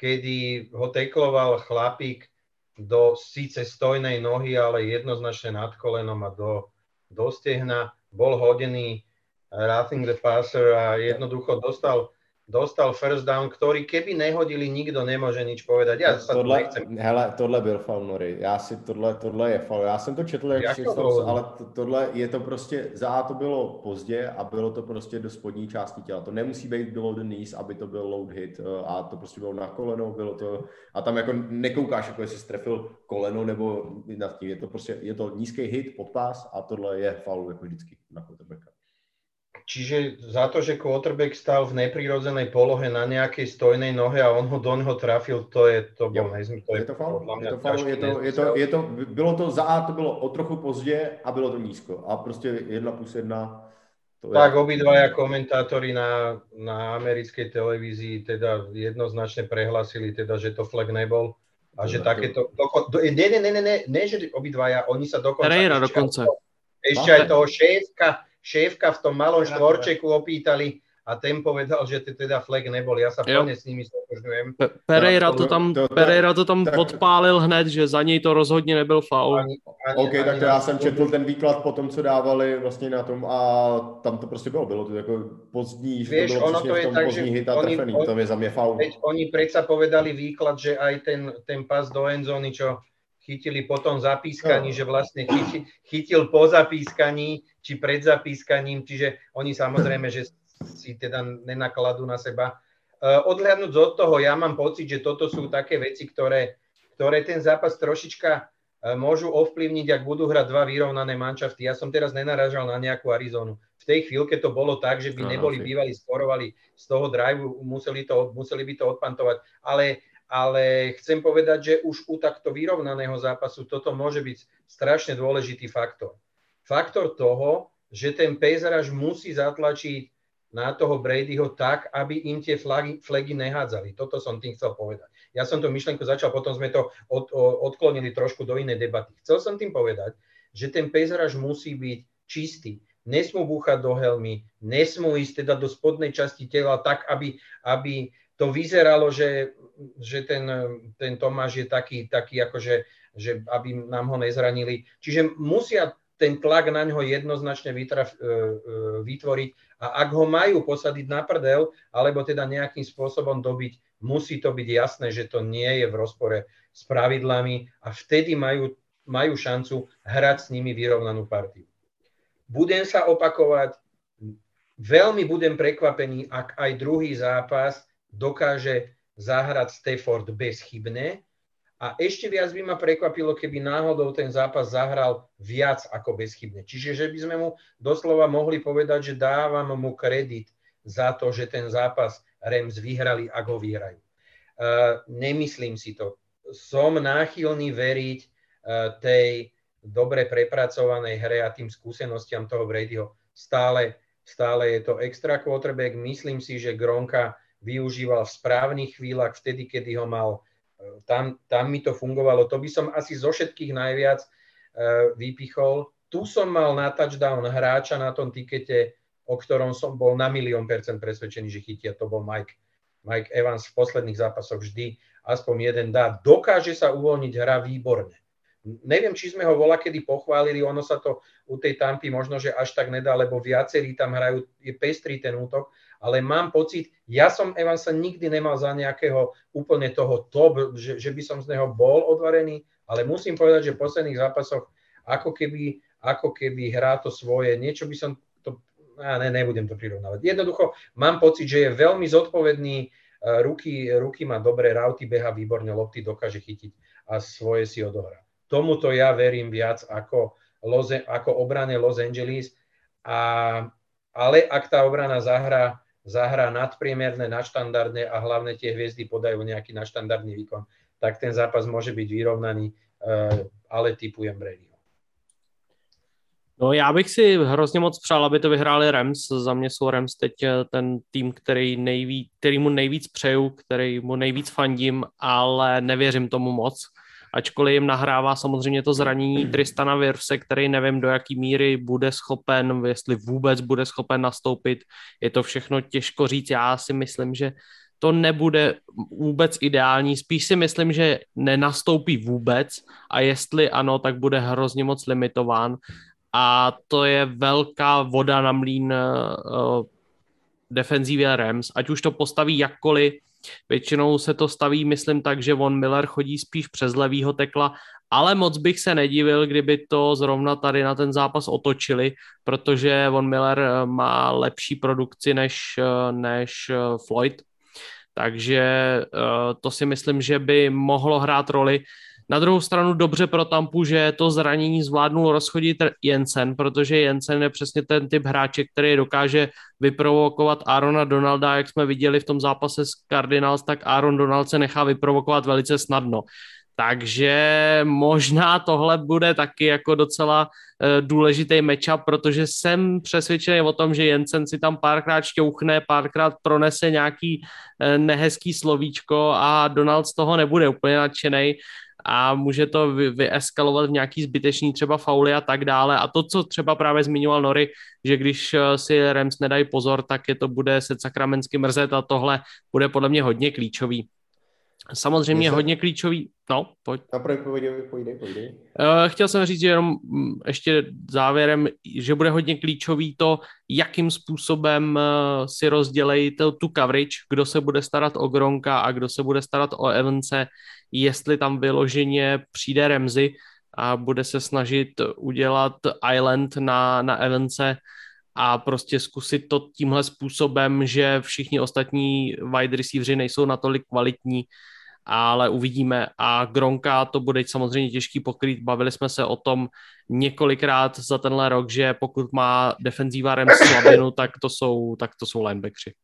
kedy ho tekloval chlapík do síce stojnej nohy, ale jednoznačne nad kolenom a do, do stehna. Bol hodený Roughing the Passer a jednoducho dostal, dostal first down, ktorý keby nehodili, nikto nemôže nič povedať. Ja sa tohle, nechcem. hele, tohle byl faul Nory. Já si tohle, tohle je faul. Já jsem to četl, jak, to bylo? ale to, tohle je to prostě, za A to bylo pozdě a bylo to prostě do spodní části těla. To nemusí být below the knees, aby to byl load hit eh, a to prostě bylo na koleno, bylo to, a tam jako nekoukáš, jako jestli strefil koleno nebo nad tím. Je to prostě, je to nízký hit pod pás a tohle je faul jako vždycky na quarterbacka. Čiže za to, že quarterback stal v neprirodzenej polohe na nejakej stojnej nohe a on ho do neho trafil, to je to bol Jo. nezmysl. To Je to faul, je to faul, je to, je to, nezmysel. je to, bylo to za A, to bylo o trochu pozdě a bylo to nízko. A prostě jedna plus jedna, to je, Tak obidvaja komentátori na, na americkej televízii teda jednoznačne prehlasili, teda, že to flag nebol a že takéto... Doko, do, ne, ne, ne, ne, ne, že obidvaja, oni sa dokonca... Pereira ešte dokonca. to- Ešte aj toho šéfka, šéfka v tom malom štvorčeku opýtali a ten povedal, že to teda flag nebol. Ja sa plne s nimi stotožňujem. Pe- Pereira to- tam, to- to- Pereira to tam tak- odpálil hned, že za něj to rozhodně nebyl faul. Ani, ani, OK, ani tak to já jsem četl ten výklad po tom, co dávali vlastně na tom a tam to prostě bylo, bylo to jako pozdní, že Vieš, to bylo ono to v je tom tak, pozdní hit a oni- trefený, oni- to je za mě faul. Veď oni predsa povedali výklad, že aj ten, ten pas do endzóny, čo chytili po tom zapískaní, No. že vlastne chyti, chytil po zapískaní, či pred zapískaním, čiže oni samozrejme, že si teda nenakladú na seba. Uh, odhľadnúť od toho, ja mám pocit, že toto sú také veci, ktoré, ktoré ten zápas trošička uh, môžu ovplyvniť, ak budú hrať dva vyrovnané manšafty. Ja som teraz nenaražal na nejakú Arizonu. V tej chvíľke to bolo tak, že by No, neboli bývali, sporovali z toho driveu, museli, to, museli by to odpantovať. Ale ale chcem povedať, že už u takto vyrovnaného zápasu toto môže byť strašne dôležitý faktor. Faktor toho, že ten pejzraž musí zatlačiť na toho Bradyho tak, aby im tie flagy, flagy nehádzali. Toto som tým chcel povedať. Ja som to myšlenku začal, potom sme to od, odklonili trošku do inej debaty. Chcel som tým povedať, že ten pejzraž musí byť čistý. Nesmú búchať do helmy, nesmú ísť teda do spodnej časti tela tak, aby, aby to vyzeralo, že, že ten, ten Tomáš je taký, taký akože, že aby nám ho nezranili. Čiže musia ten tlak na ňo jednoznačne vytraf, e, e, vytvoriť a ak ho majú posadiť na prdel, alebo teda nejakým spôsobom dobiť, musí to byť jasné, že to nie je v rozpore s pravidlami a vtedy majú, majú šancu hrať s nimi vyrovnanú partiu. Budem sa opakovať, veľmi budem prekvapený, ak aj druhý zápas dokáže zahrať Stafford bezchybne. A ešte viac by ma prekvapilo, keby náhodou ten zápas zahral viac ako bezchybne. Čiže, že by sme mu doslova mohli povedať, že dávam mu kredit za to, že ten zápas Rams vyhrali, ak ho vyhrajú. Uh, nemyslím si to. Som náchylný veriť uh, tej dobre prepracovanej hre a tým skúsenostiam toho Bradyho. Stále, stále je to extra quarterback. Myslím si, že Gronka využíval v správnych chvíľach, vtedy, kedy ho mal. Tam, tam mi to fungovalo. To by som asi zo všetkých najviac uh, vypichol. Tu som mal na touchdown hráča na tom tikete, o ktorom som bol na milión percent presvedčený, že chytia. To bol Mike, Mike Evans v posledných zápasoch vždy aspoň jeden dá. Dokáže sa uvoľniť hra výborne. Neviem, či sme ho vola kedy pochválili, ono sa to u tej Tampy možno, že až tak nedá, lebo viacerí tam hrajú, je pestrý ten útok, ale mám pocit, ja som Evansa nikdy nemal za nejakého úplne toho top, že, že by som z neho bol odvarený, ale musím povedať, že v posledných zápasoch ako keby, ako keby hrá to svoje, niečo by som to, a ne, nebudem to prirovnávať. Jednoducho mám pocit, že je veľmi zodpovedný, ruky, ruky má dobré rauty, beha výborne, lopty dokáže chytiť a svoje si odohrá. Tomuto ja verím viac ako, Los, ako obrane Los Angeles, a, ale ak tá obrana zahrá, zahrá nadpriemerné, nadštandardné a hlavne tie hviezdy podajú nejaký nadštandardný výkon, tak ten zápas môže byť vyrovnaný, ale typujem Bradyho. No já bych si hrozně moc přál, aby to vyhráli Rams. Za mě jsou Rams teď ten tým, který, nejví, který mu nejvíc přeju, který mu nejvíc fandím, ale nevěřím tomu moc. Ačkoliv jim nahrává samozřejmě to zranění Tristana Virse, který nevím do jaký míry bude schopen, jestli vůbec bude schopen nastoupit. Je to všechno těžko říct. Já si myslím, že to nebude vůbec ideální. Spíš si myslím, že nenastoupí vůbec a jestli ano, tak bude hrozně moc limitován a to je velká voda na mlín defenzívě Rams, ať už to postaví jakkoliv, Většinou se to staví, myslím tak, že Von Miller chodí spíš přes levýho tekla, ale moc bych se nedivil, kdyby to zrovna tady na ten zápas otočili, protože Von Miller eh, má lepší produkci než, eh, než eh, Floyd. Takže to si myslím, že by mohlo hrát roli. Na druhou stranu dobře pro Tampu, že to zranění zvládnul rozchodit Jensen, protože Jensen je přesně ten typ hráče, který dokáže vyprovokovat Arona Donalda, jak jsme viděli v tom zápase s Cardinals, tak Aaron Donald se nechá vyprovokovat velice snadno. Takže možná tohle bude taky jako docela uh, důležitý matchup, protože jsem přesvědčený o tom, že Jensen si tam párkrát šťouchne, párkrát pronese nějaký uh, nehezký slovíčko a Donald z toho nebude úplně nadšený a může to vy, vyeskalovat v nějaký zbytečný třeba fauly a tak dále. A to, co třeba právě zmiňoval Nory, že když eh, si Rams nedají pozor, tak je to bude se sakramensky mrzet a tohle bude podle mě hodně klíčový. Samozřejmě se... hodně klíčový, no, pojď. Naprvé povídej, povídej, povídej. Uh, chtěl jsem říct, že jenom mm, ještě závěrem, že bude hodně klíčový to, jakým způsobem uh, si rozdělej to, tu coverage, kdo se bude starat o Gronka a kdo se bude starat o Evanse, jestli tam vyloženě přijde Remzy a bude se snažit udělat Island na, na Evanse a prostě zkusit to tímhle způsobem, že všichni ostatní wide receiveri nejsou natolik kvalitní, ale uvidíme. A Gronka to bude samozřejmě těžký pokrýt. Bavili jsme se o tom několikrát za tenhle rok, že pokud má defenzíva Rams slabinu, tak to jsou, tak to jsou linebackři.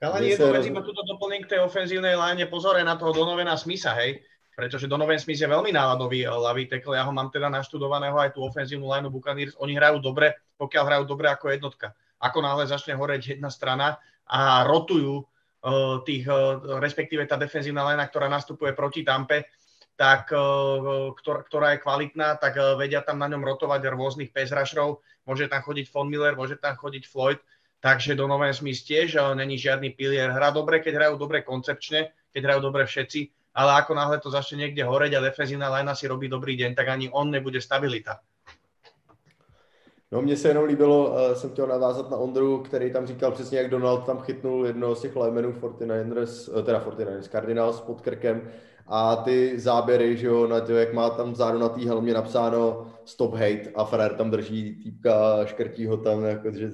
Ale jednu vec iba túto doplním k tej ofenzívnej line, pozore na toho Donovena Smitha, hej, pretože Donovan Smith je veľmi náladový eh, ľavý tekl, ja ho mám teda naštudovaného aj tú ofenzívnu line Buccaneers, oni hrajú dobre, pokiaľ hrajú dobre ako jednotka. Ako náhle začne horeť jedna strana a rotujú tých, respektíve tá defenzívna line, ktorá nastupuje proti Tampe, tak, ktorá, ktorá je kvalitná, tak vedia tam na ňom rotovať rôznych rusherov, môže tam chodiť Von Miller, môže tam chodiť Floyd, takže Donovan Smith tiež není žiadny pilier. Hrá dobre, keď hrajú dobre koncepčne, keď hrajú dobre všetci, ale ako náhle to začne niekde horeť a defenzívna lajna si robí dobrý deň, tak ani on nebude stabilita. No mně se jenom líbilo, uh, jsem chtěl navázat na Ondru, který tam říkal přesně, jak Donald tam chytnul jednoho z těch linemenů 49ers, uh, teda 49ers, Cardinals pod krkem a ty záběry, že jo, na to, jak má tam vzadu na té helmě napsáno stop hate a Frér tam drží týpka, škrtí ho tam, jako, že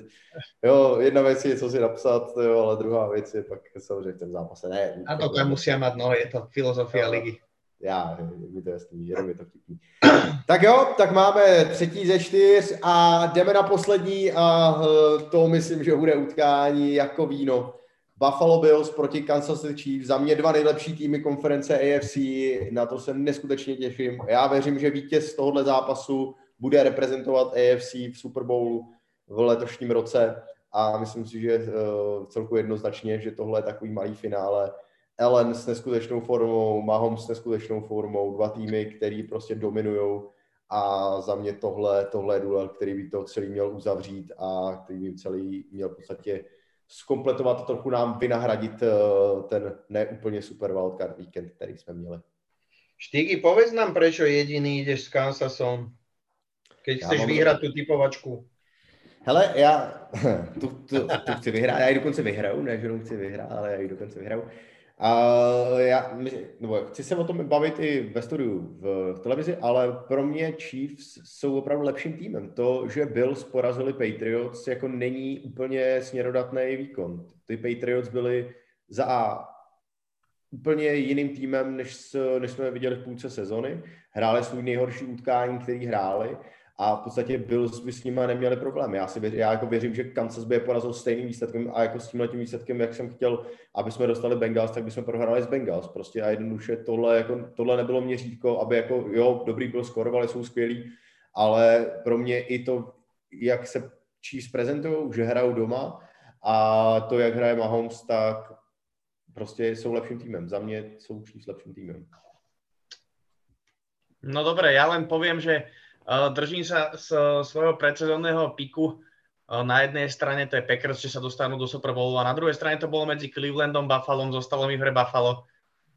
jo, jedna věc je, co si napsat, jo, ale druhá věc je pak samozřejmě v tom zápase. Ne, a to tam musí mít, no, je to filozofia no, ligy. Já, mi to jasný, jenom je to vtipný. tak jo, tak máme třetí ze čtyř a jdeme na poslední a eh, to myslím, že bude utkání jako víno. Buffalo Bills proti Kansas City Chiefs, za mě dva nejlepší týmy konference AFC, na to se neskutečně těším. Já věřím, že vítěz tohohle zápasu bude reprezentovat AFC v Super Bowlu v letošním roce a myslím si, že uh, celku jednoznačně, že tohle je takový malý finále. Allen s neskutečnou formou, Mahomes s neskutečnou formou, dva týmy, který prostě dominují a za mě tohle, tohle je duel, který by to celý měl uzavřít a který by celý měl v podstatě skompletovat, trochu nám vynahradit eh, ten neúplně super wildcard víkend, který jsme měli. Štíky, povedz nám, prečo jediný ideš s Kansasom, keď já chceš mám... vyhrát tu typovačku. Hele, já tu, tu, tu chci vyhrát, já ji dokonce vyhraju, ne, že chci vyhrát, ale já ji dokonce vyhraju. A já, nebo chci se o tom bavit i ve studiu v, v televizi, ale pro mě Chiefs jsou opravdu lepším týmem. To, že Bills porazili Patriots, jako není úplně směrodatný výkon. Ty Patriots byli za A úplně jiným týmem, než, než jsme viděli v půlce sezony. Hráli svůj nejhorší utkání, který hráli a v podstatě Bills by s nimi neměli problém. Já, si věřím, já jako věřím, že Kansas by je porazil stejným výsledkem a jako s tímhle tím výsledkem, jak jsem chtěl, aby jsme dostali Bengals, tak bychom prohráli s Bengals. Prostě a jednoduše tohle, jako, tohle nebylo měřítko, aby jako, jo, dobrý byl skorovali, jsou skvělí, ale pro mě i to, jak se Chiefs prezentují, že hrajou doma a to, jak hraje Mahomes, tak prostě jsou lepším týmem. Za mě jsou Chiefs lepším týmem. No dobré, já len povím, že Držím sa z svojho predsezónneho piku. Na jednej strane to je Packers, že sa dostanú do Super Bowlu a na druhej strane to bolo medzi Clevelandom, Buffalo, zostalo mi v hre Buffalo.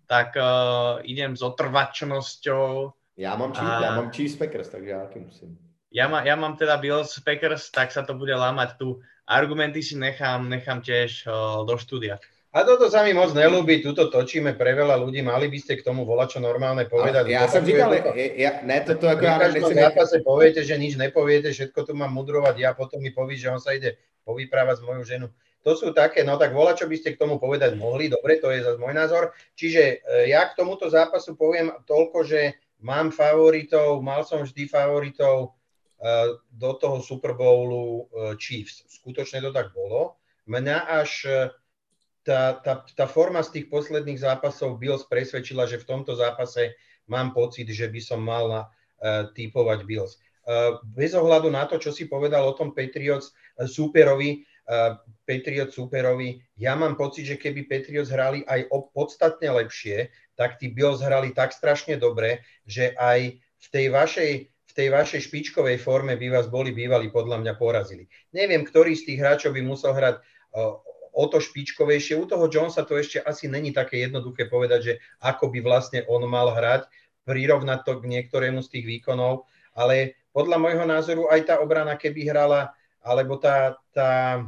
Tak uh, idem s otrvačnosťou. Já mám, Chiefs, a... já mám Chiefs Packers, takže já taky musím. ja, má, ja mám teda Bills Packers, tak sa to bude lámať tu. Argumenty si nechám, nechám tiež uh, do štúdia. A toto sa mi moc nelúbi, tuto točíme pre veľa ľudí, mali by ste k tomu volať čo normálne povedať. Ja som říkal, ja, ne, toto ako ja nechcem... zápase poviete, že nič nepoviete, všetko tu mám mudrovať, ja potom mi poví, že on sa ide povyprávať s moju ženu. To sú také, no tak volá, čo by ste k tomu povedať mohli, dobre, to je zase môj názor. Čiže e, ja k tomuto zápasu poviem toľko, že mám favoritov, mal som vždy favoritov e, do toho Super Bowlu e, Chiefs. Skutočne to tak bolo. Mňa až tá, tá, tá forma z tých posledných zápasov Bills presvedčila, že v tomto zápase mám pocit, že by som mal uh, typovať Bills. Uh, bez ohľadu na to, čo si povedal o tom Patriots uh, súperovi, uh, Patriots súperovi, ja mám pocit, že keby Patriots hrali aj o podstatne lepšie, tak tí Bills hrali tak strašne dobre, že aj v tej vašej v tej vašej špičkovej forme by vás boli bývali podľa mňa porazili. Neviem, ktorý z tých hráčov by musel hrať o to špičkovejšie. U toho Jonesa to ešte asi není také jednoduché povedať, že ako by vlastne on mal hrať, prirovnať to k niektorému z tých výkonov, ale podľa môjho názoru aj tá obrana, keby hrala, alebo tá, tá,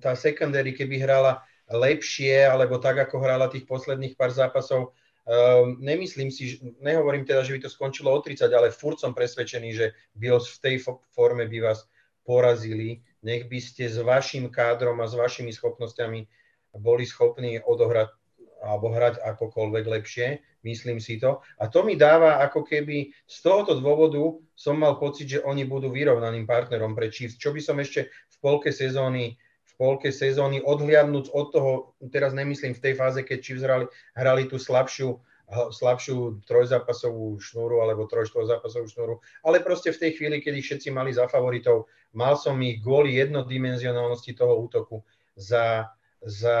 tá secondary, keby hrala lepšie, alebo tak, ako hrala tých posledných pár zápasov, Um, nemyslím si, nehovorím teda, že by to skončilo o 30, ale furt som presvedčený, že Bills v tej forme by vás porazili nech by ste s vašim kádrom a s vašimi schopnosťami boli schopní odohrať alebo hrať akokoľvek lepšie, myslím si to. A to mi dáva ako keby z tohoto dôvodu som mal pocit, že oni budú vyrovnaným partnerom pre Chiefs, čo by som ešte v polke sezóny v polke sezóny odhliadnúť od toho, teraz nemyslím v tej fáze, keď Chiefs hrali, hrali tú slabšiu, slabšiu trojzápasovú šnúru alebo trojštvorzápasovú šnúru, ale proste v tej chvíli, kedy všetci mali za favoritov mal som ich kvôli jednodimenzionálnosti toho útoku za, za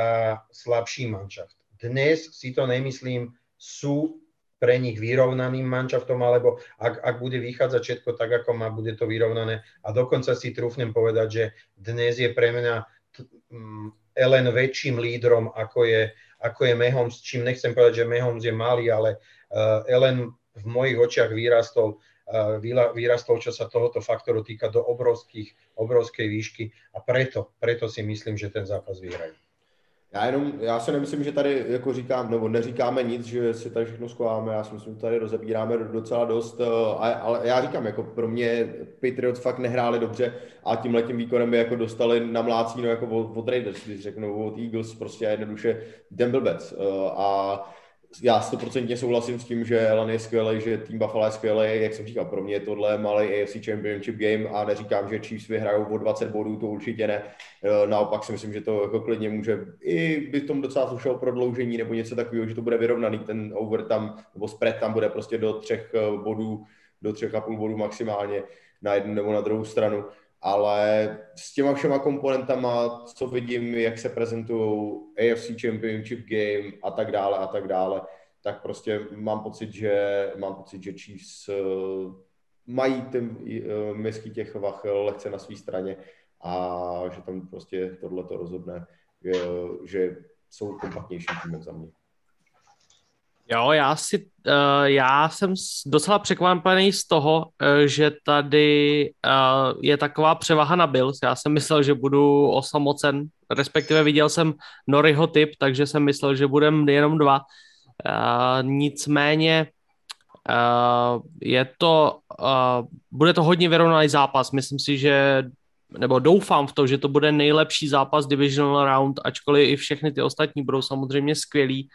slabší manšaft. Dnes si to nemyslím, sú pre nich vyrovnaným manšaftom, alebo ak, ak bude vychádzať všetko tak, ako má, bude to vyrovnané. A dokonca si trúfnem povedať, že dnes je pre mňa mm, Ellen väčším lídrom, ako je, ako je Mahomes, čím nechcem povedať, že Mahomes je malý, ale uh, Ellen v mojich očiach vyrastol vyrastol, čo sa tohoto faktoru týka do obrovských, obrovskej výšky a preto, preto si myslím, že ten zápas vyhrají. Já jenom, já si nemyslím, že tady jako říkám, nebo neříkáme nic, že si tady všechno schováme, já si myslím, že tady rozebíráme docela dost, eh, ale já říkám, jako pro mě Patriots fakt nehráli dobře a tím letím výkonem by jako dostali na mlácíno jako od, od Raiders, když řeknu od Eagles, prostě jednoduše den blbec. Eh, a já stoprocentně souhlasím s tím, že Elan je skvělý, že tým Buffalo je skvělý, jak jsem říkal, pro mě je tohle malý AFC Championship game a neříkám, že Chiefs vyhrajou o 20 bodů, to určitě ne. E, naopak si myslím, že to jako klidně může, i by tom docela slušelo prodloužení nebo něco takového, že to bude vyrovnaný, ten over tam, nebo spread tam bude prostě do třech e, bodů, do třech a půl bodů maximálně na jednu nebo na druhou stranu ale s těma všema komponentama, co vidím, jak se prezentují AFC Championship Game a tak dále a tak dále, tak prostě mám pocit, že mám pocit, že Chiefs uh, mají ty uh, misky těch vach lehce na své straně a že tam prostě tohle to rozhodne, že, že jsou kompaktnější týmem za mě. Jo, já si, uh, já jsem docela překvapený z toho, uh, že tady uh, je taková převaha na Bills. Já jsem myslel, že budu osamocen, respektive viděl jsem Noryho typ, takže jsem myslel, že budeme jenom dva. Uh, nicméně je to, bude to hodně vyrovnaný zápas. Myslím si, že nebo doufám v to, že to bude nejlepší zápas divisional round, ačkoliv i všechny ty ostatní budou samozřejmě skvělí.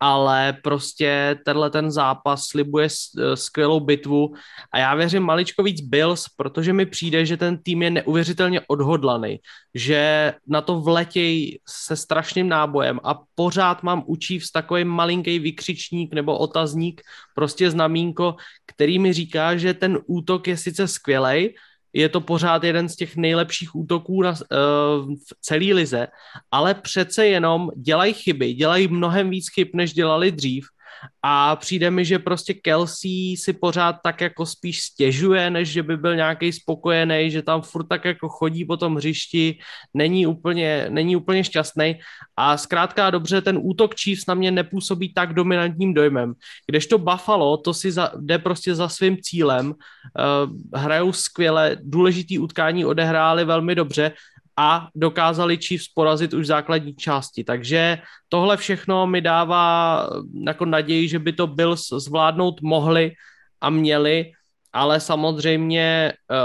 Ale prostě tenhle ten zápas slibuje skvělou bitvu. A já věřím maličko víc Bills, protože mi přijde, že ten tým je neuvěřitelně odhodlaný, že na to vletěj se strašným nábojem. A pořád mám u Chiefs takový malinký vykřičník nebo otazník, prostě znamínko, který mi říká, že ten útok je sice skvělej, je to pořád jeden z těch nejlepších útoků na, uh, v celé lize, ale přece jenom dělají chyby, dělají mnohem víc chyb, než dělali dřív a přijde mi, že prostě Kelsey si pořád tak jako spíš stěžuje, než že by byl nějaký spokojený, že tam furt tak jako chodí po tom hřišti, není úplně, není úplně šťastný a zkrátka dobře ten útok Chiefs na mě nepůsobí tak dominantním dojmem. Kdežto Buffalo, to si za, jde prostě za svým cílem, uh, hrajou skvěle, důležitý utkání odehráli velmi dobře a dokázali Chiefs porazit už v základní části. Takže tohle všechno mi dává jako naději, že by to byl zvládnout mohli a měli, ale samozřejmě eh,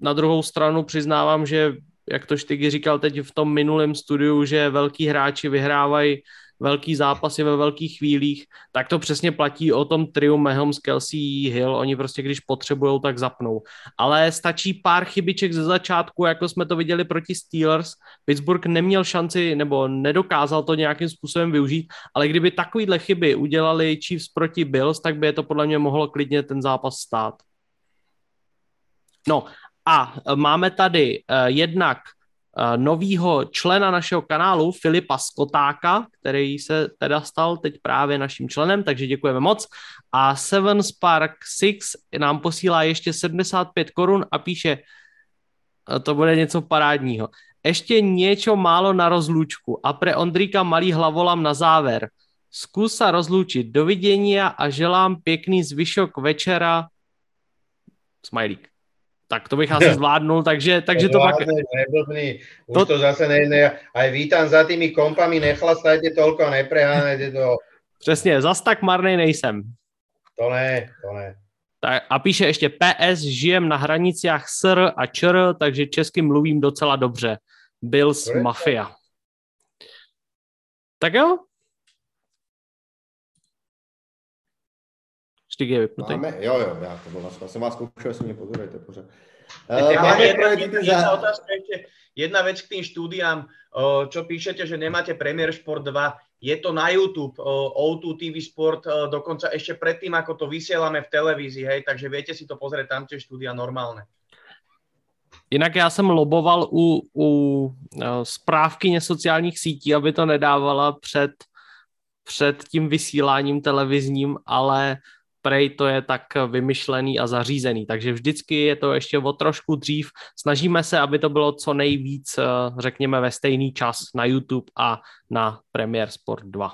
na druhou stranu přiznávám, že jak to Štygy říkal teď v tom minulém studiu, že velký hráči vyhrávají velký zápasy ve velkých chvílích, tak to přesně platí o tom triu Mahomes, Kelsey, Hill, oni prostě když potřebují, tak zapnou. Ale stačí pár chybiček ze začátku, jako jsme to viděli proti Steelers. Pittsburgh neměl šanci nebo nedokázal to nějakým způsobem využít, ale kdyby takovýhle chyby udělali Chiefs proti Bills, tak by je to podle mě mohlo klidně ten zápas stát. No a máme tady uh, jednak novýho člena našeho kanálu, Filipa Skotáka, který se teda stal teď právě naším členem, takže děkujeme moc. A Seven Spark 6 nám posílá ještě 75 korun a píše, eh, to bude něco parádního. Ještě něco málo na rozlučku a pre Ondríka malý hlavolam na záver. Zkus sa rozlučit. Dovidění a želám pěkný zvyšok večera. Smajlík tak to bych asi zvládnul, takže, takže to, to pak... Neblbný. Už to... to zase ne, aj vítam za tými kompami, nechlastajte toľko a nepreháňajte to. Přesně, zas tak marný nejsem. To ne, to ne. Tak, a píše ještě PS, žijem na hranicích SR a ČR, takže česky mluvím docela dobře. Bills Mafia. Tak jo, Štyk je vypnutý. Máme, jo, jo, já to bylo Já jsem vás zkoušel, jestli mě pozorujete pořád. Uh, máme jedna, jedna, jedna, otázka ešte, jedna vec k tým štúdiám, čo píšete, že nemáte Premier Sport 2, je to na YouTube, uh, O2 TV Sport, dokonca ešte predtým, ako to vysielame v televízii, hej, takže viete si to pozrieť, tam tie štúdia normálne. Jinak já jsem loboval u, u správkyně sociálních sítí, aby to nedávala před, před tím vysíláním televizním, ale prej to je tak vymyšlený a zařízený, takže vždycky je to ještě o trošku dřív. Snažíme se, aby to bylo co nejvíc, eh, řekněme, ve stejný čas na YouTube a na Premier Sport 2.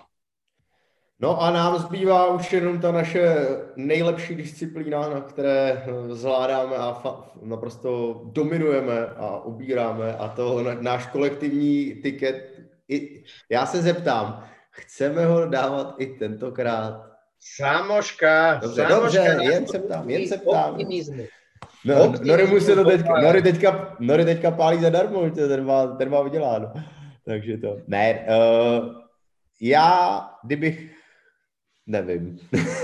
No a nám zbývá už jenom ta naše nejlepší disciplína, na které eh, zvládáme a naprosto dominujeme a ubíráme a to náš kolektivní tiket. I, já se zeptám, chceme ho dávat i tentokrát Samoška, dobře, samoška, dobře, jen se ptám, jen se ptám. No, Nori mu se to teďka, Nori teďka, teďka pálí zadarmo, ten má, ten má vyděláno. Takže to, ne, uh, já, kdybych, nevím,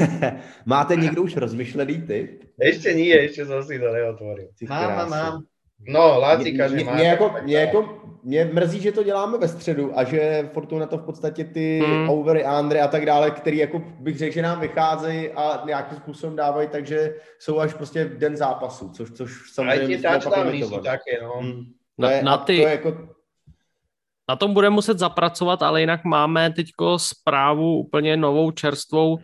máte někdo už rozmyšlený typ? Ještě nie, ještě jsem si to neotvoril. Mám, mám, mám. No, Lácika, že má. Mě, jako, mě, jako, mě mrzí, že to děláme ve středu a že Fortuna to v podstatě ty hmm. overy, Andre a tak dále, který jako bych řekl, že nám vycházejí a nějakým způsobem dávají, takže jsou až prostě den zápasu, což, což samozřejmě A touchdowny jsou také, no. Hmm. Na, je, na, ty, to jako... na tom budeme muset zapracovat, ale jinak máme teďko zprávu úplně novou, čerstvou, uh,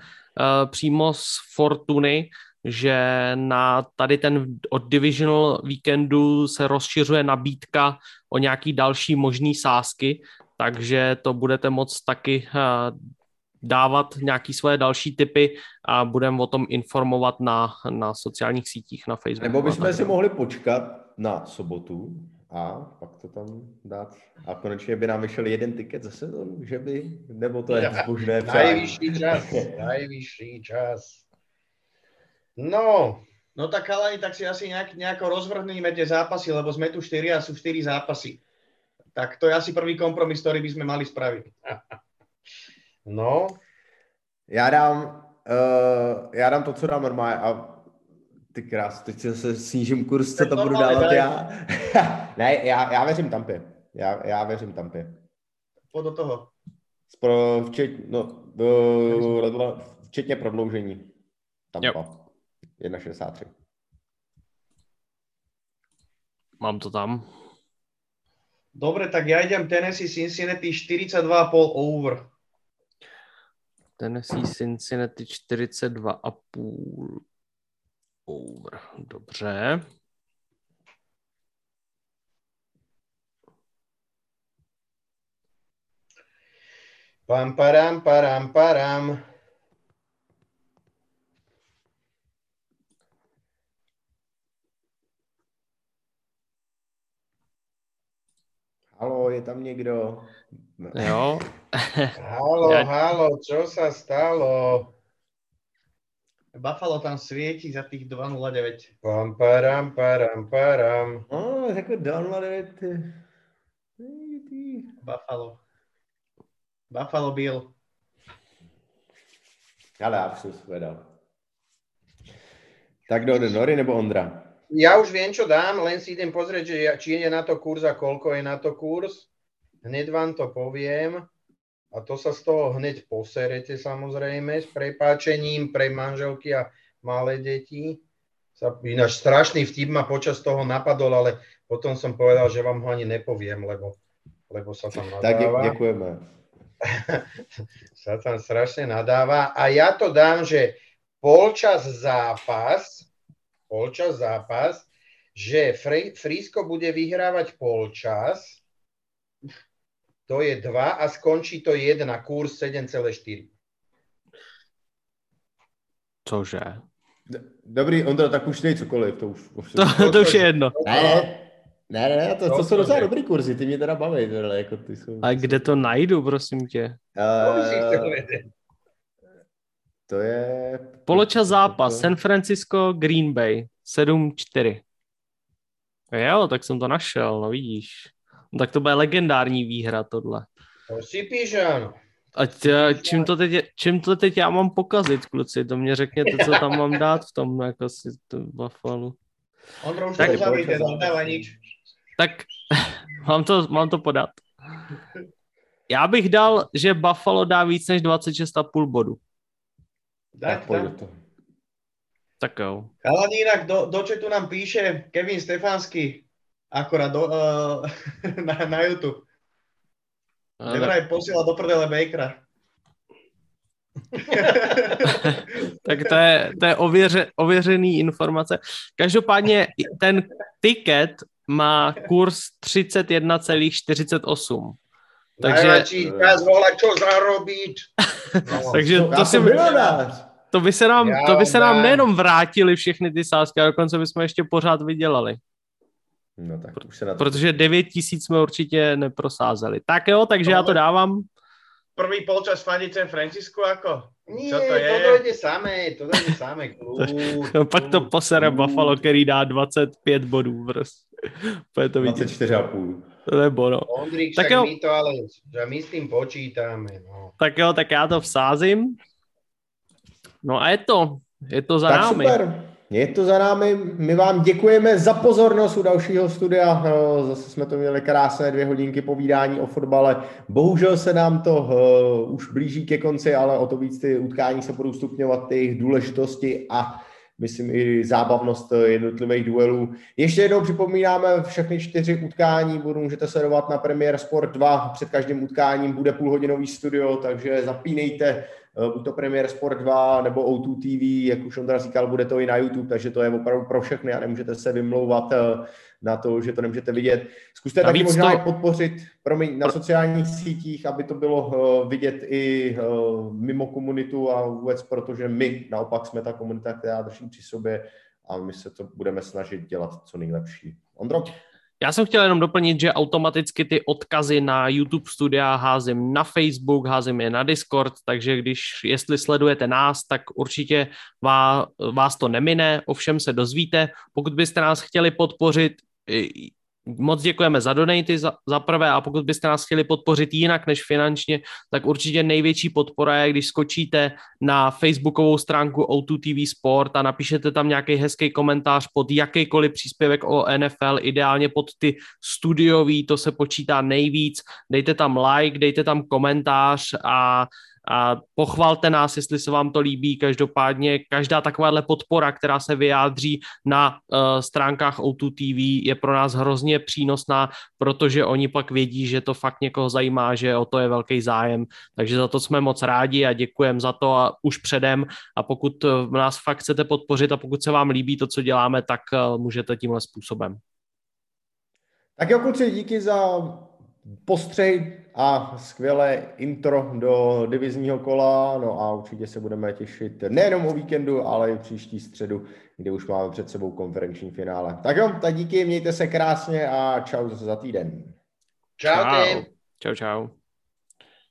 přímo z Fortuny, že na tady ten od divisional víkendu se rozšiřuje nabídka o nějaký další možný sázky, takže to budete moct taky eh, dávat nějaký svoje další typy a budeme o tom informovat na, na sociálních sítích, na Facebooku. Nebo bychom si mohli počkat na sobotu a pak to tam dát. A konečně by nám vyšel jeden tiket za sezonu, že by, nebo to je zbožné Najvyšší čas, najvyšší čas. No, no tak ale tak si asi nejak, nejako rozvrhneme tie zápasy, lebo sme tu 4 a sú 4 zápasy. Tak to je asi prvý kompromis, ktorý by sme mali spraviť. No. Já dám, uh, já dám to, co dám normálně a ty krás, teď se, se snížím kurz, co to budu dávat já. ne, já, já věřím Tampě. Já, já věřím Tampě. Pojď do toho. Spro, včet, no, do, včetně prodloužení. Tampa. Yep. 1,63. Mám to tam. Dobre, tak ja idem Tennessee Cincinnati 42,5 over. Tennessee Cincinnati 42,5 over. Dobře. Pam, param, param, param. Halo, je tam někdo? Jo. Halo, Ja- halo, čo sa stalo? Buffalo tam svieti za tých 2.09. Pam, param, param, param. No, jako downloadit. Buffalo. Buffalo Bill. Ale jsem zvedal. Tak do Nory nebo Ondra? Ja už viem, čo dám, len si idem pozrieť, že ja- či je na to kurz a koľko je na to kurz. Hneď vám to poviem. A to sa z toho hneď poserete samozrejme s prepáčením pre manželky a malé deti. Sa, ináč strašný vtip ma počas toho napadol, ale potom som povedal, že vám ho ani nepoviem, lebo, lebo sa tam Tak nadáva. děkujeme. sa tam strašne nadáva. A ja to dám, že polčas zápas, polčas zápas, že Frísko bude vyhrávať polčas, to je 2 a skončí to 1, kurz 7,4. Cože? Dobrý, Ondra, tak už dej cokoliv, to už... už To, to už je jedno. Ne, ne, ne, ne, to, to jsou To- docela dobrý kurzy, ty mě teda baví, tohle, jako ty jsou... A kde to najdu, prosím tě? To Uh. To je... Poločas zápas, San Francisco, Green Bay, 7-4. Jo, tak jsem to našel, no vidíš. No, tak to bude legendární výhra tohle. To si píš, áno. A tě, čím, to teď, čím to teď já mám pokazit, kluci? To mě řekněte, co tam mám dát v tom, jako si to Buffalo. Ondro už Tak- to zavíte, nič. Tak mám to, mám to podat. Já bych dal, že Buffalo dá víc než 26,5 bodu. Dať Tak pojď do toho. Tak jo. Chalani, inak do, do četu nám píše Kevin Stefanský, akorát do, uh, na, na YouTube. Ale- Nevraj posiela do prdele Bakera. Tak to je, to je ověře, ověřený informace. Každopádně ten tiket má kurz 31,48. Takže, Najradší čas čo zarobiť. No. takže To, to, si, to, by se nám, Já to by se nám nejenom vrátili všechny ty sázky, ale dokonce bychom ještě pořád vydělali. No tak už se na to... Protože 9 tisíc jsme určitě neprosázeli. Tak jo, takže já to dávám. Prvý polčas fandí San Francisco, ako? Nie, Čo to je? to dojde samé, to dojde samé. Kľud, No, pak to posere. Buffalo, který dá 25 bodů. Prostě. To vidět. 24,5. Nebo no. Ondrik, Tak však jo. my to ale, že my s tým počítame. No. Tak jo, tak já to vsázím. No a je to. Je to za Tak námi. super. Je to za námi. My vám děkujeme za pozornost u dalšího studia. Eh, Zase jsme to měli krásné dvě hodinky povídání o fotbale. Bohužel se nám to uh, už blíží ke konci, ale o to víc ty utkání se budou stupňovat, ty jejich důležitosti a myslím i zábavnost eh, jednotlivých duelů. Ještě jednou připomínáme všechny čtyři utkání, budu můžete sledovat na Premier Sport 2. Před každým utkáním bude půlhodinový studio, takže zapínejte eh, buď to Premier Sport 2 nebo O2 TV, jak už Ondra říkal, bude to i na YouTube, takže to je opravdu pro všechny a nemůžete se vymlouvat eh, na to, že to nemůžete vidět. Zkuste taky Navíc možná to- podpořit promiň, na sociálních sítích, aby to bylo eh, vidět i eh, mimo komunitu a vůbec, protože my naopak jsme ta komunita, která drží při sobě a my se to budeme snažit dělat co nejlepší. Ondro? Já jsem chtěl jenom doplnit, že automaticky ty odkazy na YouTube studia házím na Facebook, házím je na Discord, takže když, jestli sledujete nás, tak určitě vás, to nemine, ovšem se dozvíte. Pokud byste nás chtěli podpořit, moc děkujeme za donaty za, za prvé a pokud byste nás chtěli podpořit jinak než finančně, tak určitě největší podpora je, když skočíte na facebookovou stránku O2 TV Sport a napíšete tam nějaký hezký komentář pod jakýkoliv příspěvek o NFL, ideálně pod ty studiový, to se počítá nejvíc, dejte tam like, dejte tam komentář a a pochvalte nás, jestli se vám to líbí. Každopádně každá takováhle podpora, která se vyjádří na uh, stránkách O2 TV je pro nás hrozně přínosná, protože oni pak vědí, že to fakt někoho zajímá, že o to je velký zájem. Takže za to jsme moc rádi a děkujeme za to a už předem. A pokud nás fakt chcete podpořit a pokud se vám líbí to, co děláme, tak uh, můžete tímhle způsobem. Tak jo, kluci, díky za postřej a skvělé intro do divizního kola. No a určitě se budeme těšit nejenom o víkendu, ale i příští středu, kde už máme před sebou konferenční finále. Tak jo, tak díky, mějte se krásně a čau zase za týden. Čau. Čau, čau.